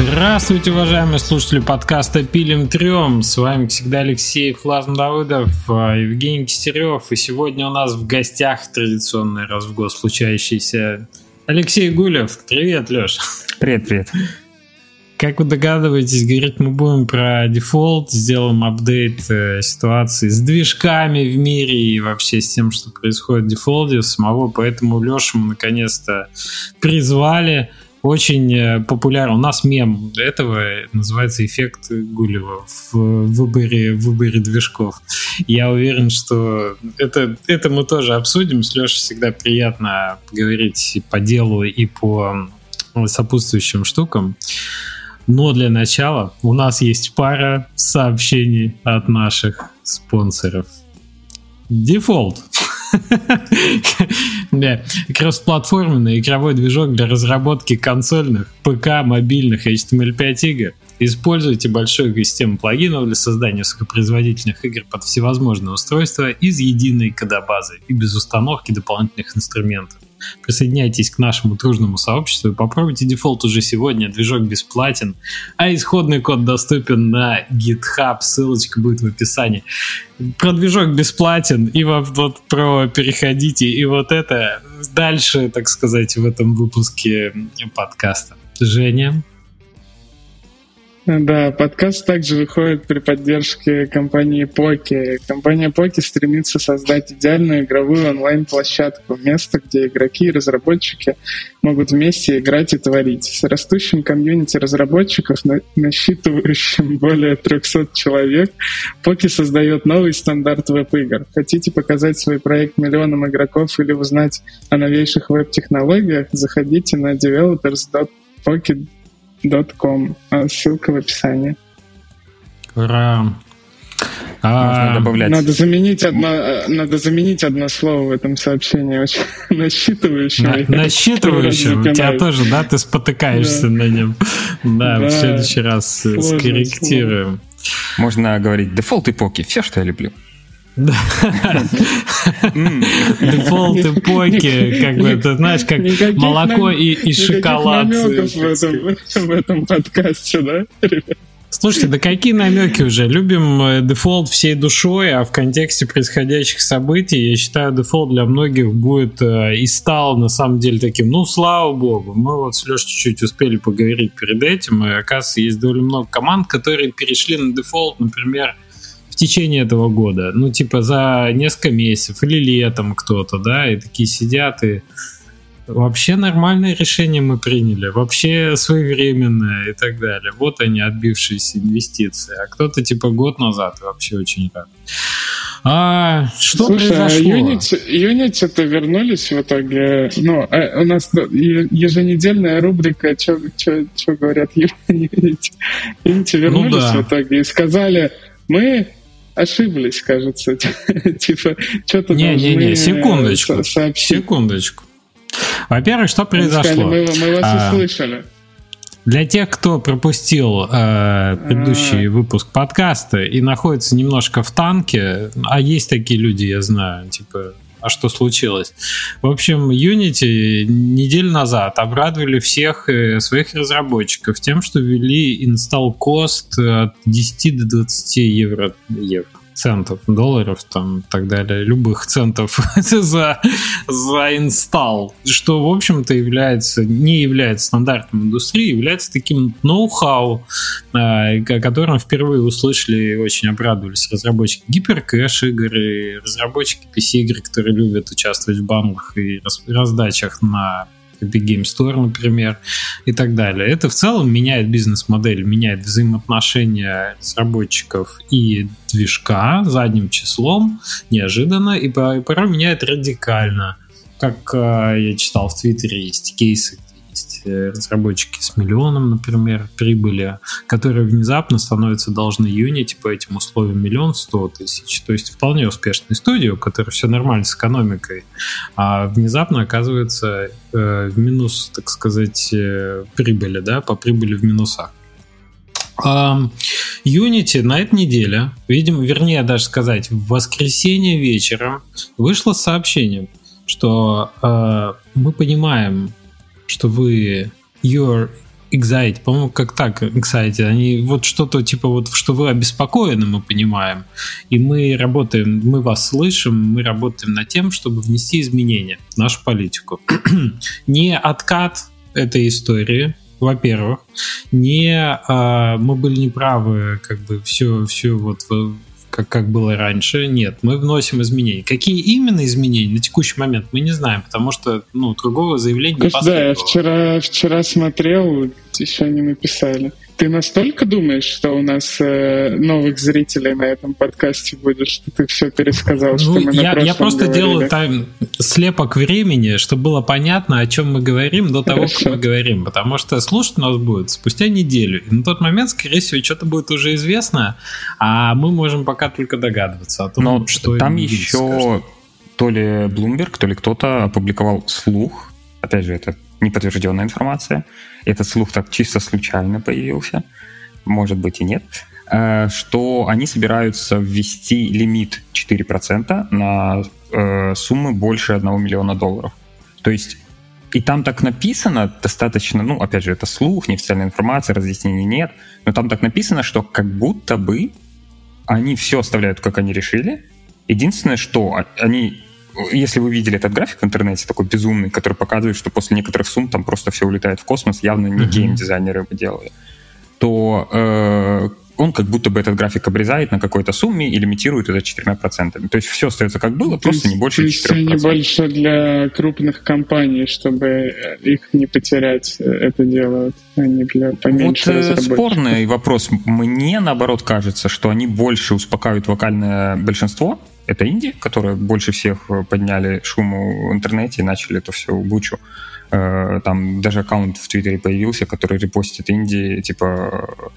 Здравствуйте, уважаемые слушатели подкаста «Пилим трем». С вами всегда Алексей Флазм Давыдов, а, Евгений Кистерев. И сегодня у нас в гостях традиционный раз в год случающийся Алексей Гулев. Привет, Леш. Привет, привет. Как вы догадываетесь, говорить мы будем про дефолт, сделаем апдейт э, ситуации с движками в мире и вообще с тем, что происходит в дефолте самого, поэтому Лешу мы наконец-то призвали очень э, популярен. У нас мем этого называется эффект Гулева в выборе, в выборе движков. Я уверен, что это, это мы тоже обсудим. С Лешей всегда приятно поговорить по делу и по сопутствующим штукам. Но для начала у нас есть пара сообщений от наших спонсоров. Дефолт. Да, кроссплатформенный игровой движок для разработки консольных, ПК, мобильных HTML5 игр. Используйте большую систему плагинов для создания высокопроизводительных игр под всевозможные устройства из единой кодобазы и без установки дополнительных инструментов. Присоединяйтесь к нашему дружному сообществу и попробуйте дефолт уже сегодня. Движок бесплатен, а исходный код доступен на GitHub. Ссылочка будет в описании. Про движок бесплатен, и вот, вот про переходите, и вот это дальше, так сказать, в этом выпуске подкаста. Женя, да, подкаст также выходит при поддержке компании Poki. Компания Poki стремится создать идеальную игровую онлайн-площадку, место, где игроки и разработчики могут вместе играть и творить. С растущим комьюнити разработчиков, насчитывающим более 300 человек, Poki создает новый стандарт веб-игр. Хотите показать свой проект миллионам игроков или узнать о новейших веб-технологиях? Заходите на developers.poki.com com. А, ссылка в описании. Ура! А, добавлять. Надо заменить одно, надо заменить одно слово в этом сообщении. Очень насчитывающее. На, насчитывающее. У тебя тоже, да, ты спотыкаешься да. на нем. Да, да, в следующий раз Сложно скорректируем. Слово. Можно говорить Defold и Poki. Все, что я люблю. Defold и Poki, как бы, ты знаешь, как молоко и, и шоколад. в этом подкасте, да, Слушайте, да какие намеки уже? Любим э, Defold всей душой, а в контексте происходящих событий, я считаю, Defold для многих будет э, и стал на самом деле таким, ну, слава богу. Мы вот с Лешей чуть-чуть успели поговорить перед этим, и, оказывается, есть довольно много команд, которые перешли на Defold, например, течение этого года. Ну, типа за несколько месяцев или летом кто-то, да, и такие сидят и вообще нормальное решение мы приняли, вообще своевременное и так далее. Вот они, отбившиеся инвестиции. А кто-то типа год назад вообще очень рад. А что Слушай, а произошло? Unity, Unity-то вернулись в итоге. Ну, а у нас еженедельная рубрика «Что говорят Unity?» Unity вернулись ну, да. в итоге и сказали, мы ошиблись, кажется. типа, что-то не, не, не, секундочку, секундочку. Во-первых, что произошло? мы, вас а, услышали. Для тех, кто пропустил э, предыдущий А-а-а. выпуск подкаста и находится немножко в танке, а есть такие люди, я знаю, типа а что случилось? В общем, Unity неделю назад обрадовали всех э, своих разработчиков тем, что ввели install cost от 10 до 20 евро. евро центов, долларов там и так далее, любых центов за, за инсталл, что, в общем-то, является, не является стандартом индустрии, является таким ноу-хау, о котором впервые услышали и очень обрадовались разработчики гиперкэш игр разработчики PC-игр, которые любят участвовать в банках и раздачах на Epic Game Store, например, и так далее. Это в целом меняет бизнес-модель, меняет взаимоотношения разработчиков и движка задним числом, неожиданно, и порой меняет радикально. Как э, я читал в Твиттере, есть кейсы, разработчики с миллионом, например, прибыли, которые внезапно становятся должны Unity по этим условиям миллион сто тысяч. То есть вполне успешной студию, у которой все нормально с экономикой, а внезапно оказывается э, в минус, так сказать, э, прибыли, да, по прибыли в минусах. Unity на этой неделе, видимо, вернее даже сказать, в воскресенье вечером вышло сообщение, что э, мы понимаем, что вы you're Exite, по-моему, как так, Exite, они вот что-то типа вот, что вы обеспокоены, мы понимаем, и мы работаем, мы вас слышим, мы работаем над тем, чтобы внести изменения в нашу политику. Не откат этой истории, во-первых, не э, мы были неправы, как бы все, все вот как, как было раньше. Нет, мы вносим изменения. Какие именно изменения на текущий момент мы не знаем, потому что ну, другого заявления не Да, я вчера, вчера смотрел, еще не написали. Ты настолько думаешь, что у нас э, новых зрителей на этом подкасте будет, что ты все пересказал, ну, что мы я, на я просто говорили? делаю там слепок времени, чтобы было понятно, о чем мы говорим до того, Хорошо. как мы говорим. Потому что слушать нас будет спустя неделю. И на тот момент, скорее всего, что-то будет уже известно, а мы можем пока только догадываться о том, Но что там еще скажет. то ли Bloomberg, то ли кто-то опубликовал слух. Опять же, это неподтвержденная информация. Этот слух так чисто случайно появился, может быть и нет, э, что они собираются ввести лимит 4% на э, суммы больше 1 миллиона долларов. То есть и там так написано достаточно, ну, опять же, это слух, неофициальная информация, разъяснений нет, но там так написано, что как будто бы они все оставляют, как они решили. Единственное, что они если вы видели этот график в интернете, такой безумный, который показывает, что после некоторых сумм там просто все улетает в космос, явно не mm-hmm. гейм-дизайнеры его делали, то э, он как будто бы этот график обрезает на какой-то сумме и лимитирует это 4%. То есть все остается как было, то просто есть, не больше 4%. То есть не больше для крупных компаний, чтобы их не потерять, э, это делают, а не для поменьше Вот э, спорный вопрос. Мне, наоборот, кажется, что они больше успокаивают вокальное большинство, это Индия, которые больше всех э, подняли шуму в интернете и начали это все бучу. Э, там даже аккаунт в Твиттере появился, который репостит Индии, типа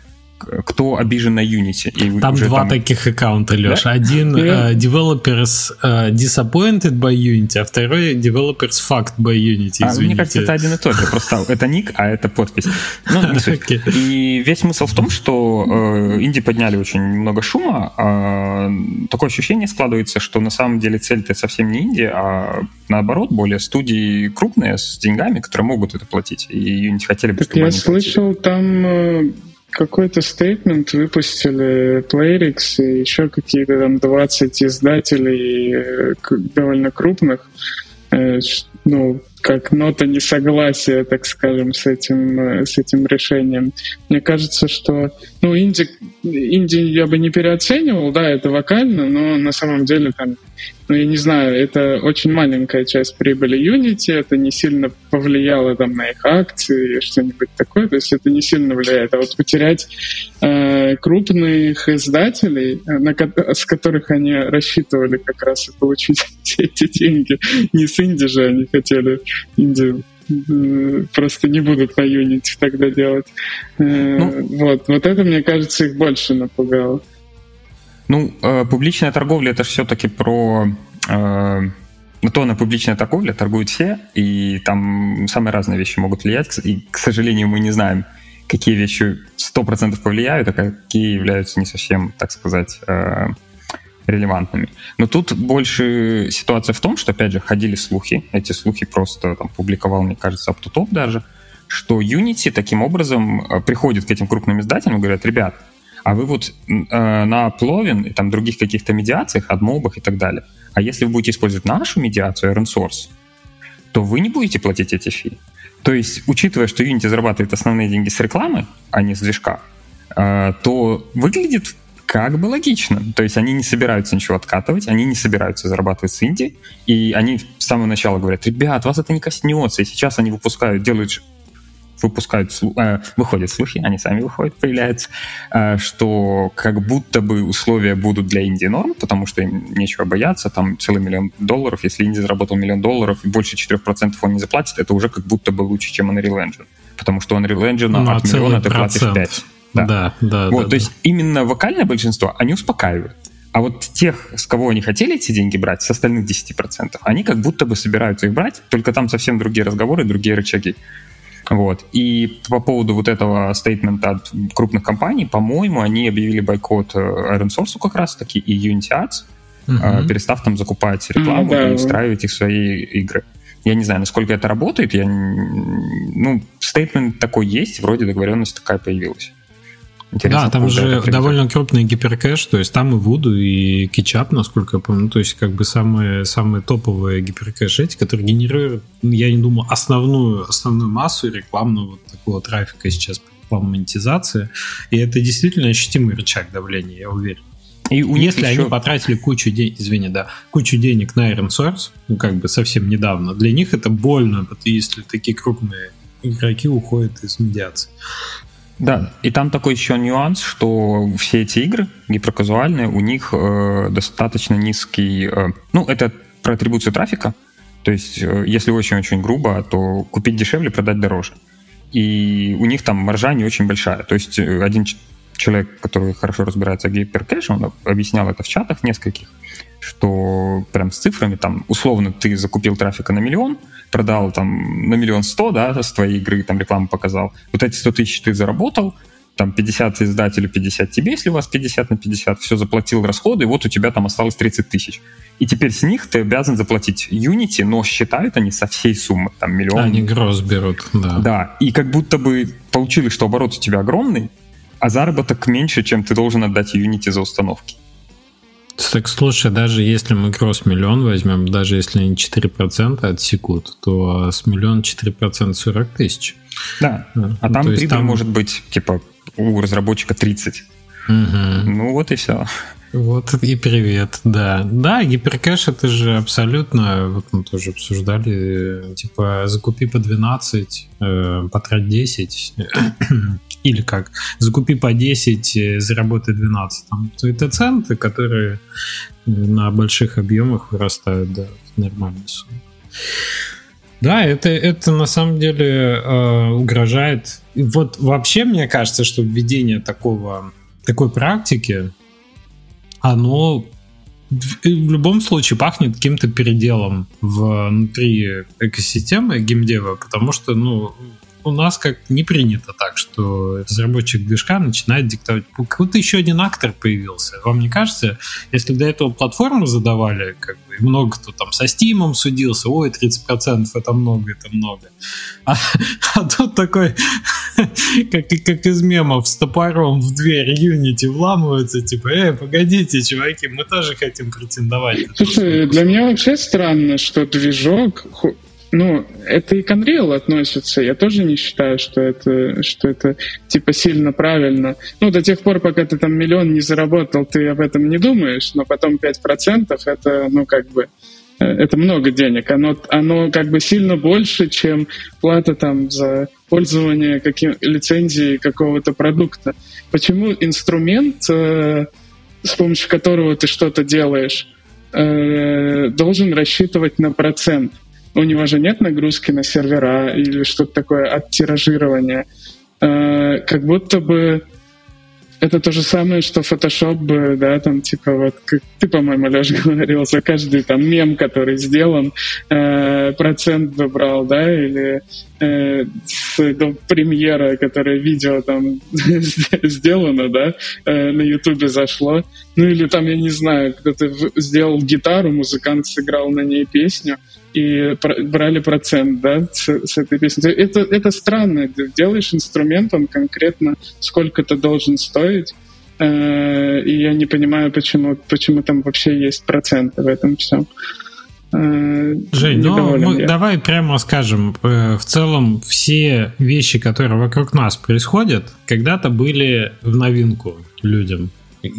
кто обижен на Unity. И там два там... таких аккаунта, Леша. Да? Один uh, Developers uh, Disappointed by Unity, а второй Developers Fucked by Unity, а, Мне кажется, это один и тот же. Просто это ник, а это подпись. Ну, не суть. Okay. И весь смысл в том, что э, инди подняли очень много шума. А такое ощущение складывается, что на самом деле цель-то совсем не инди, а наоборот, более студии крупные с деньгами, которые могут это платить. И Unity хотели бы, так чтобы я слышал, там э, какой-то стейтмент выпустили Playrix и еще какие-то там 20 издателей э, довольно крупных, э, ну, как нота несогласия, так скажем, с этим, э, с этим решением. Мне кажется, что ну, инди, инди я бы не переоценивал, да, это вокально, но на самом деле там ну, я не знаю, это очень маленькая часть прибыли Unity, это не сильно повлияло там на их акции, что-нибудь такое, то есть это не сильно влияет. А вот потерять э, крупных издателей, э, на, с которых они рассчитывали как раз и получить все эти деньги, не с инди же они хотели инди э, просто не будут на Unity тогда делать. Э, ну, вот, вот это, мне кажется, их больше напугало. Ну, э, публичная торговля это все-таки про на то на публичная торговля торгуют все, и там самые разные вещи могут влиять. И, к сожалению, мы не знаем, какие вещи 100% повлияют, а какие являются не совсем, так сказать, релевантными. Но тут больше ситуация в том, что, опять же, ходили слухи, эти слухи просто там публиковал, мне кажется, Aptotop даже, что Unity таким образом э, приходит к этим крупным издателям и говорят, ребят, а вы вот э, на Plovin и там других каких-то медиациях, адмобах и так далее, а если вы будете использовать нашу медиацию, Iron Source, то вы не будете платить эти фи. То есть, учитывая, что Unity зарабатывает основные деньги с рекламы, а не с движка, э, то выглядит как бы логично. То есть они не собираются ничего откатывать, они не собираются зарабатывать с Инди, и они с самого начала говорят, ребят, вас это не коснется, и сейчас они выпускают, делают выпускают, э, выходят слухи, они сами выходят, появляются, э, что как будто бы условия будут для Индии норм, потому что им нечего бояться, там целый миллион долларов, если Индия заработал миллион долларов и больше 4% он не заплатит, это уже как будто бы лучше, чем Unreal Engine, потому что Unreal Engine ну, от миллиона ты платишь 5. Да, да, да. Вот, да, то да. есть именно вокальное большинство, они успокаивают. А вот тех, с кого они хотели эти деньги брать, с остальных 10%, они как будто бы собираются их брать, только там совсем другие разговоры, другие рычаги. Вот. И по поводу вот этого стейтмента от крупных компаний, по-моему, они объявили бойкот э, Iron Source как раз-таки и Unity Ads, uh-huh. перестав там закупать рекламу uh-huh, и устраивать их в свои игры. Я не знаю, насколько это работает. Я, ну, стейтмент такой есть, вроде договоренность такая появилась. Интересно, да, там же довольно крупный гиперкэш, то есть там и Voodoo, и Кетчап, насколько я помню, то есть как бы самые, самые топовые гиперкэши, эти, которые генерируют, я не думаю, основную, основную массу рекламного вот такого трафика сейчас по монетизации, и это действительно ощутимый рычаг давления, я уверен. И у Если еще... они потратили кучу денег, извини, да, кучу денег на Iron Source, ну, как бы совсем недавно, для них это больно, если такие крупные игроки уходят из медиации. Да, и там такой еще нюанс, что все эти игры гиперказуальные, у них э, достаточно низкий... Э, ну, это про атрибуцию трафика. То есть, э, если очень-очень грубо, то купить дешевле, продать дороже. И у них там маржа не очень большая. То есть, э, один человек, который хорошо разбирается в гиперкэше, он объяснял это в чатах нескольких, что прям с цифрами, там, условно, ты закупил трафика на миллион, продал там на миллион сто, да, с твоей игры, там рекламу показал, вот эти 100 тысяч ты заработал, там 50 издателю, 50 тебе, если у вас 50 на 50, все заплатил расходы, и вот у тебя там осталось 30 тысяч. И теперь с них ты обязан заплатить Unity, но считают они со всей суммы, там миллион. Они гроз берут, да. Да, и как будто бы получилось, что оборот у тебя огромный, а заработок меньше, чем ты должен отдать Unity за установки. Так слушай, даже если мы кросс миллион возьмем, даже если они 4% отсекут, то с миллион 4% 40 тысяч. Да, а, а там прибыль там... может быть, типа, у разработчика 30. Угу. Ну вот и все. Вот и привет, да. Да, гиперкэш это же абсолютно, вот мы тоже обсуждали, типа закупи по 12, э, потрать 10, или как, закупи по 10, э, заработай 12. Там, это центы, которые на больших объемах вырастают да, в нормальную сумму. Да, это, это на самом деле э, угрожает. И вот вообще мне кажется, что введение такого, такой практики, оно в любом случае пахнет каким-то переделом внутри экосистемы геймдева, потому что, ну, у нас как не принято так, что разработчик движка начинает диктовать. Какой-то еще один актор появился. Вам не кажется, если до этого платформу задавали, как бы, и много кто там со Steam судился, ой, 30% это много, это много. А, а тут такой, как, как из мемов, с топором в дверь Unity вламываются, типа, эй, погодите, чуваки, мы тоже хотим претендовать. Слушай, для меня вообще странно, что движок ну, это и к Unreal относится. Я тоже не считаю, что это, что это типа сильно правильно. Ну, до тех пор, пока ты там миллион не заработал, ты об этом не думаешь, но потом 5% это, ну, как бы, э, это много денег. Оно, оно как бы сильно больше, чем плата там за пользование каким, лицензией какого-то продукта. Почему инструмент, э, с помощью которого ты что-то делаешь, э, должен рассчитывать на процент? У него же нет нагрузки на сервера или что-то такое от тиражирования. Э, как будто бы это то же самое, что Photoshop бы, да, там, типа, вот, как ты, по-моему, Леша говорил, за каждый там мем, который сделан, э, процент бы брал, да, или э, с до премьера, которое видео там сделано, да, э, на Ютубе зашло, ну или там, я не знаю, кто-то сделал гитару, музыкант сыграл на ней песню, и брали процент да, с, с этой песни. Это, это странно. Ты делаешь инструмент, он конкретно сколько-то должен стоить, э, и я не понимаю, почему, почему там вообще есть проценты в этом всем. Э, Жень, ну мы, давай прямо скажем, э, в целом все вещи, которые вокруг нас происходят, когда-то были в новинку людям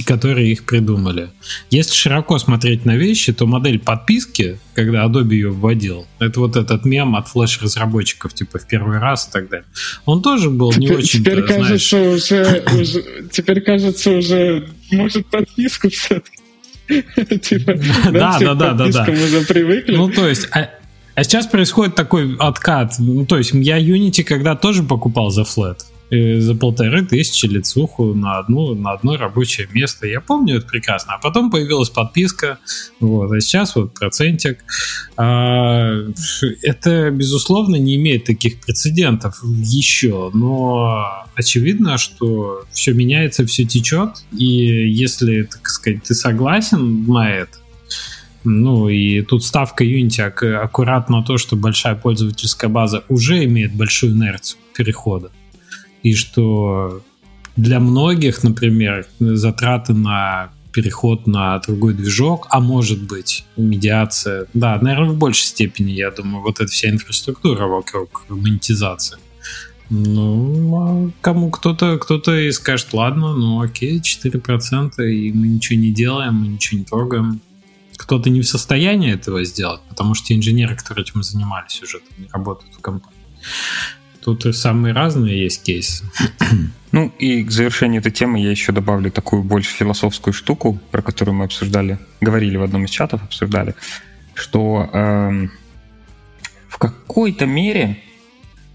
которые их придумали. Если широко смотреть на вещи, то модель подписки, когда Adobe ее вводил, это вот этот мем от флеш-разработчиков, типа в первый раз и так далее. Он тоже был не очень. Теперь кажется уже, уже, теперь кажется уже, может подписку все-таки. Типа, да, да, да, да, да. Мы уже привыкли. Ну то есть, а, а сейчас происходит такой откат. Ну, то есть я Unity когда тоже покупал за флет, за полторы тысячи лицуху на, одну, на одно рабочее место. Я помню это прекрасно. А потом появилась подписка, вот, а сейчас вот процентик. А, это, безусловно, не имеет таких прецедентов еще, но очевидно, что все меняется, все течет, и если, так сказать, ты согласен на это, Ну и тут ставка Unity ак- аккуратно то, что большая пользовательская база уже имеет большую инерцию перехода. И что для многих, например, затраты на переход на другой движок, а может быть медиация, да, наверное, в большей степени, я думаю, вот эта вся инфраструктура вокруг монетизации. Ну, а кому кто-то кто-то и скажет, ладно, ну окей, 4%, и мы ничего не делаем, мы ничего не трогаем. Кто-то не в состоянии этого сделать, потому что инженеры, которые этим занимались, уже не работают в компании. Тут самые разные есть кейсы. Ну и к завершению этой темы я еще добавлю такую больше философскую штуку, про которую мы обсуждали, говорили в одном из чатов, обсуждали, что э, в какой-то мере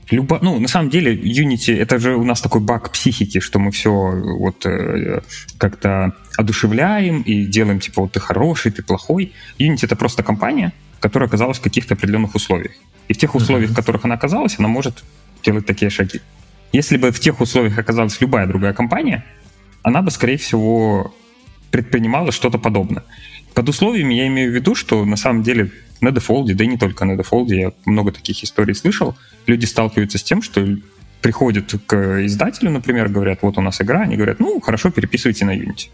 Любо... Ну, на самом деле, Unity — это же у нас такой баг психики, что мы все вот э, как-то одушевляем и делаем, типа, вот ты хороший, ты плохой. Unity — это просто компания, которая оказалась в каких-то определенных условиях. И в тех условиях, в которых она оказалась, она может делать такие шаги. Если бы в тех условиях оказалась любая другая компания, она бы, скорее всего, предпринимала что-то подобное. Под условиями я имею в виду, что на самом деле на дефолде, да и не только на дефолде, я много таких историй слышал, люди сталкиваются с тем, что приходят к издателю, например, говорят, вот у нас игра, они говорят, ну, хорошо, переписывайте на Unity.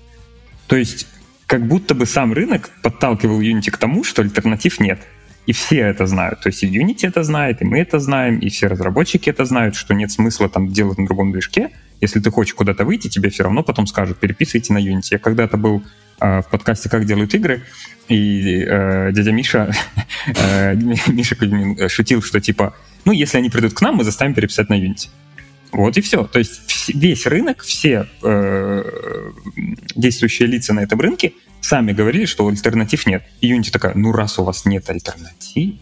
То есть как будто бы сам рынок подталкивал Unity к тому, что альтернатив нет. И все это знают. То есть и Unity это знает, и мы это знаем, и все разработчики это знают, что нет смысла там делать на другом движке. Если ты хочешь куда-то выйти, тебе все равно потом скажут, переписывайте на Unity. Я когда-то был э, в подкасте «Как делают игры», и э, дядя Миша, э, Миша Кузьмин шутил, что типа, ну, если они придут к нам, мы заставим переписать на Unity. Вот и все. То есть весь рынок, все э, действующие лица на этом рынке сами говорили, что альтернатив нет. И Unity такая, ну раз у вас нет альтернатив,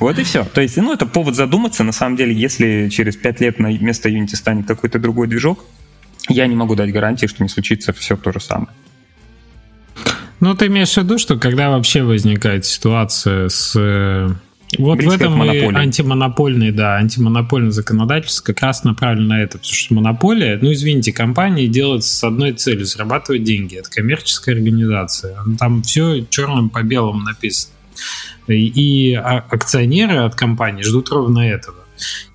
вот и все. То есть, ну, это повод задуматься. На самом деле, если через пять лет на место Unity станет какой-то другой движок, я не могу дать гарантии, что не случится все то же самое. Ну, ты имеешь в виду, что когда вообще возникает ситуация с... Э, вот в этом и антимонопольный, да, антимонопольный законодательство как раз направлено на это, потому что монополия, ну, извините, компании делают с одной целью – зарабатывать деньги. Это коммерческая организация. Там все черным по белому написано. И а, акционеры от компании ждут ровно этого.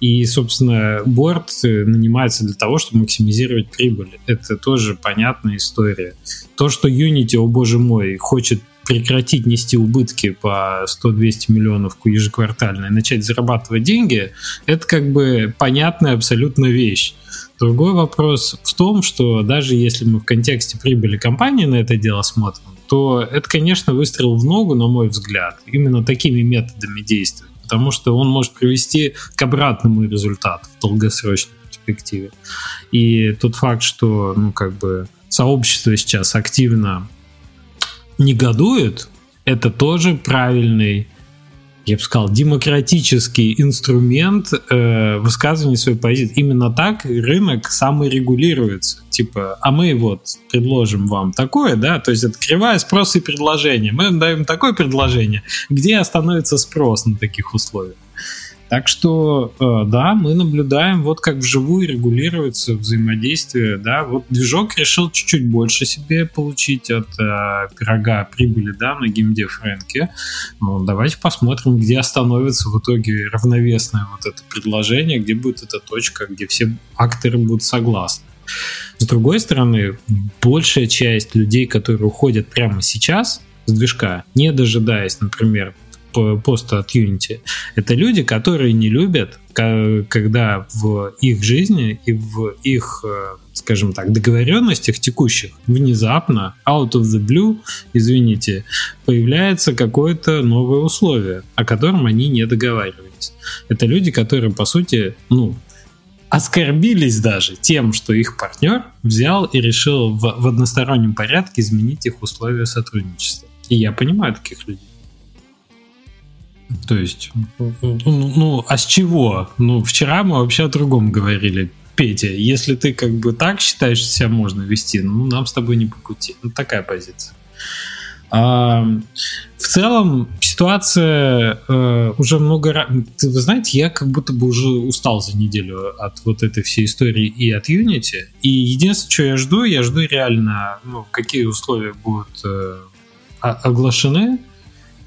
И, собственно, борт нанимается для того, чтобы максимизировать прибыль. Это тоже понятная история. То, что Unity, о боже мой, хочет прекратить нести убытки по 100-200 миллионов ежеквартально и начать зарабатывать деньги, это как бы понятная абсолютно вещь. Другой вопрос в том, что даже если мы в контексте прибыли компании на это дело смотрим, то это, конечно, выстрел в ногу, на мой взгляд, именно такими методами действовать потому что он может привести к обратному результату в долгосрочной перспективе. И тот факт, что ну, как бы сообщество сейчас активно негодует, это тоже правильный я бы сказал, демократический инструмент э, высказывания своей позиции. Именно так рынок саморегулируется. Типа, а мы вот предложим вам такое, да, то есть это кривая спрос и предложение. Мы даем такое предложение, где остановится спрос на таких условиях. Так что, э, да, мы наблюдаем, вот как вживую регулируется взаимодействие, да, вот движок решил чуть-чуть больше себе получить от э, пирога прибыли, да, на геймдев рынке. Ну, давайте посмотрим, где остановится в итоге равновесное вот это предложение, где будет эта точка, где все акторы будут согласны. С другой стороны, большая часть людей, которые уходят прямо сейчас с движка, не дожидаясь, например, поста от Unity, это люди, которые не любят, когда в их жизни и в их, э, скажем так, договоренностях текущих внезапно, out of the blue, извините, появляется какое-то новое условие, о котором они не договаривались. Это люди, которые, по сути, ну, оскорбились даже тем, что их партнер взял и решил в, в одностороннем порядке изменить их условия сотрудничества. И я понимаю таких людей. То есть, ну, ну, а с чего? Ну, вчера мы вообще о другом говорили. Петя, если ты как бы так считаешь, что себя можно вести, ну, нам с тобой не по пути. Ну, такая позиция. А, в целом ситуация э, уже много раз... Вы знаете, я как будто бы уже устал за неделю от вот этой всей истории и от Unity. И единственное, что я жду, я жду реально, ну, какие условия будут э, оглашены.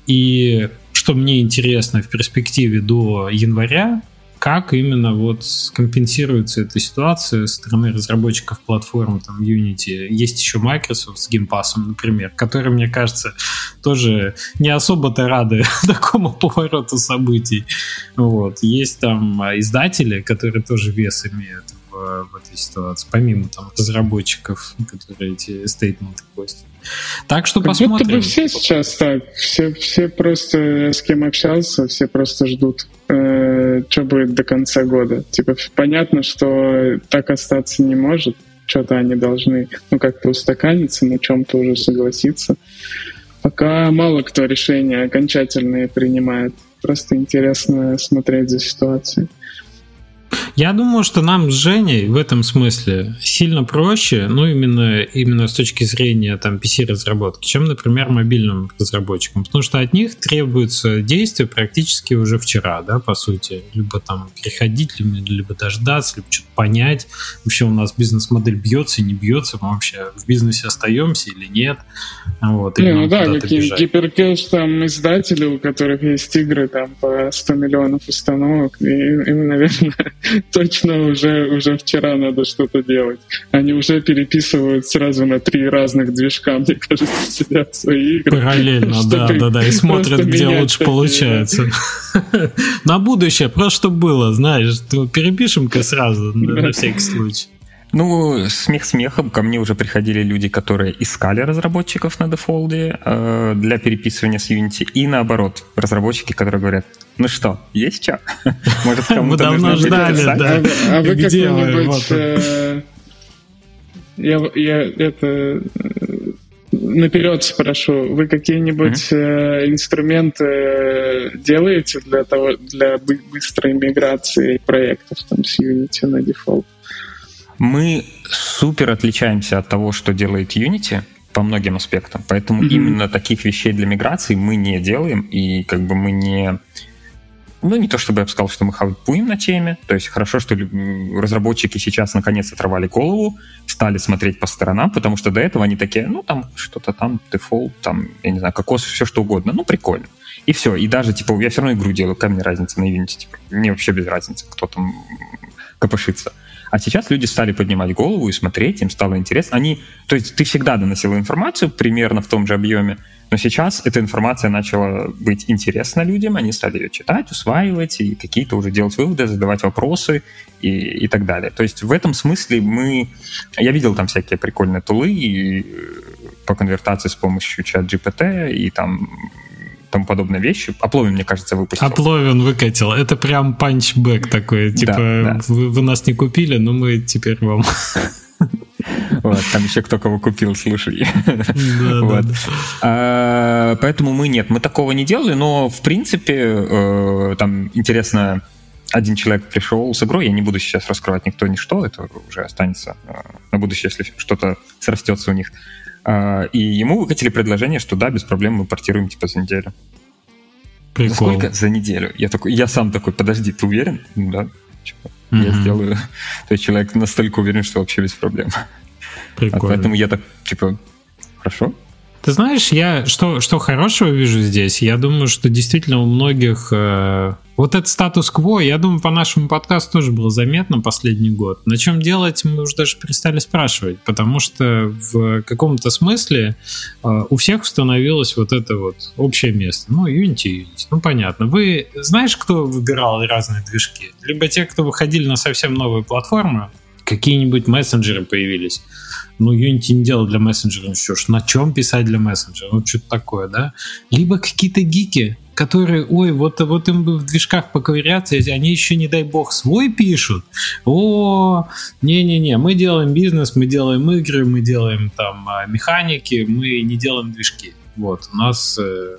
И что мне интересно в перспективе до января, как именно вот компенсируется эта ситуация со стороны разработчиков платформ, там, Unity. Есть еще Microsoft с Game Pass, например, которые, мне кажется, тоже не особо-то рады такому повороту событий. Вот. Есть там издатели, которые тоже вес имеют в, в этой ситуации, помимо там разработчиков, которые эти стейтменты постят. Так что как посмотрим. Будто бы все сейчас так. Все, все просто с кем общался, все просто ждут, э, что будет до конца года. Типа понятно, что так остаться не может. Что-то они должны, ну, как-то устаканиться, на чем-то уже согласиться. Пока мало кто решения окончательные принимает. Просто интересно смотреть за ситуацией. Я думаю, что нам с Женей в этом смысле сильно проще, ну, именно, именно с точки зрения там PC-разработки, чем, например, мобильным разработчикам. Потому что от них требуется действие практически уже вчера, да, по сути. Либо там приходить, либо, либо дождаться, либо что-то понять. Вообще у нас бизнес-модель бьется, не бьется, мы вообще в бизнесе остаемся или нет. Вот, не, ну да, какие-нибудь гиперкилш там издатели, у которых есть игры там по 100 миллионов установок, и им, наверное, точно уже, уже вчера надо что-то делать. Они уже переписывают сразу на три разных движка, мне кажется, сидят свои игры. Параллельно, да, да, да, и смотрят, где лучше получается. На будущее, просто что было, знаешь, перепишем-ка сразу, на всякий случай. Ну, смех смехом, ко мне уже приходили люди, которые искали разработчиков на дефолде э, для переписывания с Unity, и наоборот, разработчики, которые говорят, ну что, есть что? Может, кому-то давно ждали, да. А, а вы какой-нибудь... Э, я, я это э, наперед спрошу, вы какие-нибудь mm-hmm. э, инструменты делаете для того для быстрой миграции проектов там с Unity на дефолт? Мы супер отличаемся от того, что делает Unity по многим аспектам, поэтому mm-hmm. именно таких вещей для миграции мы не делаем, и как бы мы не ну, не то чтобы я бы сказал, что мы хайпуем на теме, то есть хорошо, что разработчики сейчас наконец оторвали голову, стали смотреть по сторонам, потому что до этого они такие, ну, там что-то там, дефолт, там, я не знаю, кокос, все что угодно, ну, прикольно. И все, и даже, типа, я все равно игру делаю, какая мне разница на Unity, типа, мне вообще без разницы, кто там копошится. А сейчас люди стали поднимать голову и смотреть, им стало интересно. Они, то есть ты всегда доносил информацию примерно в том же объеме, но сейчас эта информация начала быть интересна людям, они стали ее читать, усваивать и какие-то уже делать выводы, задавать вопросы и, и так далее. То есть в этом смысле мы... Я видел там всякие прикольные тулы и э, по конвертации с помощью чат GPT и там тому подобные вещи. Опловин, мне кажется, выпустил. Опловин выкатил. Это прям панчбэк такой. Типа, да, да. Вы, вы нас не купили, но мы теперь вам... Вот, там еще кто кого купил, слушай. Да, вот. да, да. А, поэтому мы нет, мы такого не делали, но в принципе э, там интересно, один человек пришел с игрой, я не буду сейчас раскрывать никто ни что, это уже останется э, на будущее, если что-то срастется у них. Э, и ему выкатили предложение, что да, без проблем мы портируем типа за неделю. Прикол. За сколько? За неделю. Я такой, я сам такой, подожди, ты уверен? Ну да. Типа, mm-hmm. Я сделаю. То есть человек настолько уверен, что вообще без проблем. Прикольно. А поэтому я так, типа, хорошо. Ты знаешь, я что, что хорошего вижу здесь? Я думаю, что действительно у многих э, вот этот статус-кво, я думаю, по нашему подкасту тоже было заметно последний год. На чем делать, мы уже даже перестали спрашивать, потому что в каком-то смысле э, у всех установилось вот это вот общее место. Ну, Unity, Unity, ну понятно. Вы знаешь, кто выбирал разные движки? Либо те, кто выходили на совсем новые платформы, какие-нибудь мессенджеры появились ну, Unity не делал для мессенджера, ну что ж, на чем писать для мессенджера, ну, что-то такое, да? Либо какие-то гики, которые, ой, вот, вот им бы в движках поковыряться, они еще, не дай бог, свой пишут. О, не-не-не, мы делаем бизнес, мы делаем игры, мы делаем там а, механики, мы не делаем движки. Вот, у нас э,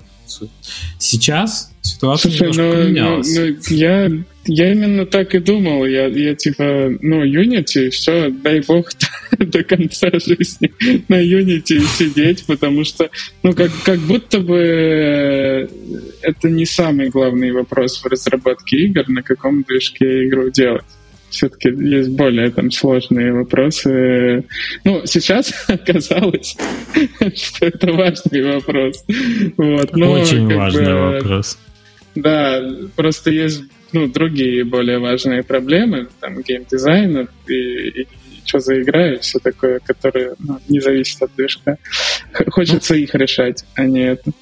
сейчас ситуация Слушай, немножко ну, поменялась. Ну, ну, я, я именно так и думал. Я, я типа, ну, Unity, все, дай бог, до конца жизни на Unity сидеть, потому что, ну, как, как будто бы э, это не самый главный вопрос в разработке игр, на каком движке игру делать все-таки есть более там сложные вопросы. Ну, сейчас оказалось, что это важный вопрос. Вот. Но, Очень важный бы, вопрос. Да, просто есть ну, другие более важные проблемы, там, геймдизайн и, и, и что за игра и все такое, которое ну, не зависит от движка. Хочется ну, их решать, а не это.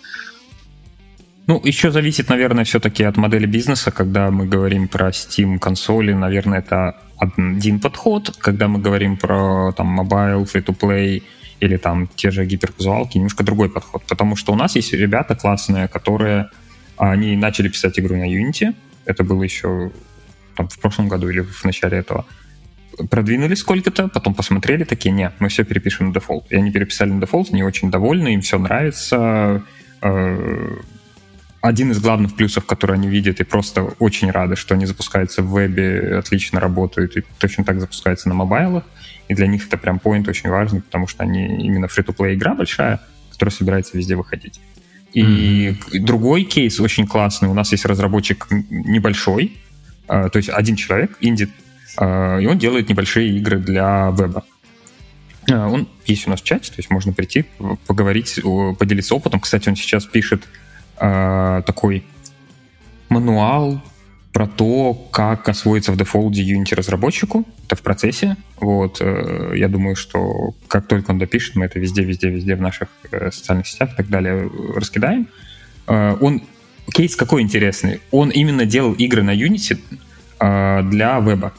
Ну, еще зависит, наверное, все-таки от модели бизнеса. Когда мы говорим про Steam консоли, наверное, это один подход. Когда мы говорим про там mobile, free-to-play или там те же гиперказуалки, немножко другой подход. Потому что у нас есть ребята классные, которые они начали писать игру на Unity. Это было еще там, в прошлом году или в начале этого. Продвинули сколько-то, потом посмотрели, такие, нет, мы все перепишем на Defold. И они переписали на Defold, они очень довольны, им все нравится э, один из главных плюсов, который они видят, и просто очень рады, что они запускаются в вебе, отлично работают, и точно так запускаются на мобайлах. И для них это прям поинт очень важный, потому что они именно фри-то-плей игра большая, которая собирается везде выходить. И mm-hmm. другой кейс очень классный. У нас есть разработчик небольшой, э, то есть один человек, инди, и он делает небольшие игры для веба. Э, он есть у нас в чате, то есть можно прийти, поговорить, поделиться опытом. Кстати, он сейчас пишет э, такой мануал про то, как освоиться в дефолте Unity разработчику. Это в процессе. Вот, э, я думаю, что как только он допишет, мы это везде, везде, везде в наших э, социальных сетях и так далее раскидаем. Э, он кейс какой интересный. Он именно делал игры на Unity э, для веба.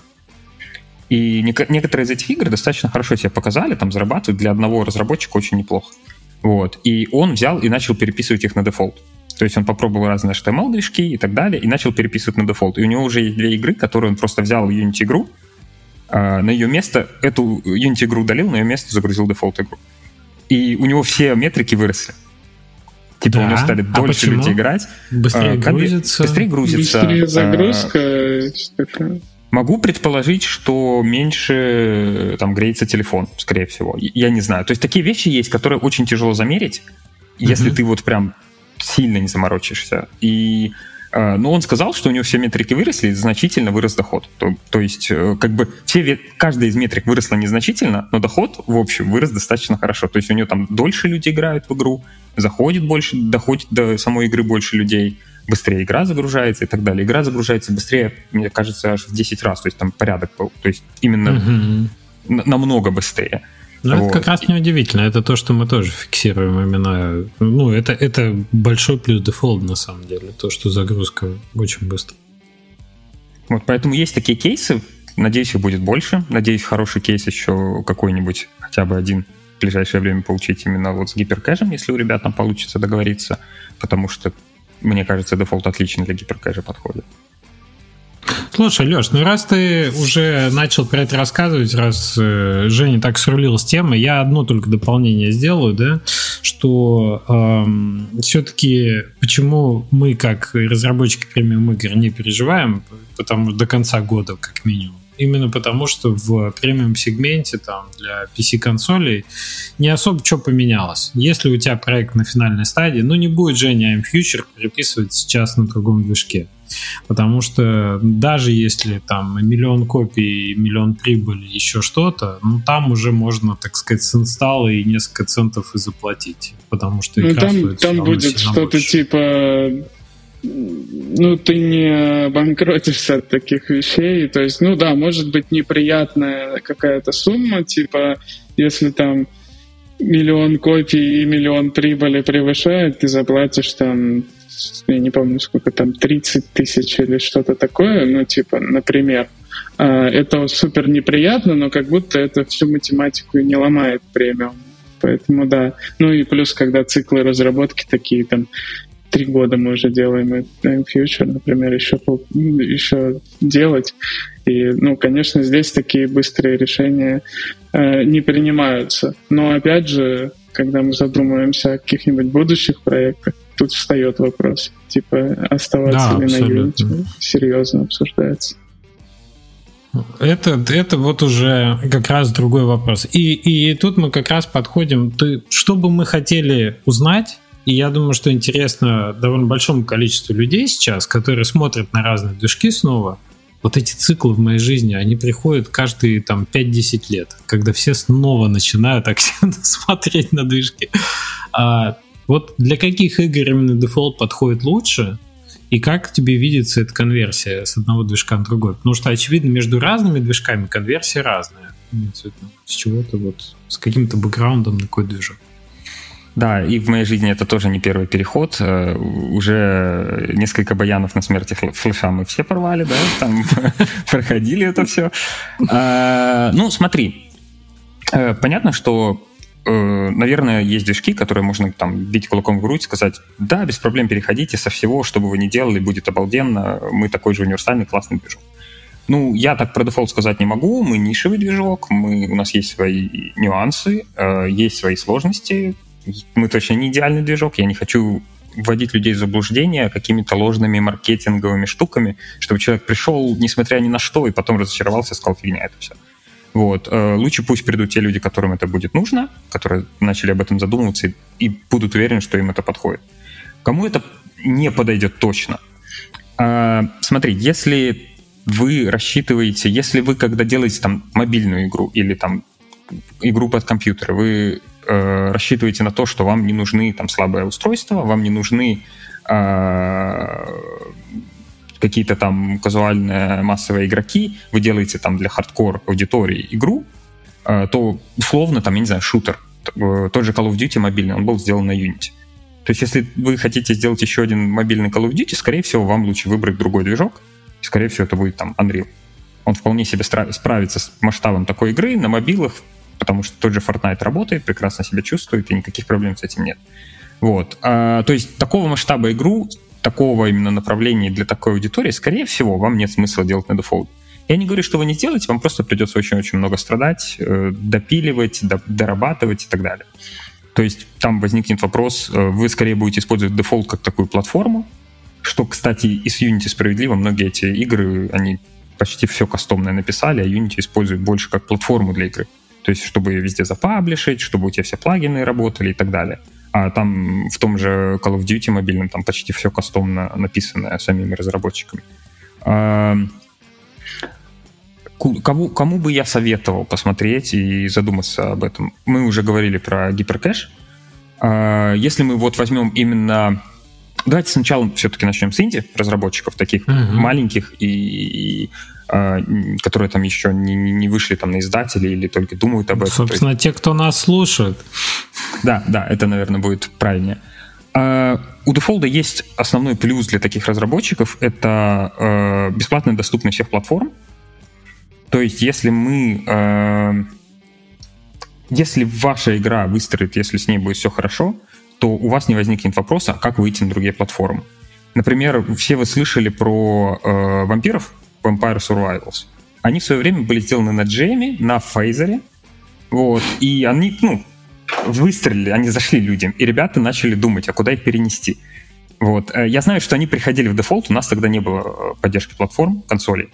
И некоторые из этих игр достаточно хорошо себя показали, там зарабатывают для одного разработчика очень неплохо. Вот. И он взял и начал переписывать их на дефолт. То есть он попробовал разные HTML-движки и так далее, и начал переписывать на дефолт. И у него уже есть две игры, которые он просто взял Unity-игру, а, на ее место, эту Unity-игру удалил, на ее место загрузил дефолт-игру. И у него все метрики выросли. Типа да. у него стали а дольше почему? люди играть. Быстрее а, грузится. Быстрее грузится. Быстрее загрузка. А, Могу предположить, что меньше там греется телефон, скорее всего. Я не знаю. То есть такие вещи есть, которые очень тяжело замерить. Если mm-hmm. ты вот прям сильно не заморочишься. И э, но он сказал, что у него все метрики выросли, значительно вырос доход. То, то есть, э, как бы, все, каждая из метрик выросла незначительно, но доход, в общем, вырос достаточно хорошо. То есть, у него там дольше люди играют в игру, заходит больше, доходит до самой игры больше людей, быстрее игра загружается и так далее. Игра загружается быстрее, мне кажется, аж в 10 раз. То есть, там порядок был. То есть, именно угу. намного быстрее. Ну, вот. это как раз неудивительно. Это то, что мы тоже фиксируем именно. Ну, это, это большой плюс Defold на самом деле. То, что загрузка очень быстро. Вот, поэтому есть такие кейсы. Надеюсь, их будет больше. Надеюсь, хороший кейс еще какой-нибудь, хотя бы один в ближайшее время получить именно вот с гиперкэжем, если у ребят там получится договориться. Потому что, мне кажется, Defold отлично для гиперкэжа подходит. Слушай, Леш, ну раз ты уже начал про это рассказывать, раз э, Женя так срулил с темой, я одно только дополнение сделаю, да, что эм, все-таки почему мы как разработчики премиум игр не переживаем, потому до конца года как минимум, именно потому, что в премиум сегменте там для PC-консолей не особо что поменялось. Если у тебя проект на финальной стадии, ну не будет Женя I'm Future переписывать сейчас на другом движке. Потому что даже если там миллион копий, миллион прибыли, еще что-то, ну там уже можно, так сказать, с инсталла и несколько центов и заплатить. Потому что ну, там, там будет что-то типа ну, ты не банкротишься от таких вещей. То есть, ну да, может быть неприятная какая-то сумма, типа, если там миллион копий и миллион прибыли превышает, ты заплатишь там я не помню, сколько там, 30 тысяч или что-то такое, ну, типа, например. А, это супер неприятно, но как будто это всю математику и не ломает премиум. Поэтому да. Ну и плюс, когда циклы разработки такие, там, три года мы уже делаем Future, например, еще, еще делать. И, ну, конечно, здесь такие быстрые решения э, не принимаются. Но, опять же, когда мы задумываемся о каких-нибудь будущих проектах, тут встает вопрос, типа, оставаться да, ли абсолютно. на Unity, серьезно обсуждается. Это, это вот уже как раз другой вопрос. И, и тут мы как раз подходим, ты, что бы мы хотели узнать, и я думаю, что интересно довольно большому количеству людей сейчас, которые смотрят на разные движки снова, вот эти циклы в моей жизни, они приходят каждые там 5-10 лет, когда все снова начинают активно смотреть на движки. А вот для каких игр именно дефолт подходит лучше, и как тебе видится эта конверсия с одного движка на другой? Потому что, очевидно, между разными движками конверсия разная. С чего-то вот, с каким-то бэкграундом на какой движок. Да, и в моей жизни это тоже не первый переход. Э, уже несколько баянов на смерти флеша мы все порвали, да, там проходили это все. А, ну, смотри, э, понятно, что Э, наверное, есть движки, которые можно там бить кулаком в грудь, сказать, да, без проблем переходите со всего, что бы вы ни делали, будет обалденно, мы такой же универсальный классный движок. Ну, я так про дефолт сказать не могу, мы нишевый движок, мы, у нас есть свои нюансы, э, есть свои сложности, мы точно не идеальный движок, я не хочу вводить людей в заблуждение какими-то ложными маркетинговыми штуками, чтобы человек пришел, несмотря ни на что, и потом разочаровался сказал, фигня это все. Вот. Э, лучше пусть придут те люди, которым это будет нужно, которые начали об этом задумываться и, и будут уверены, что им это подходит. Кому это не подойдет точно? А, смотри, если вы рассчитываете, если вы когда делаете там мобильную игру или там игру под компьютер, вы э, рассчитываете на то, что вам не нужны там слабые устройства, вам не нужны э, какие-то там казуальные массовые игроки, вы делаете там для хардкор аудитории игру, э, то условно там, я не знаю, шутер, э, тот же Call of Duty мобильный, он был сделан на Unity. То есть если вы хотите сделать еще один мобильный Call of Duty, скорее всего, вам лучше выбрать другой движок, скорее всего, это будет там Unreal. Он вполне себе справится с масштабом такой игры на мобилах, потому что тот же Fortnite работает, прекрасно себя чувствует, и никаких проблем с этим нет. Вот. А, то есть такого масштаба игру такого именно направления для такой аудитории, скорее всего, вам нет смысла делать на дефолт. Я не говорю, что вы не делаете, вам просто придется очень-очень много страдать, э, допиливать, дорабатывать и так далее. То есть там возникнет вопрос, э, вы скорее будете использовать дефолт как такую платформу, что, кстати, и с Unity справедливо. Многие эти игры, они почти все кастомное написали, а Unity использует больше как платформу для игры. То есть, чтобы везде запаблишить, чтобы у тебя все плагины работали и так далее. А там в том же Call of Duty мобильном там почти все кастомно написано самими разработчиками. А, кому, кому бы я советовал посмотреть и задуматься об этом? Мы уже говорили про гиперкэш. А, если мы вот возьмем именно... Давайте сначала все-таки начнем с инди разработчиков, таких uh-huh. маленьких и, и которые там еще не, не вышли там на издатели или только думают об этом. Собственно, есть... те, кто нас слушает. Да, да, это, наверное, будет правильнее. А, у Default есть основной плюс для таких разработчиков — это э, бесплатная доступность всех платформ. То есть, если мы... Если ваша игра выстрелит, если с ней будет все хорошо, то у вас не возникнет вопроса, как выйти на другие платформы. Например, все вы слышали про э, вампиров, Vampire Survivals. Они в свое время были сделаны на джеме, на фейзере, вот, и они, ну, выстрелили, они зашли людям, и ребята начали думать, а куда их перенести. Вот. Э, я знаю, что они приходили в дефолт, у нас тогда не было э, поддержки платформ, консолей.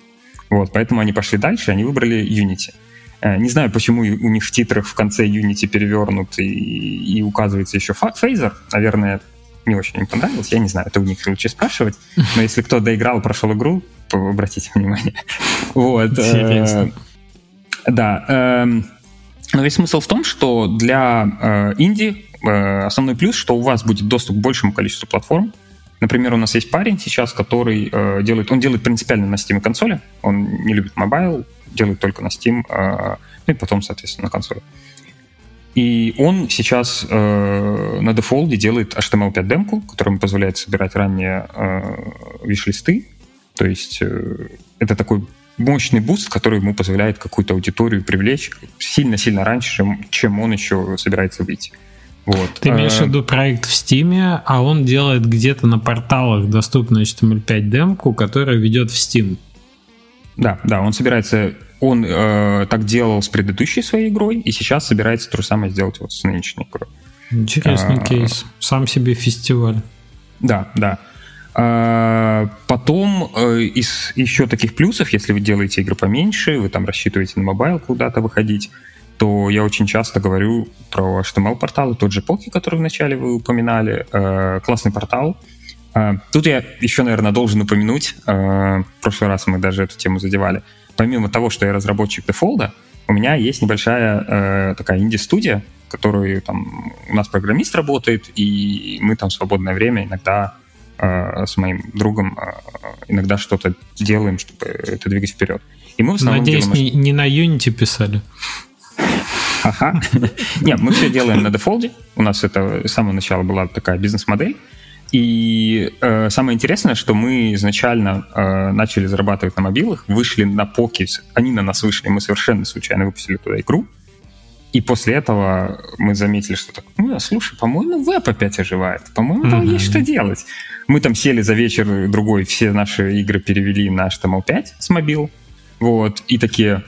Вот, поэтому они пошли дальше, они выбрали Unity. Э, не знаю, почему у них в титрах в конце Unity перевернут и, и указывается еще фейзер. Наверное, не очень им понравилось. Я не знаю, это у них лучше спрашивать. Но если кто доиграл, прошел игру, то обратите внимание. Вот. Интересно. Да. Эм, но весь смысл в том, что для э, инди э, основной плюс, что у вас будет доступ к большему количеству платформ. Например, у нас есть парень сейчас, который э, делает, он делает принципиально на Steam консоли, он не любит мобайл, делает только на Steam, э, ну и потом, соответственно, на консоли. И он сейчас э, на Defold'е делает HTML5 демку, которая ему позволяет собирать ранние э, wishlist'ы. То есть э, это такой мощный буст, который ему позволяет какую-то аудиторию привлечь сильно-сильно раньше, чем, чем он еще собирается выйти. Вот. Ты имеешь в э, виду проект в Steam, а он делает где-то на порталах доступную HTML5 демку, которая ведет в Steam. Да, да, он собирается, он э, так делал с предыдущей своей игрой, и сейчас собирается то же самое сделать вот с нынешней игрой. Интересный а, кейс. Сам себе фестиваль. Да, да. А, потом э, из еще таких плюсов, если вы делаете игры поменьше, вы там рассчитываете на мобайл куда-то выходить, то я очень часто говорю про HTML-порталы, тот же Poki, который вначале вы упоминали, э, классный портал. Э, тут я еще, наверное, должен упомянуть, в прошлый раз мы даже эту тему задевали, помимо того, что я разработчик дефолда, у меня есть небольшая такая инди-студия, которую там у нас программист работает, и мы там в свободное время иногда Э, с моим другом э, иногда что-то делаем, чтобы это двигать вперед. И мы в основном Надеюсь, делаем... не, не на Unity писали. Ага. Нет, мы все делаем на дефолде. У нас это с самого начала была такая бизнес-модель. И э, самое интересное, что мы изначально э, начали зарабатывать на мобилах, вышли на поки, они на нас вышли, мы совершенно случайно выпустили туда игру. И после этого мы заметили, что так, ну, слушай, по-моему, веб опять оживает, по-моему, там mm-hmm. есть что делать. Мы там сели за вечер другой, все наши игры перевели на HTML5 с мобил, вот, и такие,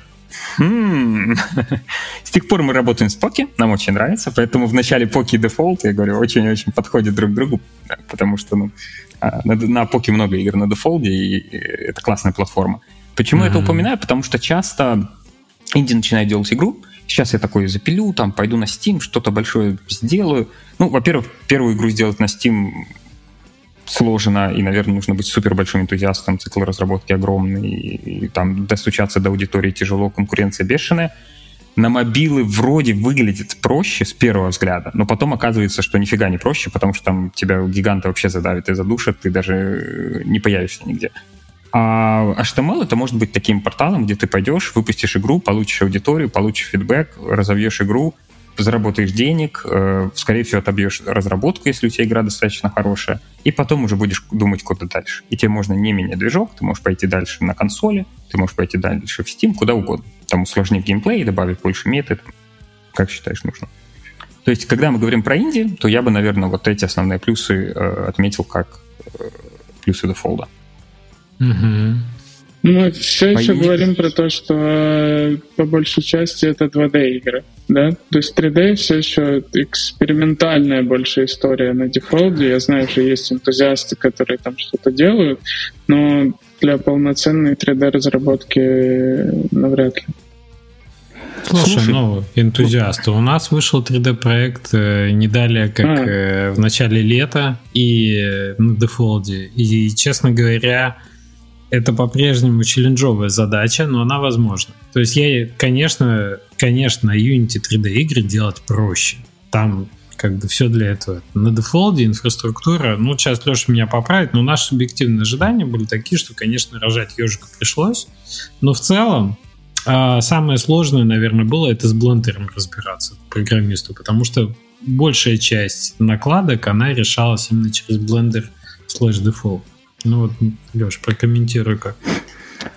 С тех пор мы работаем с Poki, нам очень нравится, поэтому в начале Poki Defold, я говорю, очень-очень подходит друг к другу, потому что ну, а, на, на Poki много игр на Defold'е, и это классная платформа. Почему mm-hmm. я это упоминаю? Потому что часто инди начинает делать игру, сейчас я такой запилю, там, пойду на Steam, что-то большое сделаю. Ну, во-первых, первую игру сделать на Steam сложно, и, наверное, нужно быть супер большим энтузиастом, цикл разработки огромный, и, и там достучаться до аудитории тяжело, конкуренция бешеная. На мобилы вроде выглядит проще с первого взгляда, но потом оказывается, что нифига не проще, потому что там тебя гиганты вообще задавят и задушат, ты даже э, не появишься нигде. А HTML это может быть таким порталом, где ты пойдешь, выпустишь игру, получишь аудиторию, получишь фидбэк, разовьешь игру, заработаешь денег, э, скорее всего, отобьешь разработку, если у тебя игра достаточно хорошая, и потом уже будешь думать куда дальше. И тебе можно не менять движок, ты можешь пойти дальше на консоли, ты можешь пойти дальше в Steam, куда угодно. Там усложнить геймплей, добавить больше метод, как считаешь нужно. То есть, когда мы говорим про инди, то я бы, наверное, вот эти основные плюсы э, отметил как э, плюсы дефолда. Угу. Мы все еще говорим про то, что э, по большей части это 2D игры, да? То есть 3D все еще экспериментальная большая история на дефолде. Я знаю, что есть энтузиасты, которые там что-то делают, но для полноценной 3D разработки навряд ли. Слушай, Слушай, ну, энтузиасты, у нас вышел 3D-проект э, не далее, как а. э, в начале лета и э, на дефолде. И, честно говоря, это по-прежнему челленджовая задача, но она возможна. То есть я, конечно, конечно, Unity 3D игры делать проще. Там как бы все для этого. На дефолде инфраструктура, ну, сейчас Леша меня поправит, но наши субъективные ожидания были такие, что, конечно, рожать ежика пришлось. Но в целом а, самое сложное, наверное, было это с Blender'ом разбираться программисту, потому что большая часть накладок, она решалась именно через Blender слэш Defold. Ну вот, Леш, прокомментируй как.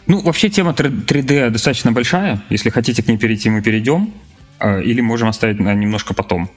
Ну, вообще тема 3D достаточно большая. Если хотите к ней перейти, мы перейдем. А, или можем оставить на немножко потом.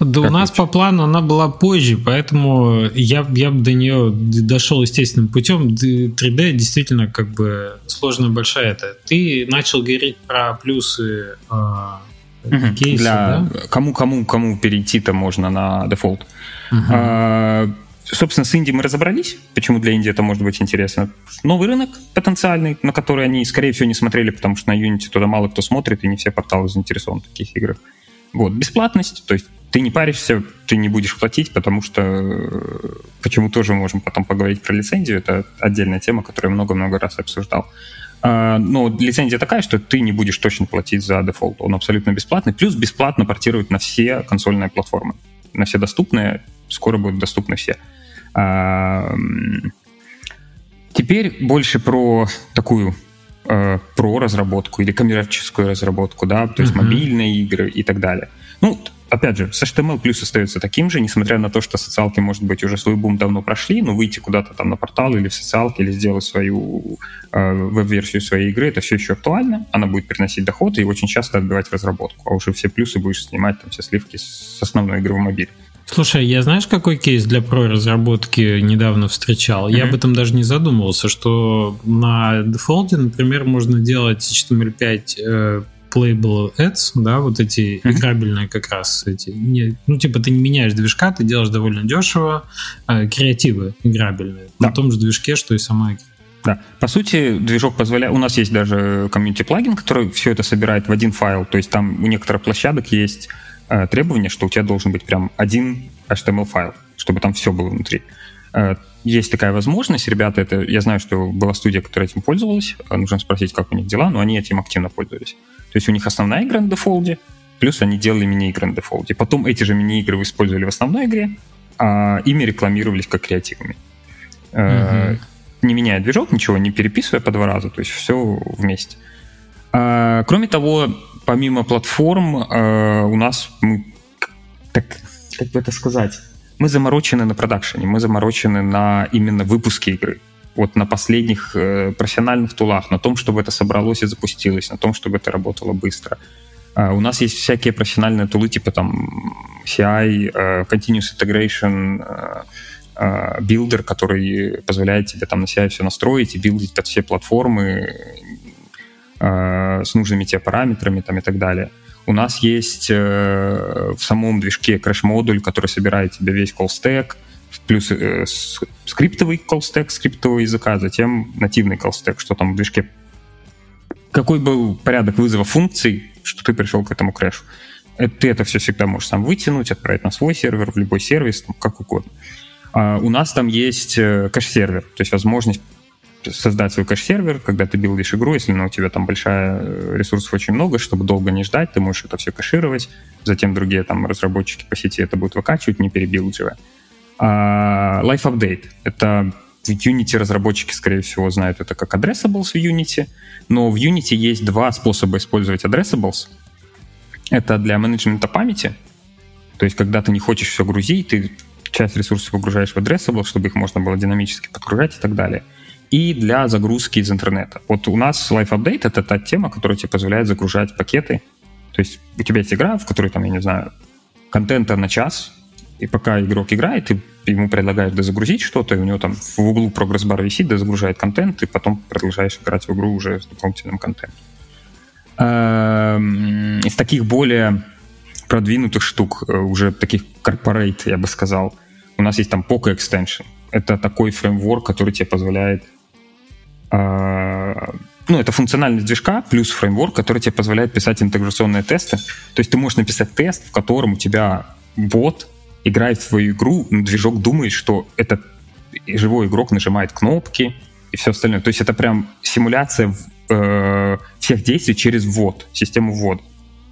Да как у нас по плану она была позже, поэтому я, я бы до нее дошел естественным путем. 3D действительно как бы сложная большая это. Ты начал говорить про плюсы э, кейса, Для да? кому кому кому перейти-то можно на Defold. Угу. Собственно, с инди мы разобрались, почему для инди это может быть интересно. Новый рынок потенциальный, на который они, скорее всего, не смотрели, потому что на Unity туда мало кто смотрит, и не все порталы заинтересованы в таких играх. Вот, бесплатность, то есть ты не паришься, ты не будешь платить, потому что э, почему тоже можем потом поговорить про лицензию, это отдельная тема, которую много-много раз обсуждал. А, но лицензия такая, что ты не будешь точно платить за Defold, он абсолютно бесплатный, плюс бесплатно портирует на все консольные платформы, на все доступные, скоро будут доступны все. Теперь больше про такую э, про разработку или коммерческую разработку, да, то есть uh-huh. мобильные игры и так далее. Ну, опять же, с HTML плюс остается таким же, несмотря на то, что социалки, может быть, уже свой бум давно прошли, но выйти куда-то там на портал или в социалки, или сделать свою э, веб-версию своей игры, это все еще актуально, она будет приносить доход и очень часто отбивать разработку, а уже все плюсы будешь снимать, там, все сливки с основной игры в мобиле. Слушай, я знаешь, какой кейс для про-разработки недавно встречал? Mm-hmm. Я об этом даже не задумывался, что на дефолте, например, можно делать HTML5 э, playable ads, да, вот эти mm-hmm. играбельные как раз эти, не, ну типа ты не меняешь движка, ты делаешь довольно дешево э, креативы играбельные да. на том же движке, что и сама игра. Да. По сути, движок позволяет... У нас есть даже комьюнити плагин, который все это собирает в один файл. То есть там у некоторых площадок есть э, требование, что у тебя должен быть прям один HTML файл, чтобы там все было внутри. Э, есть такая возможность. Ребята, это я знаю, что была студия, которая этим пользовалась. Э, нужно спросить, как у них дела, но они этим активно пользовались. То есть у них основная игра на дефолде, плюс они делали мини-игры на дефолде. Потом эти же мини-игры вы использовали в основной игре, а ими рекламировались как креативами. Mm-hmm не меняя движок, ничего не переписывая по два раза, то есть все вместе. Кроме того, помимо платформ, а, у нас так, как бы это сказать, мы заморочены на продакшене, мы заморочены на именно выпуске игры. Вот на последних э, профессиональных тулах, на том, чтобы это собралось и запустилось, на том, чтобы это работало быстро. Uh, у нас есть всякие профессиональные тулы, типа там CI, uh, э, Continuous Integration, uh, builder, который позволяет тебе там на себя все настроить и билдить под все платформы э, с нужными тебе параметрами там, и так далее. У нас есть э, в самом движке crash-модуль, который собирает тебе весь stack, плюс э, скриптовый stack скриптового языка, затем нативный stack, что там в движке какой был порядок вызова функций, что ты пришел к этому crash у. Ты это все всегда можешь сам вытянуть, отправить на свой сервер, в любой сервис, там, как угодно. А у нас там есть э, кэш-сервер, то есть возможность создать свой кэш-сервер, когда ты билдишь игру, если ну, у тебя там большая э, ресурсов очень много, чтобы долго не ждать, ты можешь это все кэшировать, затем другие там разработчики по сети это будут выкачивать, не перебилдживая. А Live Update — это в Unity разработчики, скорее всего, знают это как addressables в Unity, но в Unity есть два способа использовать addressables. Это для менеджмента памяти, то есть когда ты не хочешь все грузить, ты часть ресурсов выгружаешь в addressable, чтобы их можно было динамически подгружать и так далее. И для загрузки из интернета. Вот у нас Life Update — это та тема, которая тебе позволяет загружать пакеты. То есть у тебя есть игра, в которой, там, я не знаю, контента на час, и пока игрок играет, ты ему предлагаешь дозагрузить что-то, и у него там в углу прогресс-бар висит, дозагружает контент, и потом продолжаешь играть в игру уже с дополнительным контентом. Эм, из таких более продвинутых штук, э, уже таких корпорейт, я бы сказал, у нас есть там Poco Extension. Это такой фреймворк, который тебе позволяет... Э, ну, это функциональность движка плюс фреймворк, который тебе позволяет писать интеграционные тесты. То есть ты можешь написать тест, в котором у тебя бот играет в свою игру, но движок думает, что это живой игрок нажимает кнопки и все остальное. То есть это прям симуляция э, всех действий через ввод, систему ввода.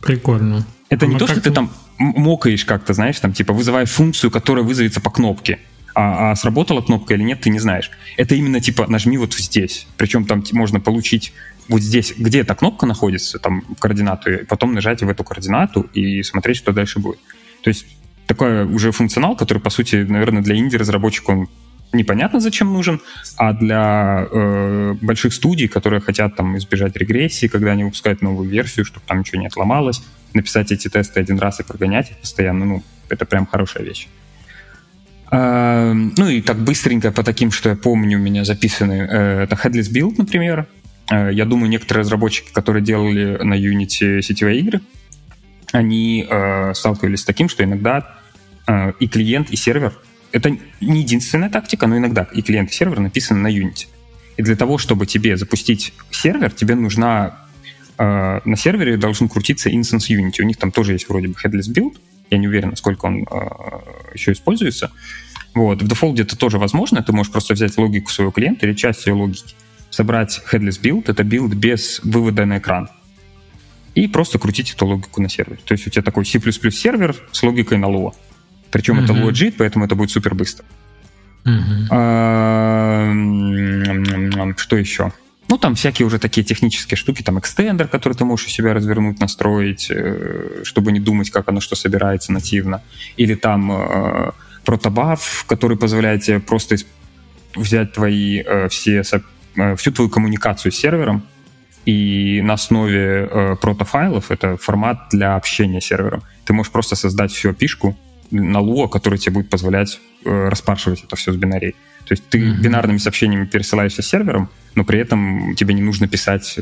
Прикольно. Это а не то, что ты там мокаешь как-то, знаешь, там типа вызывая функцию, которая вызовется по кнопке. А, а сработала кнопка или нет, ты не знаешь. Это именно типа нажми вот здесь. Причем там можно получить вот здесь, где эта кнопка находится, там координату, и потом нажать в эту координату и смотреть, что дальше будет. То есть такой уже функционал, который, по сути, наверное, для инди-разработчика он непонятно зачем нужен, а для э, больших студий, которые хотят там избежать регрессии, когда они выпускают новую версию, чтобы там ничего не отломалось, написать эти тесты один раз и прогонять их постоянно, ну, это прям хорошая вещь. Э, ну и так быстренько по таким, что я помню, у меня записаны, э, это Headless Build, например. Э, я думаю, некоторые разработчики, которые делали на Unity сетевые игры, они э, сталкивались с таким, что иногда и клиент, и сервер это не единственная тактика, но иногда и клиент, и сервер написаны на Unity. И для того, чтобы тебе запустить сервер, тебе нужна на сервере должен крутиться инстанс Unity. У них там тоже есть вроде бы headless build. Я не уверен, насколько он э, еще используется. Вот. В дефолте это тоже возможно. Ты можешь просто взять логику своего клиента или часть ее логики, собрать headless build, это build без вывода на экран, и просто крутить эту логику на сервере. То есть у тебя такой C++ сервер с логикой на Lua. Причем mm-hmm. это LoJIT, поэтому это будет супер быстро. Mm-hmm. А, что еще? Ну, там всякие уже такие технические штуки, там экстендер, который ты можешь у себя развернуть, настроить, э, чтобы не думать, как оно что собирается нативно. Или там э, протобаф, который позволяет тебе просто взять твои э, все, всю твою коммуникацию с сервером и на основе протофайлов, это формат для общения с сервером, ты можешь просто создать всю пишку, на Lua, который тебе будет позволять э, распаршивать это все с бинарей. То есть ты mm-hmm. бинарными сообщениями пересылаешься сервером, но при этом тебе не нужно писать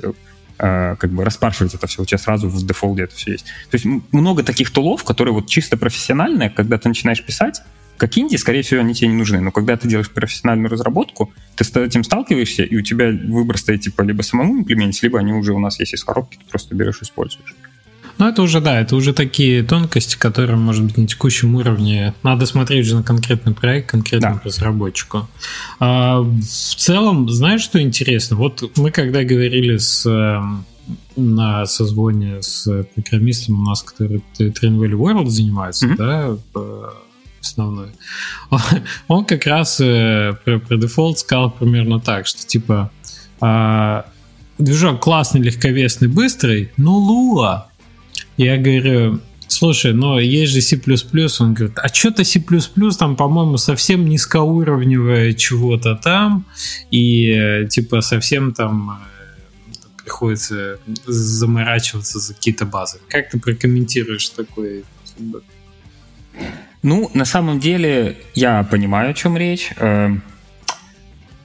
э, как бы распаршивать это все, у тебя сразу в дефолте это все есть. То есть много таких тулов, которые вот чисто профессиональные, когда ты начинаешь писать, как инди, скорее всего, они тебе не нужны. Но когда ты делаешь профессиональную разработку, ты с этим сталкиваешься, и у тебя выбор стоит типа либо самому имплементить, либо они уже у нас есть из коробки, ты просто берешь и используешь. Ну, это уже, да, это уже такие тонкости, которые, может быть, на текущем уровне надо смотреть уже на конкретный проект, конкретному да. разработчику. А, в целом, знаешь, что интересно? Вот мы когда говорили с эм, на созвоне с программистом у нас, который Train Valley World занимается, mm-hmm. да, основной, он как раз э, про, про дефолт сказал примерно так, что типа э, движок классный, легковесный, быстрый, но Луа. Я говорю, слушай, но есть же C++, он говорит, а что-то C++ там, по-моему, совсем низкоуровневое чего-то там, и э, типа совсем там э, приходится заморачиваться за какие-то базы. Как ты прокомментируешь такой фидбэк? Ну, на самом деле, я понимаю, о чем речь.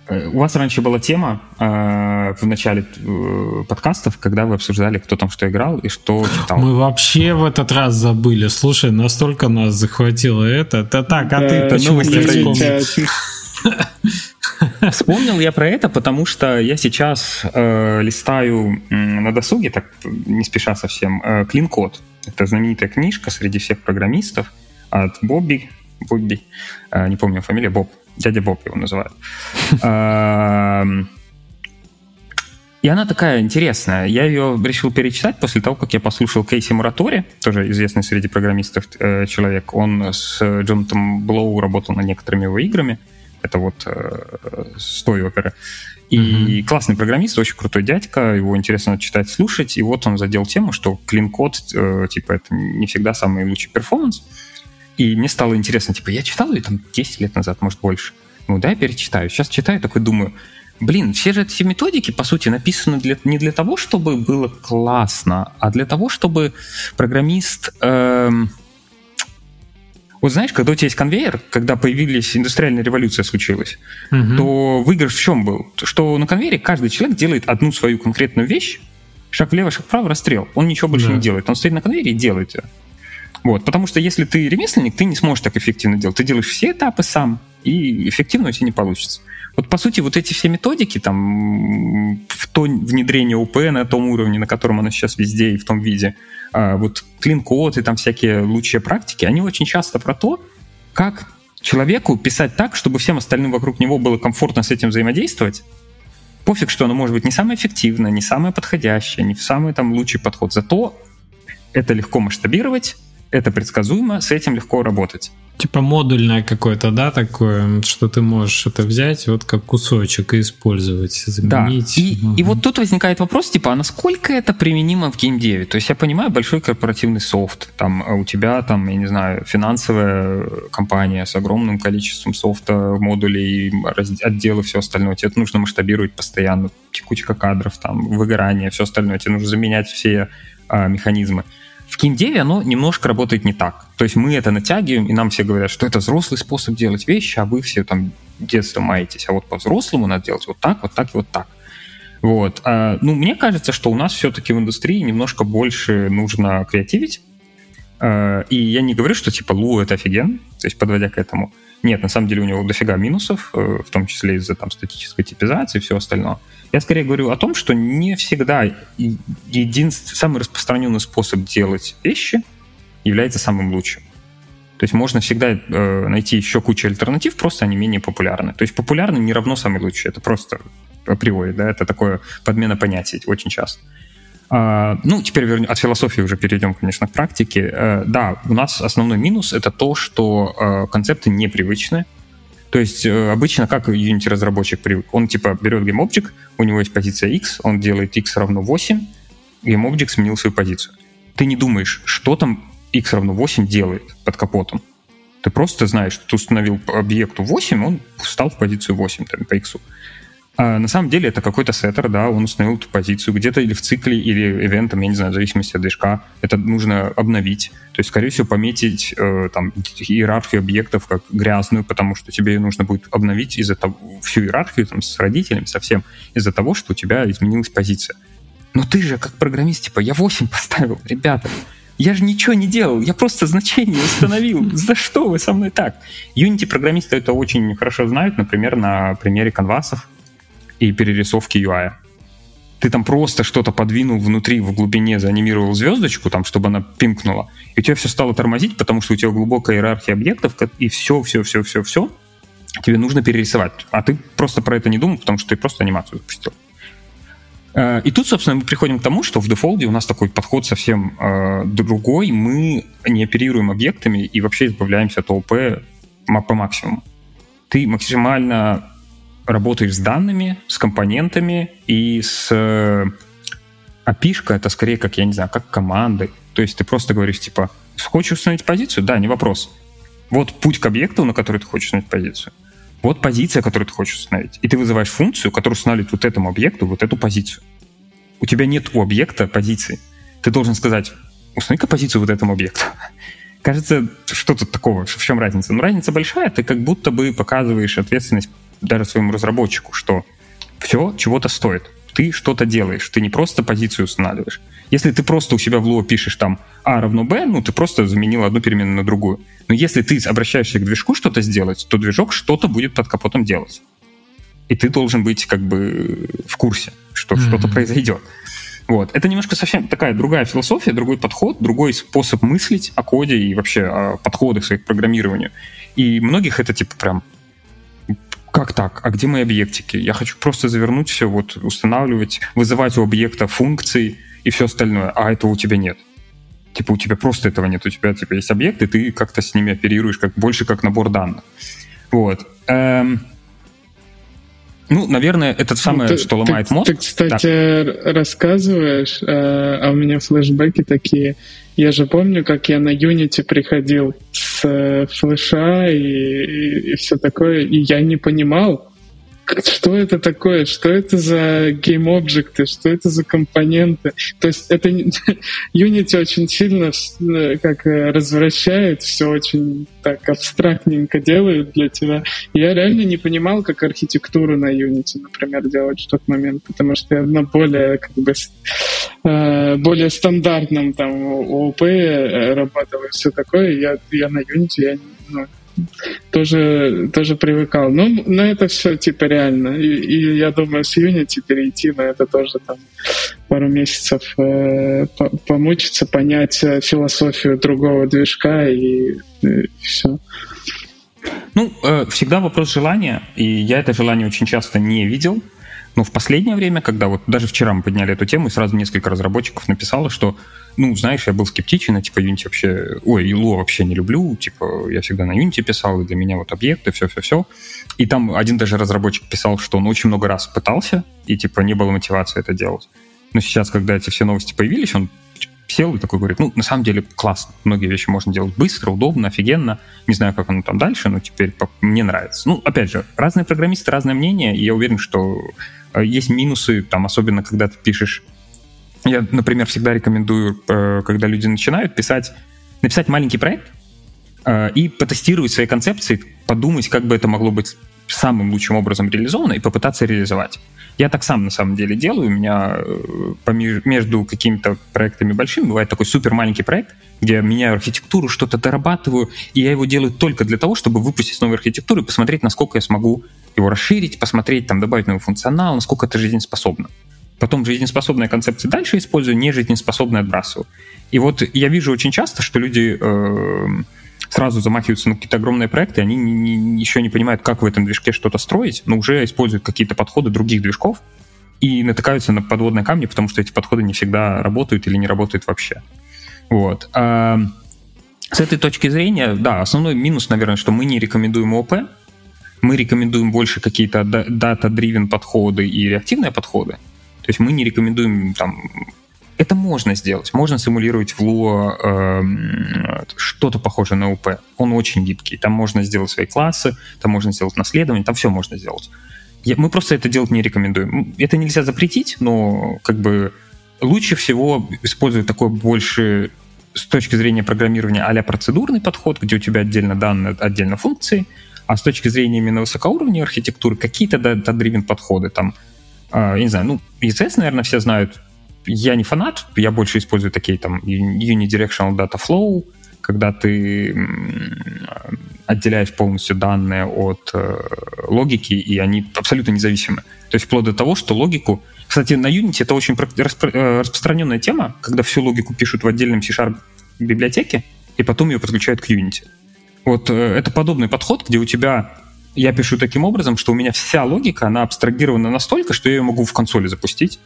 Э, э, у вас раньше была тема э, в начале подкастов, когда вы обсуждали, кто там что играл и что читал. Мы вообще в этот раз забыли. Слушай, настолько нас захватило это. Да так, а ты почему не Вспомнил я про это, потому что я сейчас э, листаю на досуге, так не спеша совсем, э, Code. Это знаменитая книжка среди всех программистов от Бобби, Бобби, э, не помню фамилия, Боб, дядя Боб его называют. Эм, и она такая интересная. Я ее решил перечитать после того, как я послушал Кейси Муратори, тоже известный среди программистов э, человек. Он с Джонатаном Блоу работал над некоторыми его играми. Это вот э, с той оперы. И mm-hmm. классный программист, очень крутой дядька, его интересно читать, слушать. И вот он задел тему, что clean code, э, типа, это не всегда самый лучший performance. И мне стало интересно, типа, я читал ее там 10 лет назад, может, больше. Ну, да, я перечитаю. Сейчас читаю, такой думаю, блин, все же эти методики, по сути, написаны для, не для того, чтобы было классно, а для того, чтобы программист... Эм... Вот знаешь, когда у тебя есть конвейер, когда появились индустриальная революция случилась, угу. то выигрыш в чем был? Что на конвейере каждый человек делает одну свою конкретную вещь, шаг влево, шаг вправо, расстрел. Он ничего больше да. не делает. Он стоит на конвейере и делает ее. Вот, потому что если ты ремесленник, ты не сможешь так эффективно делать. Ты делаешь все этапы сам, и эффективно у тебя не получится. Вот, по сути, вот эти все методики, там, в то внедрение УП на том уровне, на котором оно сейчас везде и в том виде, а, вот клин-код и там всякие лучшие практики, они очень часто про то, как человеку писать так, чтобы всем остальным вокруг него было комфортно с этим взаимодействовать. Пофиг, что оно может быть не самое эффективное, не самое подходящее, не самый там лучший подход. Зато это легко масштабировать, это предсказуемо, с этим легко работать. Типа модульное какое-то, да, такое, что ты можешь это взять вот как кусочек и использовать, заменить. Да. И, угу. и вот тут возникает вопрос, типа, а насколько это применимо в геймдеве? То есть я понимаю, большой корпоративный софт, там а у тебя, там, я не знаю, финансовая компания с огромным количеством софта, модулей, отделы, все остальное. Тебе это нужно масштабировать постоянно, текучка кадров, там, выгорание, все остальное. Тебе нужно заменять все а, механизмы. В киндеве оно немножко работает не так. То есть мы это натягиваем, и нам все говорят, что это взрослый способ делать вещи, а вы все там детство маетесь. А вот по-взрослому надо делать вот так, вот так и вот так. Вот. А, ну, мне кажется, что у нас все-таки в индустрии немножко больше нужно креативить. А, и я не говорю, что типа Лу это офиген, то есть подводя к этому. Нет, на самом деле у него дофига минусов, э, в том числе из-за там статической типизации и все остальное. Я скорее говорю о том, что не всегда единственный, самый распространенный способ делать вещи является самым лучшим. То есть можно всегда э, найти еще кучу альтернатив, просто они менее популярны. То есть популярный не равно самый лучший, это просто априори, да, это такое подмена понятий очень часто. А, ну, теперь вернем, от философии уже перейдем, конечно, к практике. А, да, у нас основной минус — это то, что а, концепты непривычны, то есть э, обычно как Unity-разработчик привык? Он типа берет GameObject, у него есть позиция X, он делает X равно 8, GameObject сменил свою позицию. Ты не думаешь, что там X равно 8 делает под капотом. Ты просто знаешь, что ты установил объекту 8, он встал в позицию 8 там, по X. А на самом деле это какой-то сеттер, да, он установил эту позицию где-то или в цикле, или ивентом, я не знаю, в зависимости от движка. Это нужно обновить. То есть, скорее всего, пометить э, там иерархию объектов как грязную, потому что тебе нужно будет обновить из-за того, всю иерархию там, с родителями совсем, из-за того, что у тебя изменилась позиция. Но ты же, как программист, типа, я 8 поставил, ребята. Я же ничего не делал, я просто значение установил. За что вы со мной так? Unity-программисты это очень хорошо знают, например, на примере канвасов и перерисовки UI. Ты там просто что-то подвинул внутри, в глубине, заанимировал звездочку, там, чтобы она пимкнула, и у тебя все стало тормозить, потому что у тебя глубокая иерархия объектов, и все, все, все, все, все, тебе нужно перерисовать. А ты просто про это не думал, потому что ты просто анимацию запустил. Э, и тут, собственно, мы приходим к тому, что в дефолде у нас такой подход совсем э, другой. Мы не оперируем объектами и вообще избавляемся от ООП по максимуму. Ты максимально работаешь с данными, с компонентами и с э, api это скорее как, я не знаю, как команды. То есть ты просто говоришь, типа, хочешь установить позицию? Да, не вопрос. Вот путь к объекту, на который ты хочешь установить позицию. Вот позиция, которую ты хочешь установить. И ты вызываешь функцию, которая устанавливает вот этому объекту вот эту позицию. У тебя нет у объекта позиции. Ты должен сказать, установи-ка позицию вот этому объекту. Кажется, что тут такого? В чем разница? Ну, разница большая. Ты как будто бы показываешь ответственность даже своему разработчику, что все чего-то стоит. Ты что-то делаешь. Ты не просто позицию устанавливаешь. Если ты просто у себя в Lua пишешь там А равно B, ну, ты просто заменил одну переменную на другую. Но если ты обращаешься к движку что-то сделать, то движок что-то будет под капотом делать. И ты должен быть как бы в курсе, что mm-hmm. что-то произойдет. Вот. Это немножко совсем такая другая философия, другой подход, другой способ мыслить о коде и вообще о подходах своих к программированию. И многих это типа прям как так? А где мои объектики? Я хочу просто завернуть все, вот устанавливать, вызывать у объекта функции, и все остальное, а этого у тебя нет. Типа у тебя просто этого нет, у тебя типа есть объекты, ты как-то с ними оперируешь как больше как набор данных. Вот. Эм, ну, наверное, это самое, ты, что ломает ты, мозг. Ты, кстати, так. рассказываешь, э, а у меня флешбеки такие. Я же помню, как я на Unity приходил с э, флеша и, и, и все такое, и я не понимал, что это такое, что это за гейм-объекты, что это за компоненты. То есть это Unity очень сильно э, как э, развращает, все очень так абстрактненько делают для тебя. Я реально не понимал, как архитектуру на Unity, например, делать в тот момент, потому что я на более как бы э, более стандартном там ООП работал и все такое. Я, я на Unity я ну, тоже, тоже привыкал. Но ну, на это все типа реально. И, и я думаю, с Unity перейти на это тоже там пару месяцев э, помучиться, понять э, философию другого движка и, и все. Ну, э, всегда вопрос желания, и я это желание очень часто не видел. Но в последнее время, когда вот даже вчера мы подняли эту тему, и сразу несколько разработчиков написало, что, ну, знаешь, я был скептичен, а типа Unity вообще, ой, Ilua вообще не люблю, типа я всегда на Unity писал, и для меня вот объекты, все-все-все. И там один даже разработчик писал, что он очень много раз пытался, и типа не было мотивации это делать. Но сейчас, когда эти все новости появились, он сел и такой говорит, ну, на самом деле классно, многие вещи можно делать быстро, удобно, офигенно, не знаю, как оно там дальше, но теперь мне нравится. Ну, опять же, разные программисты, разное мнение, и я уверен, что э, есть минусы, там, особенно когда ты пишешь я, например, всегда рекомендую, э, когда люди начинают писать, написать маленький проект э, и потестировать свои концепции, подумать, как бы это могло быть самым лучшим образом реализовано и попытаться реализовать. Я так сам на самом деле делаю. У меня э, между какими-то проектами большими бывает такой супер маленький проект, где я меняю архитектуру, что-то дорабатываю, и я его делаю только для того, чтобы выпустить новую архитектуру и посмотреть, насколько я смогу его расширить, посмотреть, там, добавить новый функционал, насколько это жизнеспособно. Потом жизнеспособные концепции дальше использую, не жизнеспособные отбрасываю. И вот я вижу очень часто, что люди э, сразу замахиваются на какие-то огромные проекты, они не, не, еще не понимают, как в этом движке что-то строить, но уже используют какие-то подходы других движков и натыкаются на подводные камни, потому что эти подходы не всегда работают или не работают вообще. Вот. А, с этой точки зрения, да, основной минус, наверное, что мы не рекомендуем ОП, мы рекомендуем больше какие-то дата-дривен подходы и реактивные подходы. То есть мы не рекомендуем там это можно сделать. Можно симулировать в Lua э, что-то похожее на УП. Он очень гибкий. Там можно сделать свои классы, там можно сделать наследование, там все можно сделать. Я, мы просто это делать не рекомендуем. Это нельзя запретить, но как бы лучше всего использовать такой больше с точки зрения программирования а процедурный подход, где у тебя отдельно данные, отдельно функции, а с точки зрения именно высокоуровневой архитектуры какие-то дата-дривен подходы, там, я не знаю, ну, ECS, наверное, все знают, я не фанат, я больше использую такие там Unidirectional Data Flow, когда ты отделяешь полностью данные от э, логики, и они абсолютно независимы. То есть вплоть до того, что логику... Кстати, на Unity это очень распро- э, распространенная тема, когда всю логику пишут в отдельном C-Sharp библиотеке, и потом ее подключают к Unity. Вот э, это подобный подход, где у тебя я пишу таким образом, что у меня вся логика, она абстрагирована настолько, что я ее могу в консоли запустить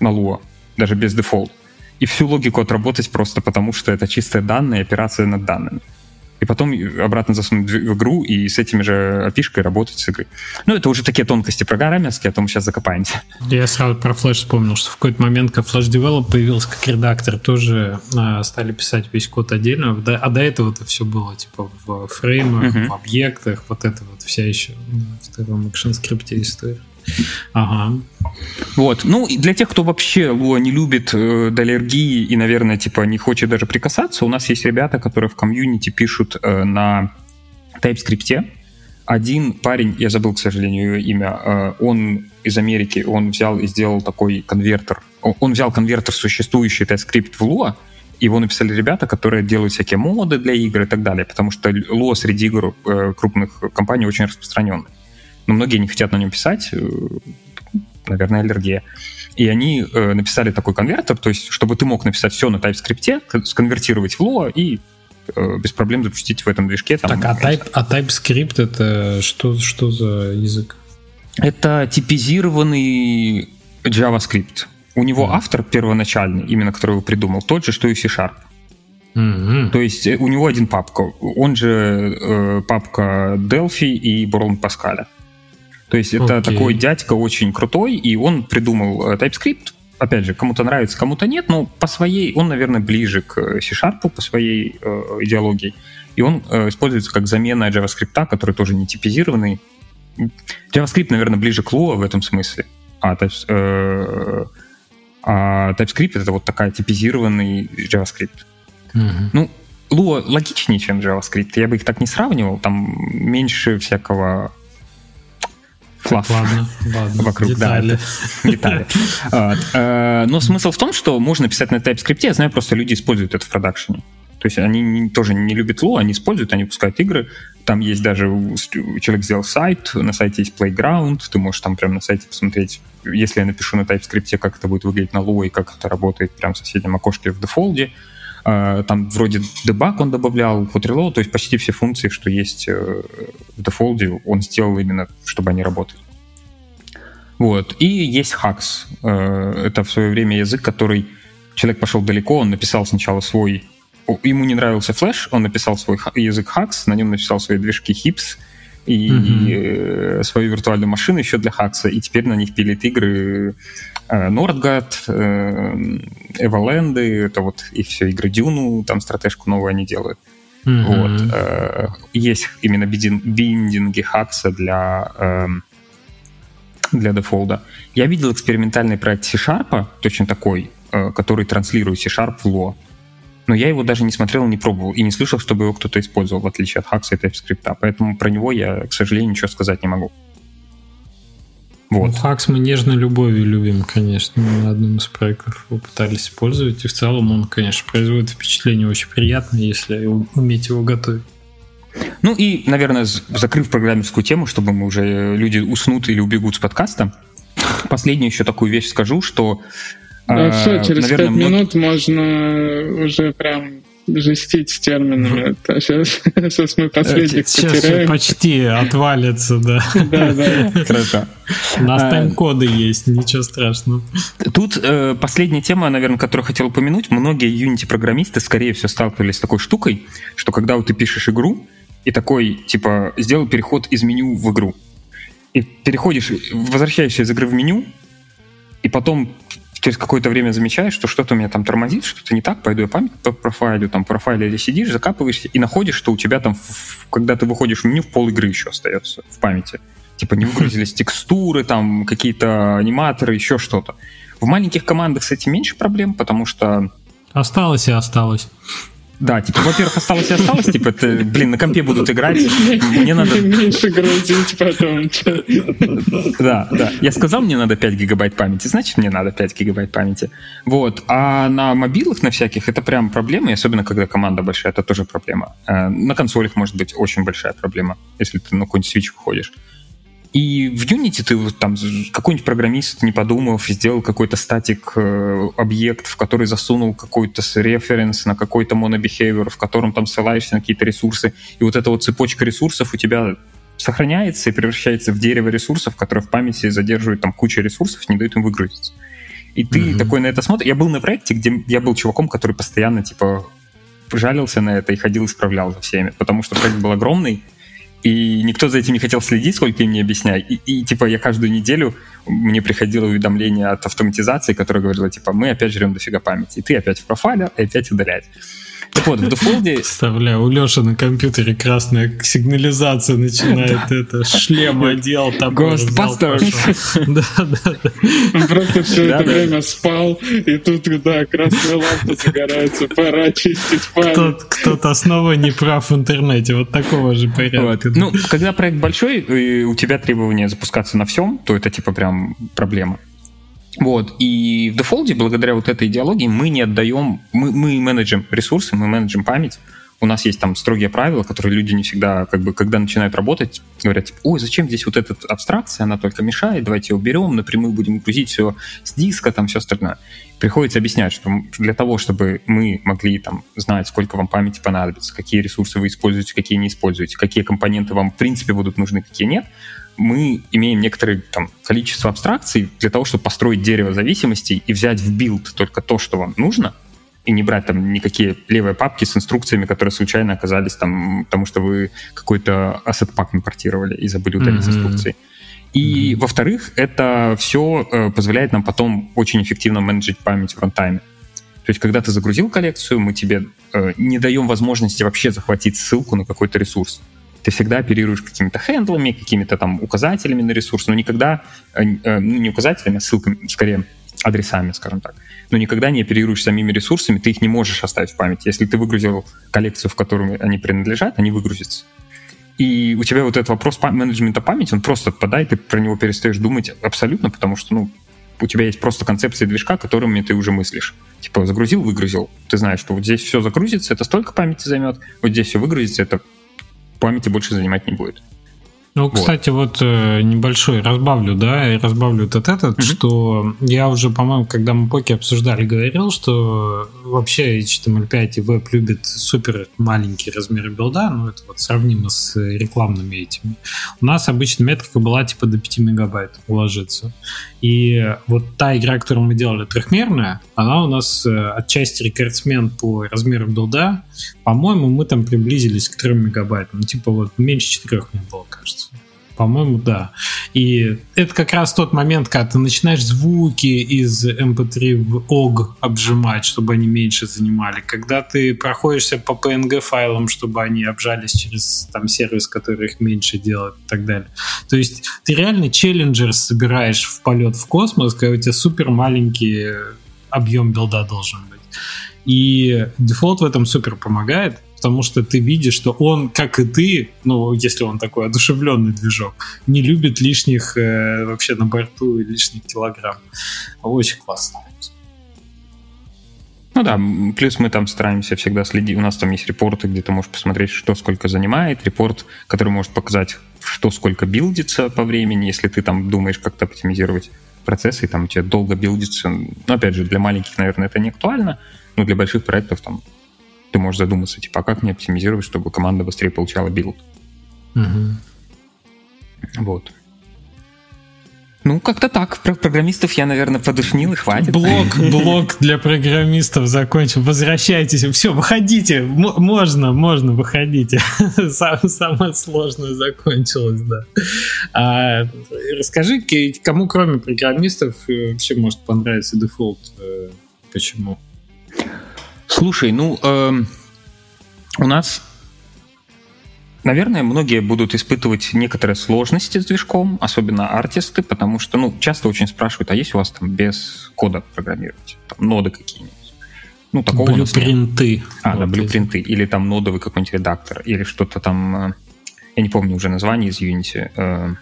на Lua, даже без дефолт, и всю логику отработать просто потому, что это чистые данные, операция над данными и потом обратно засунуть в игру и с этими же опишкой работать с игрой. Ну, это уже такие тонкости программерские, а то мы сейчас закопаемся. Я сразу про Flash вспомнил, что в какой-то момент, как Flash Develop появился как редактор, тоже а, стали писать весь код отдельно, а до этого это все было типа в фреймах, uh-huh. в объектах, вот это вот вся еще в таком экшн-скрипте история. Ага. Вот. Ну, и для тех, кто вообще Lua не любит э, до аллергии и, наверное, типа не хочет даже прикасаться, у нас есть ребята, которые в комьюнити пишут э, на TypeScript. Один парень, я забыл, к сожалению, имя, э, он из Америки, он взял и сделал такой конвертер. Он взял конвертер существующий TypeScript в Lua, его написали ребята, которые делают всякие моды для игр и так далее, потому что Lua среди игр э, крупных компаний очень распространенный но многие не хотят на нем писать, э, наверное, аллергия. И они э, написали такой конвертер, то есть, чтобы ты мог написать все на TypeScript, сконвертировать в Lua и э, без проблем запустить в этом движке. Там, так, а, type, а TypeScript это что, что за язык? Это типизированный JavaScript. У него mm. автор первоначальный, именно который его придумал, тот же, что и C-Sharp. Mm-hmm. То есть э, у него один папка. Он же э, папка Delphi и Borland Pascal. То есть это okay. такой дядька очень крутой, и он придумал э, TypeScript. Опять же, кому-то нравится, кому-то нет, но по своей, он, наверное, ближе к C-Sharp, по своей э, идеологии. И он э, используется как замена JavaScript, который тоже не типизированный. JavaScript, наверное, ближе к Lua в этом смысле. А, есть, э, а TypeScript — это вот такая типизированный JavaScript. Mm-hmm. Ну, Lua логичнее, чем JavaScript. Я бы их так не сравнивал. Там меньше всякого флаф ладно, ладно. вокруг. Детали. Да, детали. Э, но смысл в том, что можно писать на TypeScript. Я знаю, просто люди используют это в продакшене. То есть они не, тоже не любят Lua, они используют, они пускают игры. Там есть даже, человек сделал сайт, на сайте есть Playground, ты можешь там прямо на сайте посмотреть, если я напишу на TypeScript, как это будет выглядеть на Lua и как это работает прямо в соседнем окошке в дефолде. Там вроде дебаг он добавлял, hot reload, то есть почти все функции, что есть э, в дефолде, он сделал именно, чтобы они работали. Вот. И есть Hacks. Э, это в свое время язык, который человек пошел далеко, он написал сначала свой... Ему не нравился Flash, он написал свой язык Hacks, на нем написал свои движки Hips, и mm-hmm. свою виртуальную машину еще для Хакса, и теперь на них пилит игры Нордгат, Эволенды, это вот и все игры Дюну, там стратежку новую они делают. Mm-hmm. Вот. Э, есть именно биндинги Хакса для, эм, для дефолда. Я видел экспериментальный проект C-Sharp, точно такой, э, который транслирует C-Sharp в Lo. Но я его даже не смотрел, не пробовал и не слышал, чтобы его кто-то использовал, в отличие от Хакса и TypeScript. Поэтому про него я, к сожалению, ничего сказать не могу. Вот. Ну, Хакс мы нежной любовью любим, конечно. Мы на одном из проектов его пытались использовать. И в целом он, конечно, производит впечатление очень приятное, если уметь его готовить. Ну и, наверное, закрыв программерскую тему, чтобы мы уже люди уснут или убегут с подкаста, последнюю еще такую вещь скажу, что... Да, э, все, через наверное, пять минут можно уже прям жестить с терминами. А сейчас, сейчас мы последних сейчас потеряем. почти отвалится, да. Да, да. Хорошо. У нас а, тайм-коды есть, ничего страшного. Тут э, последняя тема, наверное, которую хотел упомянуть. Многие Unity-программисты, скорее всего, сталкивались с такой штукой, что когда вот ты пишешь игру, и такой, типа, сделал переход из меню в игру, и переходишь, возвращаешься из игры в меню, и потом через какое-то время замечаешь, что что-то у меня там тормозит, что-то не так, пойду я память по профайлю, там профайле или сидишь, закапываешься и находишь, что у тебя там, когда ты выходишь в меню, в пол игры еще остается в памяти. Типа не выгрузились текстуры, там какие-то аниматоры, еще что-то. В маленьких командах с этим меньше проблем, потому что... Осталось и осталось. Да, типа, во-первых, осталось и осталось, типа, это, блин, на компе будут играть, мне надо... Меньше грузить потом. Да, да. Я сказал, мне надо 5 гигабайт памяти, значит, мне надо 5 гигабайт памяти. Вот. А на мобилах, на всяких, это прям проблема, и особенно, когда команда большая, это тоже проблема. Э, на консолях может быть очень большая проблема, если ты на какой-нибудь свич выходишь. И в Unity ты там какой-нибудь программист, не подумав, сделал какой-то статик э, объект, в который засунул какой-то референс на какой-то монобихевиор, в котором там ссылаешься на какие-то ресурсы. И вот эта вот цепочка ресурсов у тебя сохраняется и превращается в дерево ресурсов, которое в памяти задерживает там кучу ресурсов, не дает им выгрузиться. И ты mm-hmm. такой на это смотришь. Я был на проекте, где я был чуваком, который постоянно типа жалился на это и ходил исправлял за всеми, потому что проект был огромный, и никто за этим не хотел следить, сколько им не объясняй. И, и, типа, я каждую неделю, мне приходило уведомление от автоматизации, которое говорило, типа, мы опять жрем дофига памяти. И ты опять в профайле, и опять удалять. Так вот, в дефолде... Представляю, у Леши на компьютере красная сигнализация начинает это, шлем одел, там Ghostbusters. Да, да, да. Он просто все это время спал, и тут, да, красная лампа загорается, пора чистить память. Кто-то снова не прав в интернете, вот такого же порядка. Ну, когда проект большой, и у тебя требование запускаться на всем, то это типа прям проблема. Вот. И в дефолте, благодаря вот этой идеологии, мы не отдаем, мы, мы менеджим ресурсы, мы менеджим память. У нас есть там строгие правила, которые люди не всегда, как бы, когда начинают работать, говорят, типа, ой, зачем здесь вот эта абстракция, она только мешает, давайте ее уберем, напрямую будем грузить все с диска, там все остальное. Приходится объяснять, что для того, чтобы мы могли там знать, сколько вам памяти понадобится, какие ресурсы вы используете, какие не используете, какие компоненты вам в принципе будут нужны, какие нет, мы имеем некоторое там, количество абстракций для того, чтобы построить дерево зависимостей и взять в build только то, что вам нужно, и не брать там никакие левые папки с инструкциями, которые случайно оказались там, потому что вы какой-то asset пак импортировали и забыли удалить mm-hmm. инструкции. И, mm-hmm. во-вторых, это все э, позволяет нам потом очень эффективно менеджить память в рантайме. То есть, когда ты загрузил коллекцию, мы тебе э, не даем возможности вообще захватить ссылку на какой-то ресурс ты всегда оперируешь какими-то хендлами, какими-то там указателями на ресурс, но никогда, э, э, ну не указателями, а ссылками, скорее адресами, скажем так. Но никогда не оперируешь самими ресурсами, ты их не можешь оставить в памяти. Если ты выгрузил коллекцию, в которую они принадлежат, они выгрузятся. И у тебя вот этот вопрос менеджмента памяти, он просто отпадает, ты про него перестаешь думать абсолютно, потому что, ну, у тебя есть просто концепция движка, которыми ты уже мыслишь. Типа загрузил, выгрузил. Ты знаешь, что вот здесь все загрузится, это столько памяти займет, вот здесь все выгрузится, это памяти больше занимать не будет. Ну, вот. кстати, вот э, небольшой разбавлю, да, и разбавлю вот этот, mm-hmm. что я уже, по-моему, когда мы поки обсуждали, говорил, что вообще HTML5 и веб любит супер маленькие размеры билда, ну, это вот сравнимо с рекламными этими. У нас обычно метрика была типа до 5 мегабайт уложиться. И вот та игра, которую мы делали трехмерная, она у нас э, отчасти рекордсмен по размеру билда. По-моему, мы там приблизились к 3 мегабайтам. Ну, типа вот меньше 4 не было, кажется. По-моему, да. И это как раз тот момент, когда ты начинаешь звуки из MP3 эм в OG обжимать, чтобы они меньше занимали. Когда ты проходишься по PNG файлам, чтобы они обжались через там сервис, который их меньше делает и так далее. То есть ты реально Challenger собираешь в полет в космос, когда у тебя супер маленький объем build а должен быть. И Defold в этом супер помогает потому что ты видишь, что он, как и ты, ну, если он такой одушевленный движок, не любит лишних э, вообще на борту лишних килограмм. Очень классно. Ну да, плюс мы там стараемся всегда следить. У нас там есть репорты, где ты можешь посмотреть, что сколько занимает. Репорт, который может показать, что сколько билдится по времени, если ты там думаешь как-то оптимизировать процессы, и там у тебя долго билдится. Ну, опять же, для маленьких, наверное, это не актуально, но для больших проектов там ты можешь задуматься, типа, а как мне оптимизировать, чтобы команда быстрее получала build? Угу. Вот. Ну, как-то так. Про программистов я, наверное, подушнил и хватит. Блок, блок для программистов закончил. Возвращайтесь. Все, выходите. М- можно, можно, выходите. Самое сложное закончилось, да. А, расскажи, кому кроме программистов э, вообще может понравиться дефолт? Э, почему? Слушай, ну, э, у нас, наверное, многие будут испытывать некоторые сложности с движком, особенно артисты, потому что, ну, часто очень спрашивают, а есть у вас там без кода программировать, там, ноды какие-нибудь? Ну, такого Блюпринты. А, вот да, блюпринты. Или там нодовый какой-нибудь редактор. Или что-то там... Э, я не помню уже название из Unity. Э,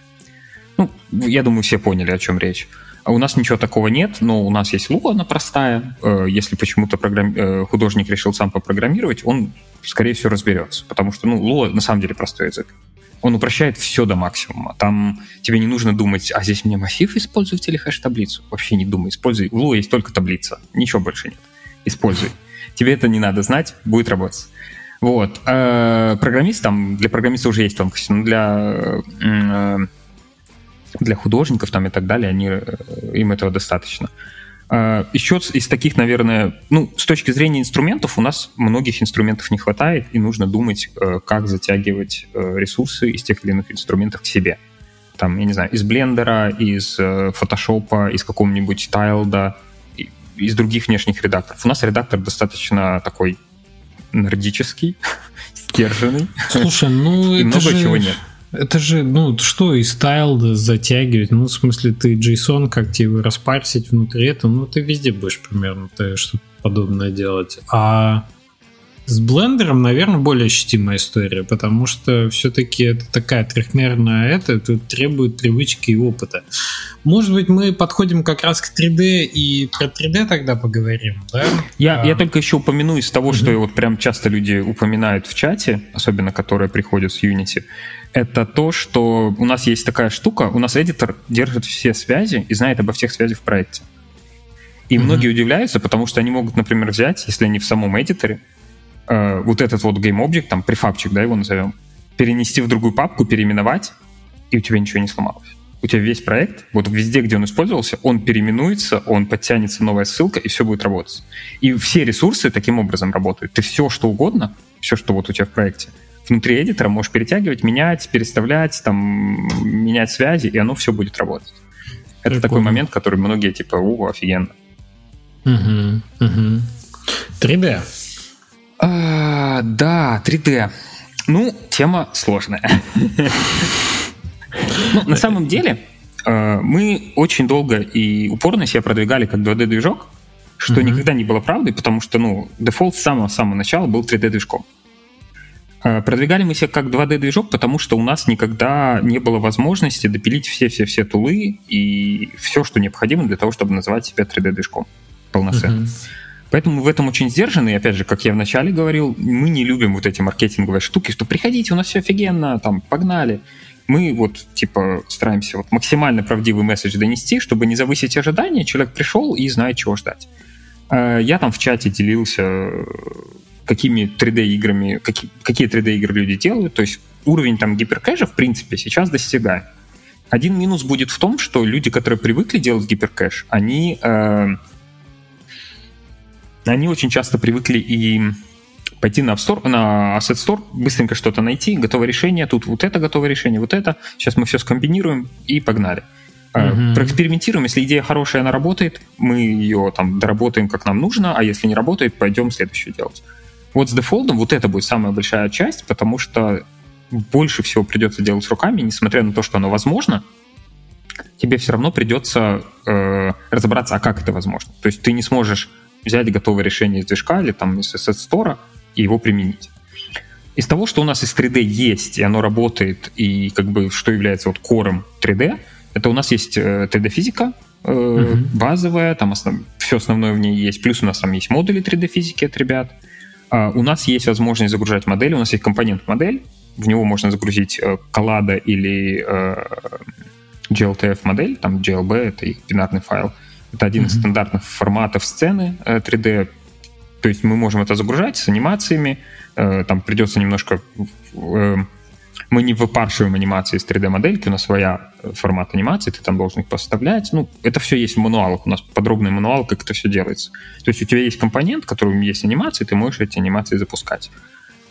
ну, я думаю, все поняли, о чем речь. А у нас ничего такого нет, но у нас есть Lua, она простая. Э, если почему-то программ... художник решил сам попрограммировать, он, скорее всего, разберется. Потому что, ну, Lua на самом деле простой язык. Он упрощает все до максимума. Там тебе не нужно думать, а здесь мне массив использовать или хэш-таблицу. Вообще не думай. Используй. В Lua есть только таблица. Ничего больше нет используй. Тебе это не надо знать, будет работать. Вот. А программист, там, для программиста уже есть тонкости, но для, э, для художников там и так далее, они, э, им этого достаточно. А еще из таких, наверное, ну, с точки зрения инструментов, у нас многих инструментов не хватает, и нужно думать, э, как затягивать ресурсы из тех или иных инструментов к себе. Там, я не знаю, из блендера, из фотошопа, из какого-нибудь тайлда, из других внешних редакторов. У нас редактор достаточно такой нордический, стерженный. Слушай, ну и много же... чего нет. Это же, ну, что из стайл затягивать? Ну, в смысле, ты JSON, как тебе его распарсить внутри этого, ну, ты везде будешь примерно что-то подобное делать. А с блендером, наверное, более ощутимая история, потому что все-таки это такая трехмерная это, тут требует привычки и опыта. Может быть, мы подходим как раз к 3D и про 3D тогда поговорим, да? Я, а... я только еще упомяну из того, что вот прям часто люди упоминают в чате, особенно которые приходят с Unity, это то, что у нас есть такая штука, у нас эдитор держит все связи и знает обо всех связях в проекте. И mm-hmm. многие удивляются, потому что они могут, например, взять, если они в самом эдиторе, э, вот этот вот GameObject, там, префабчик, да, его назовем, перенести в другую папку, переименовать, и у тебя ничего не сломалось. У тебя весь проект, вот везде, где он использовался, он переименуется, он подтянется новая ссылка, и все будет работать. И все ресурсы таким образом работают. Ты все, что угодно, все, что вот у тебя в проекте, внутри эдитора можешь перетягивать, менять, переставлять, там, менять связи, и оно все будет работать. Это Прикольно. такой момент, который многие типа, у, офигенно. Угу, угу. 3D. А, да, 3D. Ну, тема сложная. Ну, на самом деле, э, мы очень долго и упорно себя продвигали как 2D-движок, что никогда не было правдой, потому что, ну, дефолт с самого-самого начала был 3D-движком. Э, продвигали мы себя как 2D-движок, потому что у нас никогда не было возможности допилить все-все-все тулы и все, что необходимо для того, чтобы называть себя 3D-движком полноценно. Uh-huh. Поэтому в этом очень сдержаны. И опять же, как я вначале говорил, мы не любим вот эти маркетинговые штуки, что приходите, у нас все офигенно, там, погнали. Мы вот, типа, стараемся вот максимально правдивый месседж донести, чтобы не завысить ожидания. Человек пришел и знает, чего ждать. Э, я там в чате делился, какими 3D-играми, какие, какие 3D-игры люди делают. То есть уровень там гиперкэша, в принципе, сейчас достигаем. Один минус будет в том, что люди, которые привыкли делать гиперкэш, они э, они очень часто привыкли и пойти на App Store, на Asset Store, быстренько что-то найти, готовое решение, тут вот это готовое решение, вот это, сейчас мы все скомбинируем и погнали. Uh-huh. Проэкспериментируем, если идея хорошая, она работает, мы ее там доработаем как нам нужно, а если не работает, пойдем следующую делать. Вот с дефолтом вот это будет самая большая часть, потому что больше всего придется делать руками, несмотря на то, что оно возможно, тебе все равно придется э, разобраться, а как это возможно. То есть ты не сможешь взять готовое решение из движка или там из Asset Store и его применить. Из того, что у нас из 3D есть, и оно работает, и как бы что является вот кором 3D, это у нас есть 3D-физика, э, uh-huh. Э, базовая, там основ... все основное в ней есть, плюс у нас там есть модули 3D-физики от ребят. А у нас есть возможность загружать модели, у нас есть компонент-модель, в него можно загрузить э, коллада или э, GLTF-модель, там GLB — это их бинарный файл, это один mm-hmm. из стандартных форматов сцены 3D. Э, То есть мы можем это загружать с анимациями. Э, там придется немножко... Э, мы не выпаршиваем анимации из 3D-модельки, у нас своя формат анимации, ты там должен их поставлять. Ну, это все есть в мануалах. У нас подробный мануал, как это все делается. То есть у тебя есть компонент, в котором есть анимации, ты можешь эти анимации запускать.